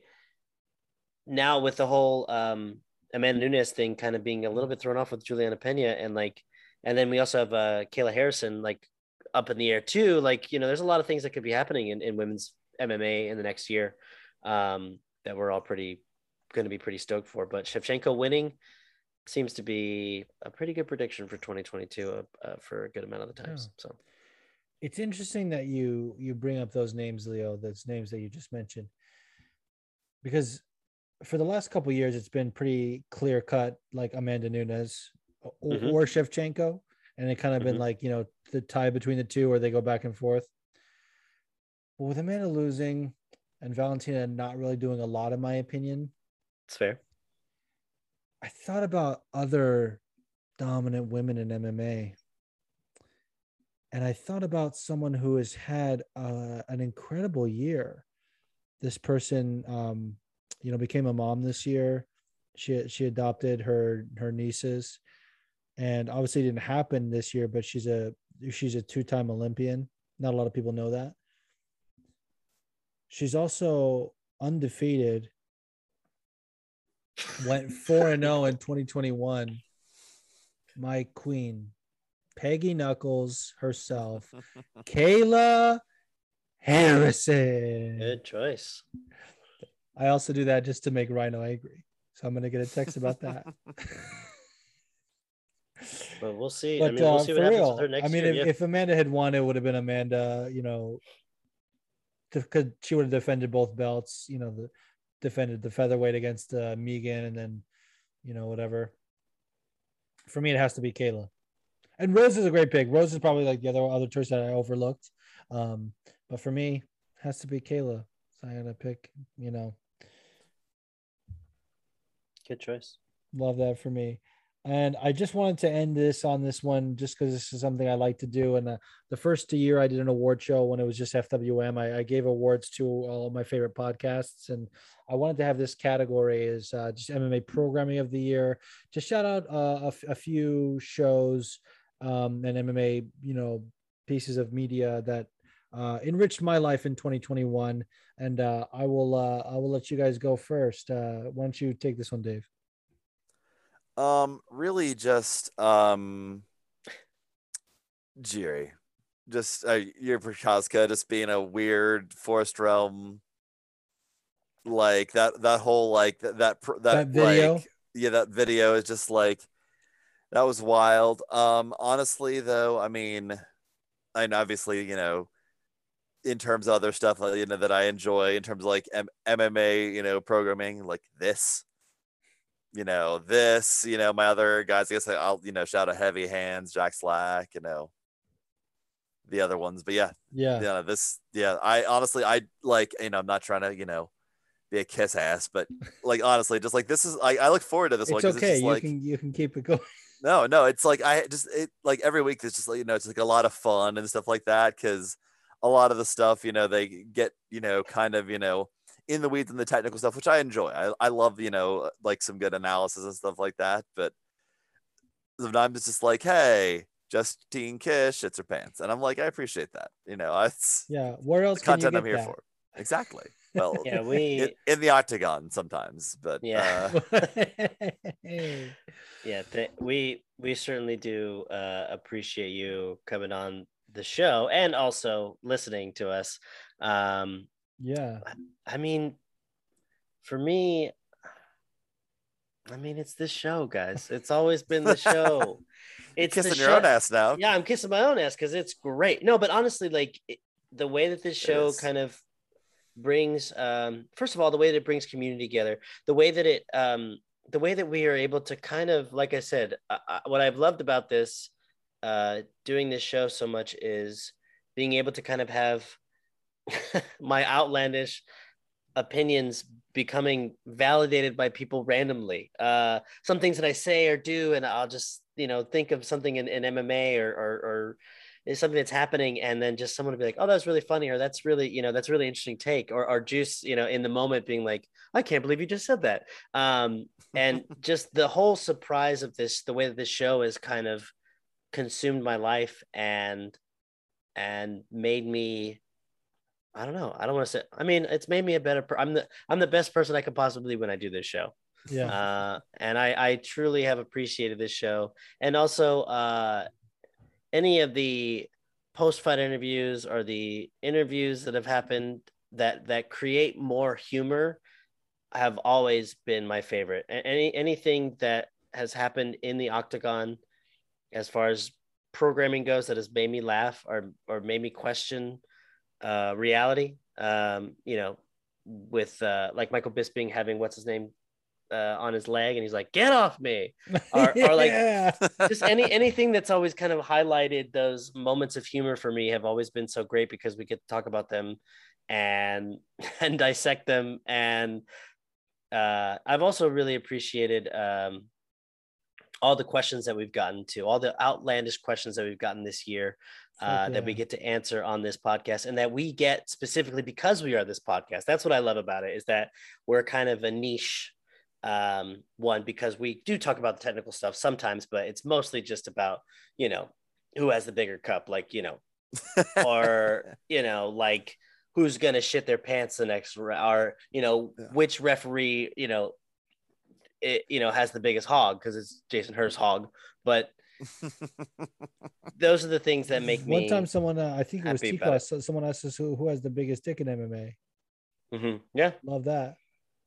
now with the whole um Amanda Nunes thing kind of being a little bit thrown off with Juliana Pena and like and then we also have uh Kayla Harrison like up in the air too. Like, you know, there's a lot of things that could be happening in, in women's MMA in the next year um that we're all pretty going to be pretty stoked for. But Shevchenko winning seems to be a pretty good prediction for 2022 uh, uh, for a good amount of the times. So It's interesting that you you bring up those names, Leo. Those names that you just mentioned, because for the last couple of years, it's been pretty clear cut, like Amanda Nunes or, Mhm. or Shevchenko, and it kind of been Mhm. like you know the tie between the two, where they go back and forth. But with Amanda losing and Valentina not really doing a lot, in my opinion, it's fair. I thought about other dominant women in MMA. and I thought about someone who has had uh, an incredible year. This person, um, you know, became a mom this year. She she adopted her her nieces, and obviously it didn't happen this year. But she's a she's a two time Olympian. Not a lot of people know that. She's also undefeated. Went four and zero in 2021. My queen, Peggy Knuckles herself, Kayla Harrison. Good choice. I also do that just to make Rhino angry. So I'm gonna get a text about that. But we'll see. but I mean, we'll uh, see for what happens real, with her next I mean, year. if, yeah. if Amanda had won, it would have been Amanda. You know, because she would have defended both belts. You know, the defended the featherweight against uh, Megan, and then you know whatever. For me, it has to be Kayla. And Rose is a great pick. Rose is probably like the other other choice that I overlooked. Um, but for me, it has to be Kayla. So I gotta pick. You know, Good choice. love that for me. And i just wanted to end this on this one just because this is something i like to do. And uh, the first year i did an award show when it was just fwm I, I gave awards to all of my favorite podcasts. And i wanted to have this category as uh, just mma programming of the year. Just shout out uh, a, f- a few shows um, and mma you know pieces of media that uh, enriched my life in 2021 and uh, i will uh, i will let you guys go first uh, why don't you take this one dave Um, really just um Jiri. Just uh Jiri Prochazka just being a weird forest realm like that that whole like that that that, That video? like yeah that video is just like that was wild um honestly though i mean and obviously you know in terms of other stuff you know that i enjoy in terms of like M- mma you know programming like this you know this you know my other guys i guess i'll you know shout out heavy hands jack slack you know the other ones but yeah yeah. yeah this yeah i honestly i like you know i'm not trying to you know be a kiss ass but like honestly just like this is i, I look forward to this one it's 'cause okay just you like can you can keep it going. No no it's like i just it like every week it's just like you know it's like a lot of fun and stuff like that because a lot of the stuff you know they get you know kind of you know in the weeds and the technical stuff which i enjoy. I, I love you know like some good analysis and stuff like that but sometimes it's just like hey justine kish shits her pants. And i'm like i appreciate that you know it's yeah where else the can you content get i'm here that? for. Exactly. Well Yeah, we in, in the octagon sometimes but Yeah. uh, yeah th- we we certainly do uh, appreciate you coming on the show and also listening to us. Um, yeah I mean, for me, I mean, it's this show, guys. It's always been the show. It's kissing your show. own ass now Yeah, I'm kissing my own ass because it's great. No, but honestly, like it, the way that this show kind of brings, um, first of all, the way that it brings community together, the way that it, um, the way that we are able to kind of, like I said, uh, what I've loved about this, uh, doing this show so much is being able to kind of have my outlandish opinions becoming validated by people randomly. Uh, some things that I say or do, and I'll just you know think of something in, in MMA or, or or is something that's happening, and then just someone will be like, "Oh, that's really funny," or "That's really you know that's a really interesting take," or or Juice you know in the moment being like, "I can't believe you just said that," um, and just the whole surprise of this, the way that this show is kind of consumed my life and and made me I don't know. I don't want to say. I mean, it's made me a better. Per- I'm the I'm the best person I could possibly be when I do this show. yeah Uh, and I I truly have appreciated this show, and also uh, any of the post fight interviews or the interviews that have happened that that create more humor have always been my favorite. Any anything that has happened in the octagon, as far as programming goes, that has made me laugh or or made me question uh, reality. Um, you know, with uh, like Michael Bisping having what's his name uh, on his leg, and he's like, "Get off me!" Or- or like- Just any anything that's always kind of highlighted those moments of humor for me have always been so great because we get to talk about them and and dissect them. And uh, I've also really appreciated um, all the questions that we've gotten to, all the outlandish questions that we've gotten this year uh, Fuck that we get to answer on this podcast, and that we get specifically because we are this podcast. That's what I love about it is that we're kind of a niche um, one because we do talk about the technical stuff sometimes, but it's mostly just about you know who has the bigger cup, like you know, or you know, like who's gonna shit their pants the next, round or you know, Yeah. which referee, you know, it you know has the biggest hog because it's Jason Herzog's hog, but those are the things that make me. One time, someone uh, I think it was happy Tico. about it. Someone asked us who, who has the biggest dick in MMA. Mhm. Yeah, Love that.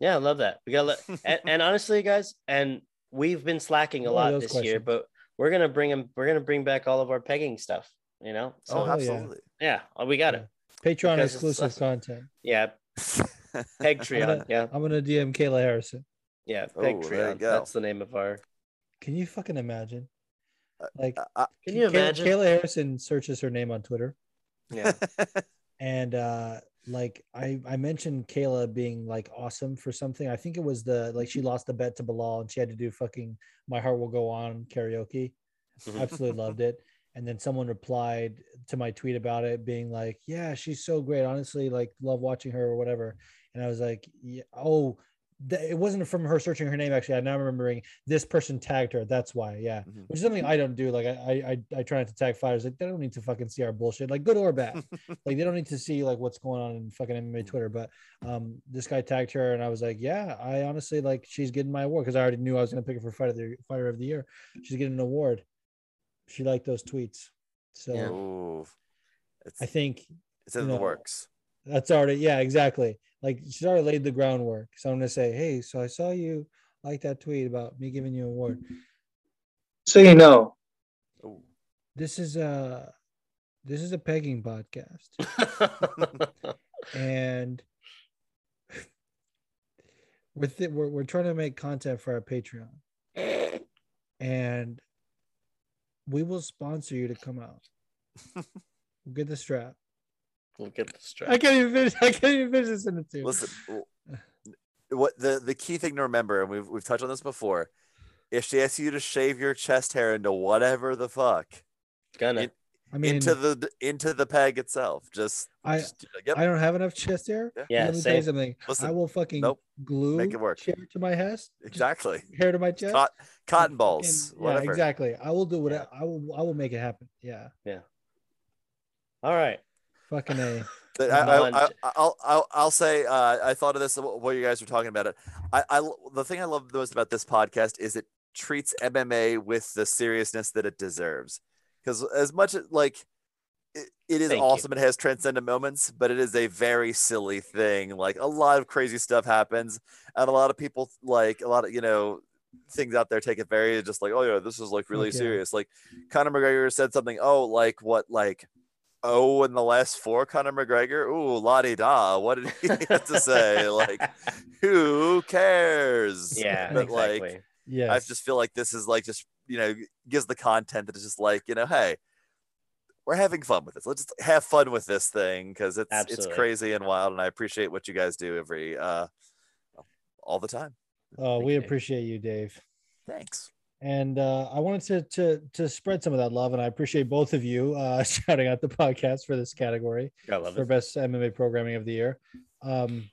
yeah, I love that. We got and, and honestly, guys, and we've been slacking a More lot those this year, but we're gonna bring them. We're gonna bring back all of our pegging stuff. You know, so oh, hell yeah. absolutely. yeah, we got it. Patreon Because exclusive content. Yeah, Peg Treon. Yeah, I'm gonna DM Kayla Harrison. Yeah, Oh, Peg there you Treon. go. That's the name of our. Can you fucking imagine? Uh, Like, Can you Kay- imagine? Kayla Harrison searches her name on Twitter, Yeah, and uh, like I I mentioned Kayla being like awesome for something. I think it was the like she lost the bet to Belal and she had to do fucking My Heart Will Go On karaoke. Mhm. Absolutely loved it. And then someone replied to my tweet about it, being like, "Yeah, she's so great. Honestly, like love watching her or whatever." And I was like, yeah, "Oh." It wasn't from her searching her name. Actually, I'm now remembering this person tagged her. That's why, yeah. Mhm. Which is something I don't do. Like I, I, I, try not to tag fighters. Like they don't need to fucking see our bullshit, like good or bad. like they don't need to see like what's going on in fucking MMA Twitter. But um, this guy tagged her, and I was like, yeah, I honestly like she's getting my award because I already knew I was gonna pick her for fighter of the fighter of the year. She's getting an award. She liked those tweets, so Yeah. I think it's in you the works. that's already yeah, exactly. Like she's already laid the groundwork. So I'm gonna say, hey, so I saw you like that tweet about me giving you an award. So you know. Oh. This is a this is a pegging podcast. and with it we're, we're trying to make content for our patreon and we will sponsor you to come out we'll get the strap we'll get the i can't even finish i can't even finish this in the two Listen, what the the key thing to remember, and we've we've touched on this before. If she asks you to shave your chest hair into whatever the fuck Gonna. it- i mean into the into the peg itself, just, I- just yep, i don't have enough chest hair? Yeah, let me tell you something. Listen, i will fucking nope, glue make it work. hair to my chest. Exactly. hair to my chest. Cot- cotton and balls, fucking- yeah exactly. I will do what I, I will i will make it happen. Yeah. yeah. All right. Fucking a But I, I, I, Bond. I'll, I'll, I'll say, uh, I thought of this while you guys were talking about it. I, I, the thing I love the most about this podcast is it treats MMA with the seriousness that it deserves. Because as much as like, it, it is Thank you. awesome. It has transcendent moments, but it is a very silly thing. Like a lot of crazy stuff happens, and a lot of people like a lot of you know things out there take it very just like, oh yeah, this is like really Fuck yeah. serious. Like Conor McGregor said something. Oh, like what like. Oh, in the last four, Conor McGregor. Ooh, la di da. What did he have to say? Like, who cares? yeah, but exactly. like, yeah I just feel like this is like just you know gives the content that is just like you know, hey, we're having fun with this. Let's just have fun with this thing because it's it's crazy and wild, and I appreciate what you guys do every uh all the time. oh Thank we appreciate you dave Thanks. And uh, I wanted to to to spread some of that love, and I appreciate both of you uh, shouting out the podcast for this category for it. best MMA programming of the year. Um,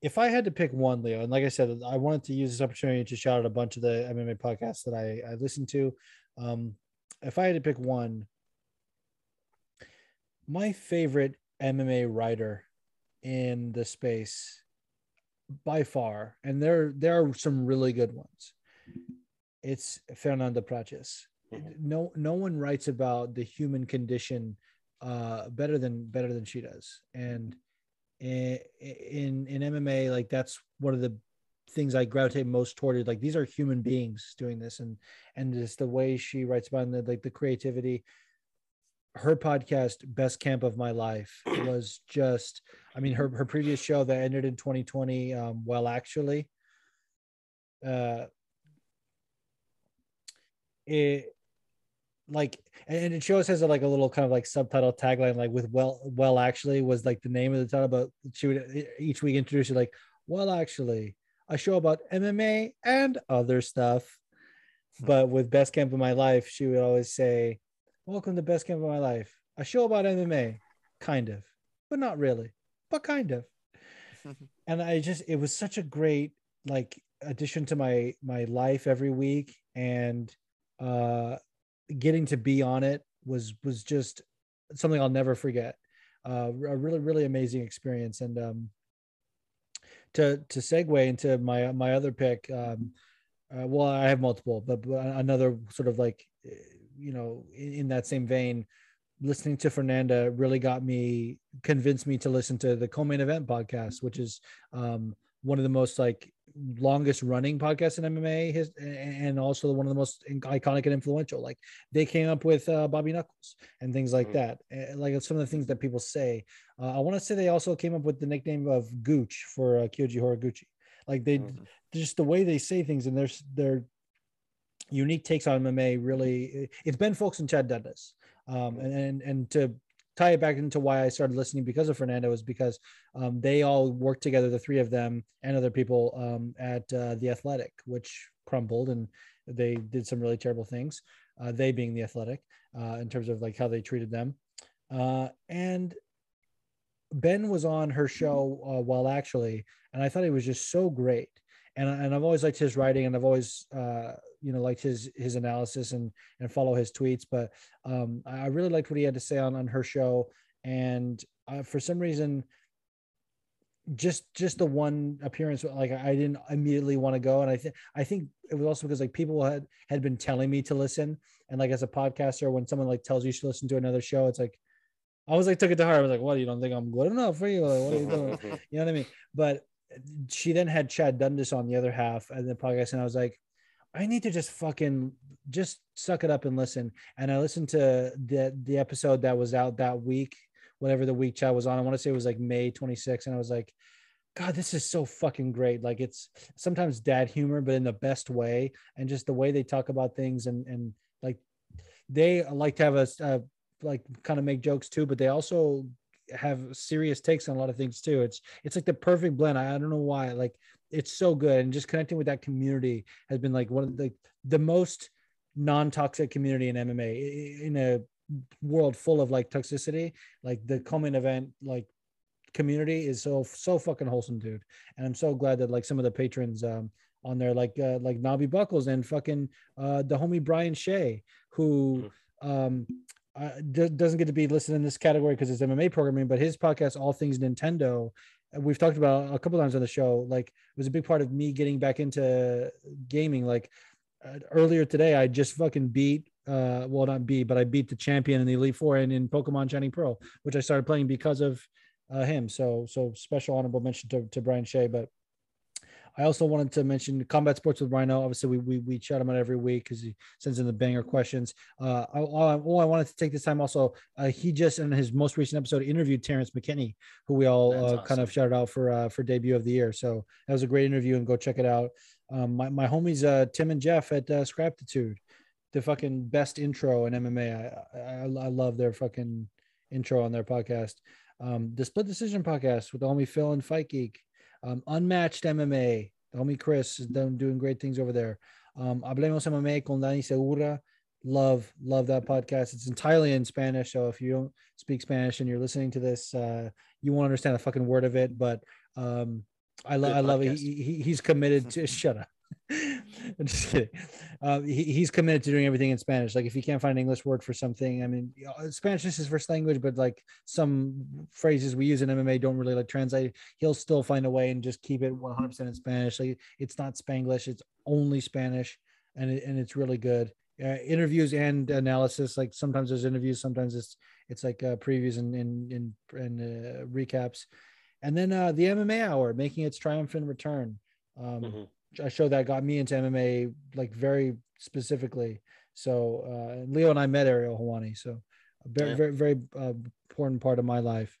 if I had to pick one, Leo, and like I said, I wanted to use this opportunity to shout out a bunch of the MMA podcasts that I I listened to. Um, if I had to pick one, my favorite MMA writer in the space by far, and there there are some really good ones. It's Fernanda Prates. Mhm. No no one writes about the human condition uh better than better than she does. And in in MMA, like that's one of the things I gravitate most toward. Is like these are human beings doing this, and and just the way she writes about it, the, like the creativity. Her podcast, Best Camp of My Life, was just. I mean, her her previous show that ended in 2020. Um, well, actually, uh, it like and it shows has a, like a little kind of like subtitle tagline like with well well actually was like the name of the title but she would each week introduce it like well actually a show about mma and other stuff. Hmm. But with best camp of my life, she would always say, "Welcome to best camp of my life, a show about MMA, kind of, but not really, but kind of." and I just it was such a great like addition to my my life every week. And uh getting to be on it was was just something I'll never forget. Uh, a really really amazing experience and um to to segue into my my other pick um uh, well I have multiple but, but another sort of like you know in, in that same vein listening to Fernanda really got me convinced me to listen to the co-main event podcast, which is um, one of the most like longest running podcast in MMA, his, and also one of the most iconic and influential. Like they came up with uh, Bobby Knuckles and things like mm-hmm. that. Eh, like some of the things that people say. Uh, I want to say they also came up with the nickname of Gooch for uh, Kyoji Horiguchi. Like they mm-hmm. just the way they say things and there's their unique takes on MMA. Really, it's Ben Fowlkes and Chad Dundas um, and, and and to tie it back into why I started listening because of Fernanda is because um, they all worked together, the three of them and other people um, at uh, the Athletic, which crumbled and they did some really terrible things. Uh, they being the Athletic uh, in terms of like how they treated them, uh, and Ben was on her show uh, while actually, and I thought he was just so great. And, and I've always liked his writing, and I've always uh, you know liked his his analysis and and follow his tweets but um i really liked what he had to say on on her show. And uh, for some reason just just the one appearance like i didn't immediately want to go. And i think i think it was also because like people had had been telling me to listen. And like as a podcaster when someone like tells you to listen to another show it's like i was like took it to heart. I was like what you don't think i'm good enough for you? Like, what are you doing? You know what i mean? But she then had chad dundas on the other half of the podcast and i was like I need to just fucking just suck it up and listen. And I listened to the the episode that was out that week, whatever the week Chad was on. I want to say it was like May 26th, and I was like, God, this is so fucking great. Like it's sometimes dad humor, but in the best way, and just the way they talk about things, and and like they like to have a, a uh, like kind of make jokes too, but they also have serious takes on a lot of things too. It's it's like the perfect blend. I, I don't know why. Like it's so good and just connecting with that community has been like one of the the most non-toxic community in MMA in a world full of like toxicity like the co-main event like community is so so fucking wholesome dude and i'm so glad that like some of the patrons um on there like uh, like Nobby Buckles and fucking uh the homie Brian Shea who mm-hmm. um uh, d- doesn't get to be listed in this category because it's MMA programming, but his podcast, All Things Nintendo, we've talked about a couple times on the show like it was a big part of me getting back into gaming. Like uh, earlier today i just fucking beat uh well not beat but i beat the champion in the elite four and in pokemon shining pearl which i started playing because of uh, him. So so special honorable mention to, to brian shea but I also wanted to mention combat sports with Rhino. Obviously, we we, we chat him out every week because he sends in the banger questions. Uh, I, all, I wanted to take this time also, uh, he just in his most recent episode interviewed Terrence McKinney, who we all uh, awesome. kind of shouted out for uh, for debut of the year. So that was a great interview, and go check it out. Um, my my homies uh, Tim and Jeff at uh, Scraptitude, the fucking best intro in MMA. I, I I love their fucking intro on their podcast. Um, the Split Decision podcast with the homie Phil and Fight Geek um, Unmatched MMA, homie Chris is done, doing great things over there. Um, Hablemos MMA con Dani Segura. Love, love that podcast. It's entirely in Spanish. So if you don't speak Spanish and you're listening to this, uh, you won't understand a fucking word of it. But um, I, lo- I love it. He, he, he's committed to shut up. I'm just kidding. Uh, he, he's committed to doing everything in Spanish. Like if he can't find an English word for something, I mean, Spanish is his first language, but like some phrases we use in MMA don't really like translate. He'll still find a way and just keep it 100% in Spanish. Like it's not Spanglish; it's only Spanish, and it, and it's really good. Uh, interviews and analysis. Like sometimes there's interviews, sometimes it's it's like uh, previews and and and, and uh, recaps. And then uh, the MMA hour making its triumphant return. Um, mm-hmm a show that got me into MMA like very specifically. So uh, Leo and I met Ariel Helwani, so a very yeah. very very uh, important part of my life.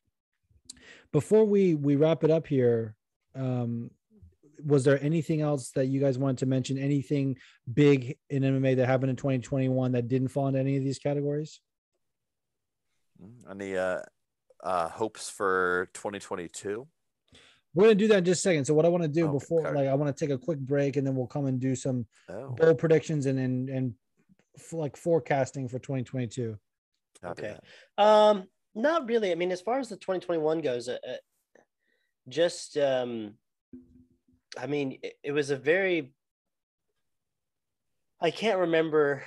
Before we we wrap it up here, um, was there anything else that you guys wanted to mention? Anything big in MMA that happened in 2021 that didn't fall into any of these categories? Any uh, uh, hopes for 2022? We're gonna do that in just a second. So what I want to do Oh, before, okay. like, I want to take a quick break, and then we'll come and do some Oh, bold predictions and and and f- like forecasting for 2022. copy Okay. Um, not really. I mean, as far as the 2021 goes, uh, uh, just um, I mean, it, it was a very. I can't remember.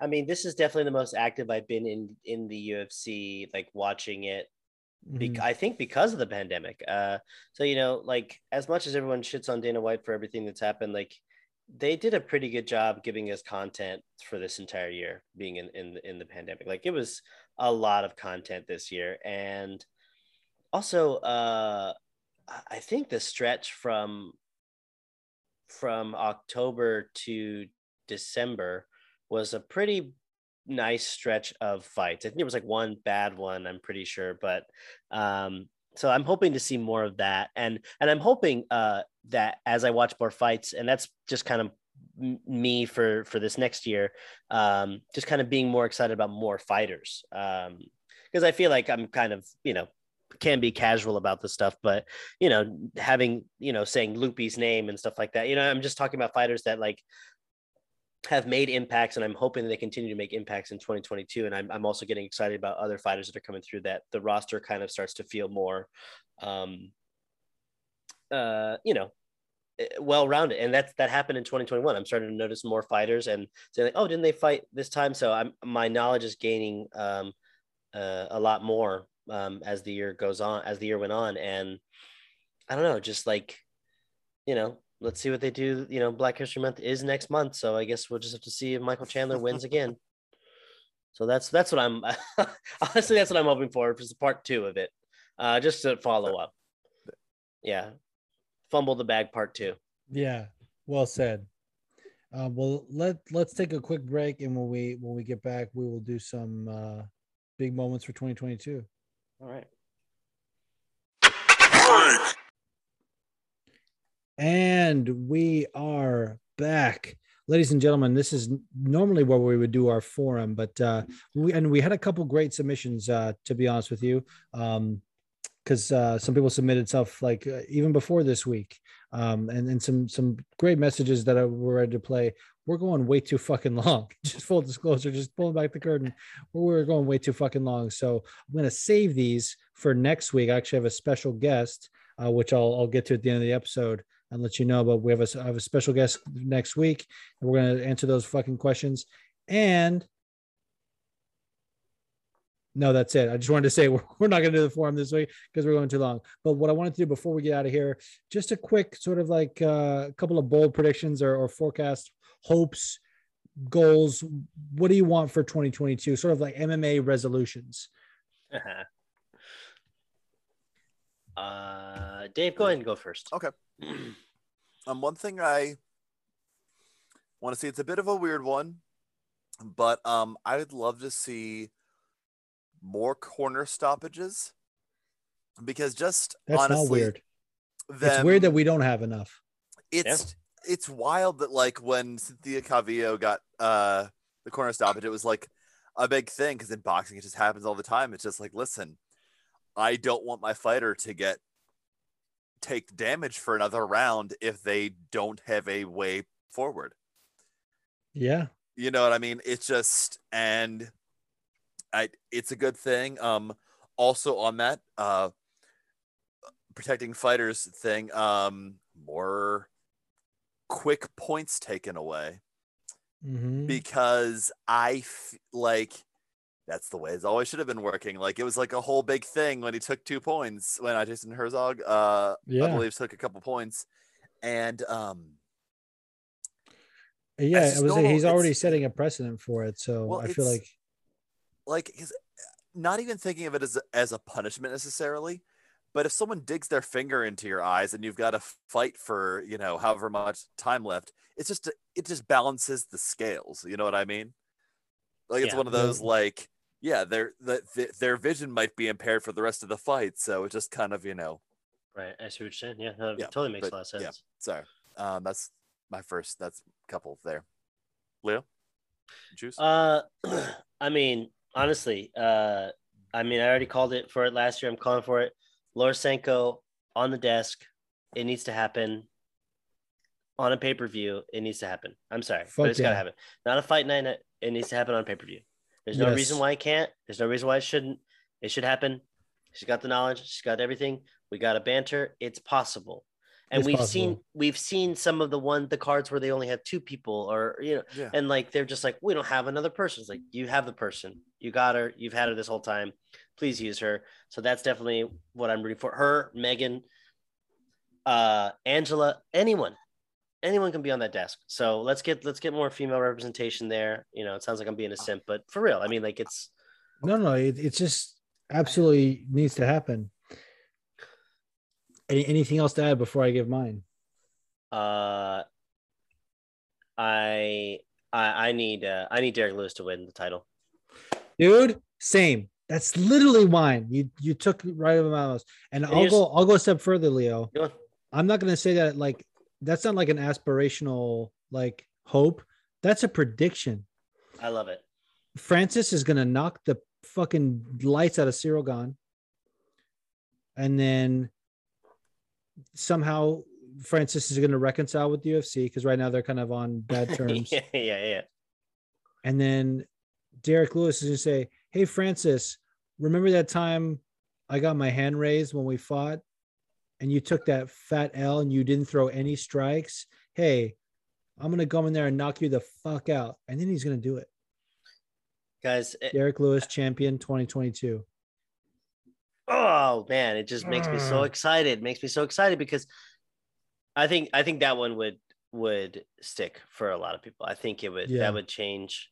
I mean, this is definitely the most active I've been in in the UFC, like watching it. Be- Mhm. I think because of the pandemic. Uh, so you know, like as much as everyone shits on Dana White for everything that's happened, like they did a pretty good job giving us content for this entire year, being in in in the pandemic. Like it was a lot of content this year, and also, uh, I- I think the stretch from from October to December was a pretty nice stretch of fights. I think there was like one bad one, I'm pretty sure, but um so I'm hoping to see more of that and and I'm hoping uh that as I watch more fights and that's just kind of me for for this next year um just kind of being more excited about more fighters um because I feel like I'm kind of, you know, can be casual about this stuff, but you know, having, you know, saying Loopy's name and stuff like that, you know, I'm just talking about fighters that like have made impacts and I'm hoping they continue to make impacts in 2022. And I'm, I'm also getting excited about other fighters that are coming through that the roster kind of starts to feel more, um, uh, you know, well rounded. And that's, that happened in 2021. I'm starting to notice more fighters and saying like, oh, didn't they fight this time? So I'm, my knowledge is gaining, um, uh, a lot more, um, as the year goes on, as the year went on. And I don't know, just like, you know, let's see what they do. You know, Black History Month is next month, so I guess we'll just have to see if Michael Chandler wins again. So that's that's what I'm honestly that's what I'm hoping for for part two of it, uh, just to follow up. Yeah, fumble the bag part two. Yeah, well said. Uh, well, let let's take a quick break, and when we when we get back, we will do some uh, big moments for 2022. All right. And we are back. Ladies and gentlemen, this is normally where we would do our forum, but uh, we and we had a couple great submissions. Uh, to be honest with you, um, because uh, some people submitted stuff like uh, even before this week, um, and and some some great messages that I were ready to play. We're going way too fucking long. Just full disclosure, just pulling back the curtain. We're going way too fucking long. So I'm gonna save these for next week. I actually have a special guest, uh, which I'll I'll get to at the end of the episode and let you know. But we have a, I have a special guest next week, and we're going to answer those fucking questions. And no, that's it. I just wanted to say we're, we're not going to do the forum this week because we're going too long. But what I wanted to do before we get out of here, just a quick sort of like uh, a couple of bold predictions or, or forecast hopes, goals. What do you want for 2022? Sort of like MMA resolutions. uh, Dave, go ahead and go first. Okay. Um, one thing I want to see, it's a bit of a weird one, but um, I would love to see more corner stoppages because just That's honestly, not weird. them- it's weird that we don't have enough. it's it's wild that like when Cynthia Calvillo got uh the corner stoppage, it was like a big thing because in boxing it just happens all the time. It's just like, listen, I don't want my fighter to get take damage for another round if they don't have a way forward. Yeah. You know what I mean? It's just and I it's a good thing. Um also on that uh protecting fighters thing, um more quick points taken away Mhm. because I f- like that's the way it's always should have been working. Like it was like a whole big thing when he took two points when I Jason Herzog, uh, yeah. I Yeah. believe, took a couple points, and um, Yeah, just I was he's already setting a precedent for it. So Well, I feel like like not even thinking of it as a, as a punishment necessarily, but if someone digs their finger into your eyes and you've got to fight for you know however much time left, it's just it just balances the scales. You know what I mean? Like it's Yeah. one of those like yeah, their the, the, their vision might be impaired for the rest of the fight, so it just kind of you know Right. I see what you're saying. Yeah, no, it Yeah, totally makes but, a lot of sense. yeah. sense. so um that's my first that's couple there. Leo, juice. Uh, I mean, honestly, uh, I mean, I already called it for it last year. I'm calling for it. Laura Sanko, on the desk. It needs to happen on a pay per view. It needs to happen. I'm sorry, Fuck but it's yeah. gotta happen. Not a fight night. It needs to happen on pay per view. There's no Yes. reason why it can't. There's no reason why it shouldn't. It should happen. She's got the knowledge. She's got everything. We got a banter. It's possible. And It's we've possible. seen we've seen some of the one the cards where they only have two people or you know Yeah. and like they're just like we don't have another person. It's like you have the person. You got her. You've had her this whole time. Please use her. So that's definitely what I'm rooting for. Her, Megan, uh, Angela, anyone, anyone can be on that desk. So let's get let's get more female representation there. You know, it sounds like I'm being a simp, but for real, I mean, like it's No, no, it, it's just absolutely needs to happen. Any, anything else to add before I give mine? uh, I I I need uh, I need Derrick Lewis to win the title. Dude, same. That's literally mine. You you took right of my mouth. And And I'll go I'll go a step further, Leo. I'm not gonna say that like that's not like an aspirational like hope. That's a prediction. I love it. Francis is gonna knock the fucking lights out of Ciryl Gane. And then somehow Francis is gonna reconcile with the UFC because right now they're kind of on bad terms. yeah, yeah, yeah. And then Derrick Lewis is going to say, Hey, Francis, remember that time I got my hand raised when we fought and you took that fat L and you didn't throw any strikes? Hey, I'm going to go in there and knock you the fuck out. And then he's going to do it. Guys, it- Derrick Lewis, champion 2022. oh man, it just makes me so Mm. excited. Makes me so excited because I think I think that one would would stick for a lot of people. I think it would Yeah. that would change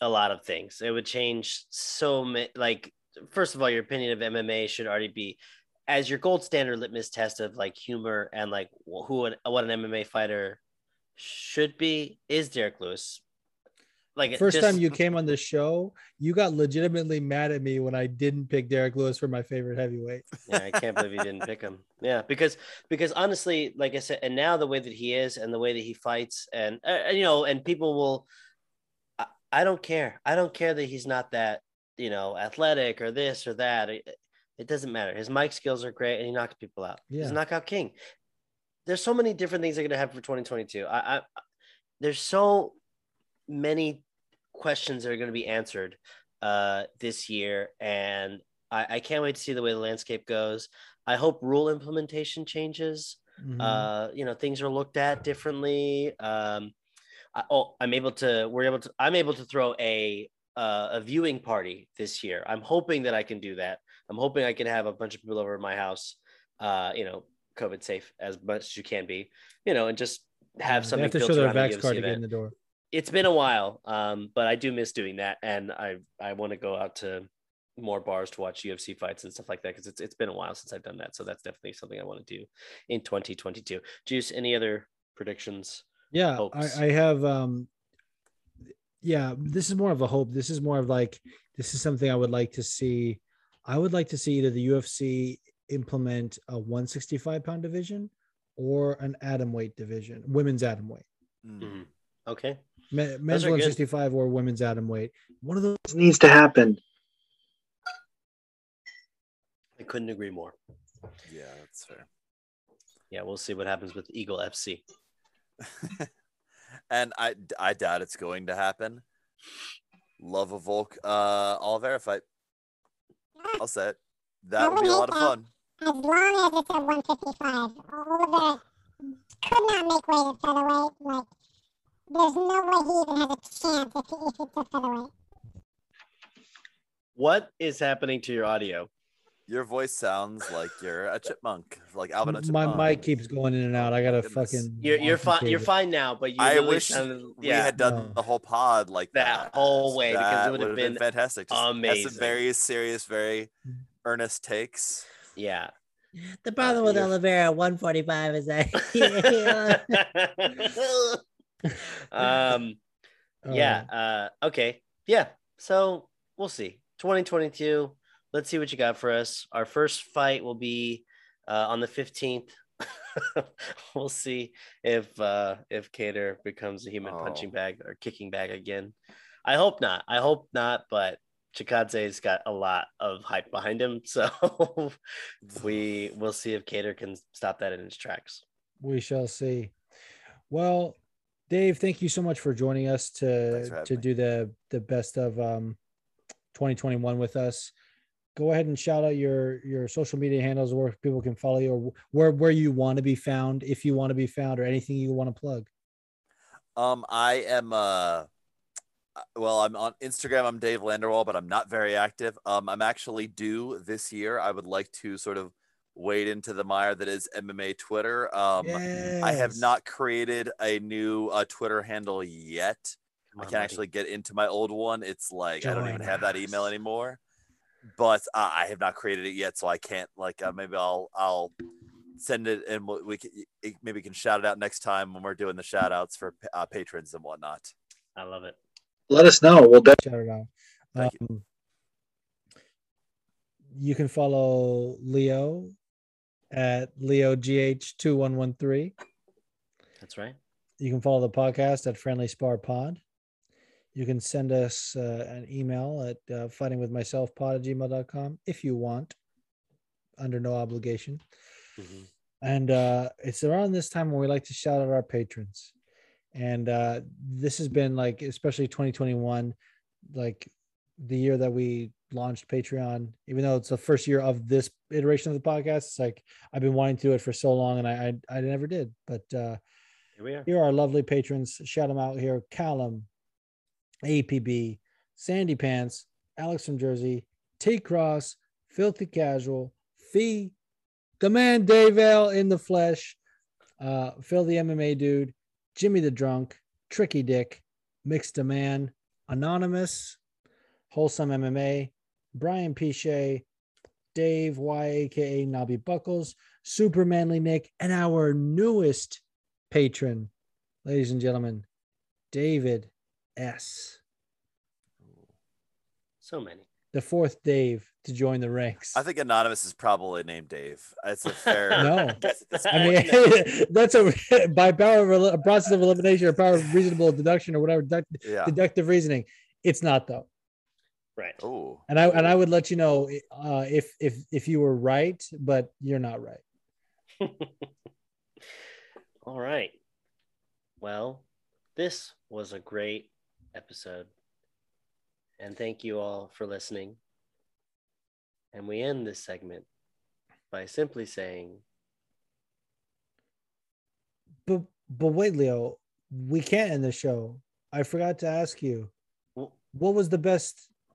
a lot of things. It would change so many. Like first of all, your opinion of MMA should already be as your gold standard litmus test of like humor and like who an, what an MMA fighter should be is Derrick Lewis. Like First just- time you came on the show, you got legitimately mad at me when I didn't pick Derrick Lewis for my favorite heavyweight. yeah, I can't believe you didn't pick him. Yeah, because because honestly, like I said, and now the way that he is and the way that he fights, and, uh, and you know, and people will, I, I don't care. I don't care that he's not that you know athletic or this or that. It, doesn't matter. His mic skills are great, and he knocks people out. He's Yeah. a knockout king. There's so many different things they're gonna have for 2022. I, I there's so many questions that are going to be answered uh, this year, and I, I can't wait to see the way the landscape goes. I hope rule implementation changes. Mhm. Uh, you know, things are looked at differently. Um, I, oh, I'm able to. We're able to. I'm able to throw a uh, a viewing party this year. I'm hoping that I can do that. I'm hoping I can have a bunch of people over at my house. Uh, you know, COVID safe as much as you can be. You know, and just have they something have to show their vax card to get in the door. it's been a while, um, but I do miss doing that, and I I want to go out to more bars to watch UFC fights and stuff like that because it's it's been a while since I've done that. So that's definitely something I want to do in 2022. Juice, any other predictions? Yeah. I, I have um yeah, this is more of a hope. This is more of like this is something I would like to see. I would like to see either the UFC implement a 165 pound division or an atom weight division, women's atom weight. Mm. Mhm. Okay, Me- men's are good. 165 or women's atom weight. One of those needs to happen. I couldn't agree more. Yeah, that's fair. Yeah, we'll see what happens with Eagle FC. and I I doubt it's going to happen. Love a Volk uh Oliveira fight. I'll say it. That would be a lot of fun. as long as it's at 155. Oliveira could not make weight at featherweight. Like, there's no way he even has a chance if, he, if it's a featherweight. What is happening to your audio? Your voice sounds like you're a chipmunk, like Alvin. a my mic keeps going in and out. I gotta Goodness. fucking You're you're fine. You're fine now, but you I really wish sounded, we had done No. the whole pod like That whole way, because it would have would've been fantastic. Just Have amazing. some very serious, very earnest takes. yeah. The problem with you're- Oliveira 145 is that um Oh, yeah uh okay yeah so we'll see 2022 let's see what you got for us our first fight will be uh on the 15th we'll see if uh if Kattar becomes a human punching Oh. bag or kicking bag again i hope not i hope not but Chikadze's got a lot of hype behind him, so we will see if Kattar can stop that in its tracks. We shall see. Well, Dave, thank you so much for joining us Thanks for to to me. do the the best of um 2021 with us. Go ahead and shout out your your social media handles where people can follow you or where where you want to be found if you want to be found or anything you want to plug. Um, I am uh well, I'm on Instagram. I'm Dave Landerwall, but I'm not very active. Um, I'm actually due this year. I would like to sort of wade into the mire that is MMA Twitter. Um, I have not created a new uh, Twitter handle yet. I can't actually get into my old one. It's like I don't even Join have that email anymore. But uh, I have not created it yet, so I can't. Like uh, maybe I'll I'll send it and we we can maybe can shout it out next time when we're doing the shout outs for uh, patrons and whatnot. I love it. Let us know. We'll definitely. shout it out. Thank um, you can follow Leo at Leo GH two one one three. That's right. You can follow the podcast at Friendly Spar Pod. You can send us uh, an email at uh, fightingwithmyselfpod at gmail.com if you want, under no obligation. Mhm. And uh, it's around this time when we like to shout out our patrons. And uh, this has been like, especially 2021, like the year that we launched Patreon, even though it's the first year of this iteration of the podcast, it's like I've been wanting to do it for so long and I I, I never did. But uh, Here we are. here are our lovely patrons. Shout them out here. Callum, APB, Sandy Pants, Alex from Jersey, T Cross, Filthy Casual, Fee, the man Dave L in the flesh, uh, Phil the MMA dude, Jimmy the drunk, Tricky Dick, Mixed a Man, Anonymous, Wholesome MMA, Brian Pichet, Dave Y, aka Nobby Buckles, Super Manly Nick, and our newest patron, ladies and gentlemen, David S. So many. The fourth Dave to join the ranks. I think anonymous is probably named Dave. It's a fair No. guess at this I mean, that's a by power of el- process of elimination or power of reasonable deduction or whatever deduct- yeah. deductive reasoning. It's not though, Right. Oh, and I and I would let you know uh, if if if you were right, but you're not right. All right. Well, this was a great episode. And thank you all for listening. And we end this segment by simply saying, But but wait, Leo, we can't end the show. I forgot to ask you, what was the best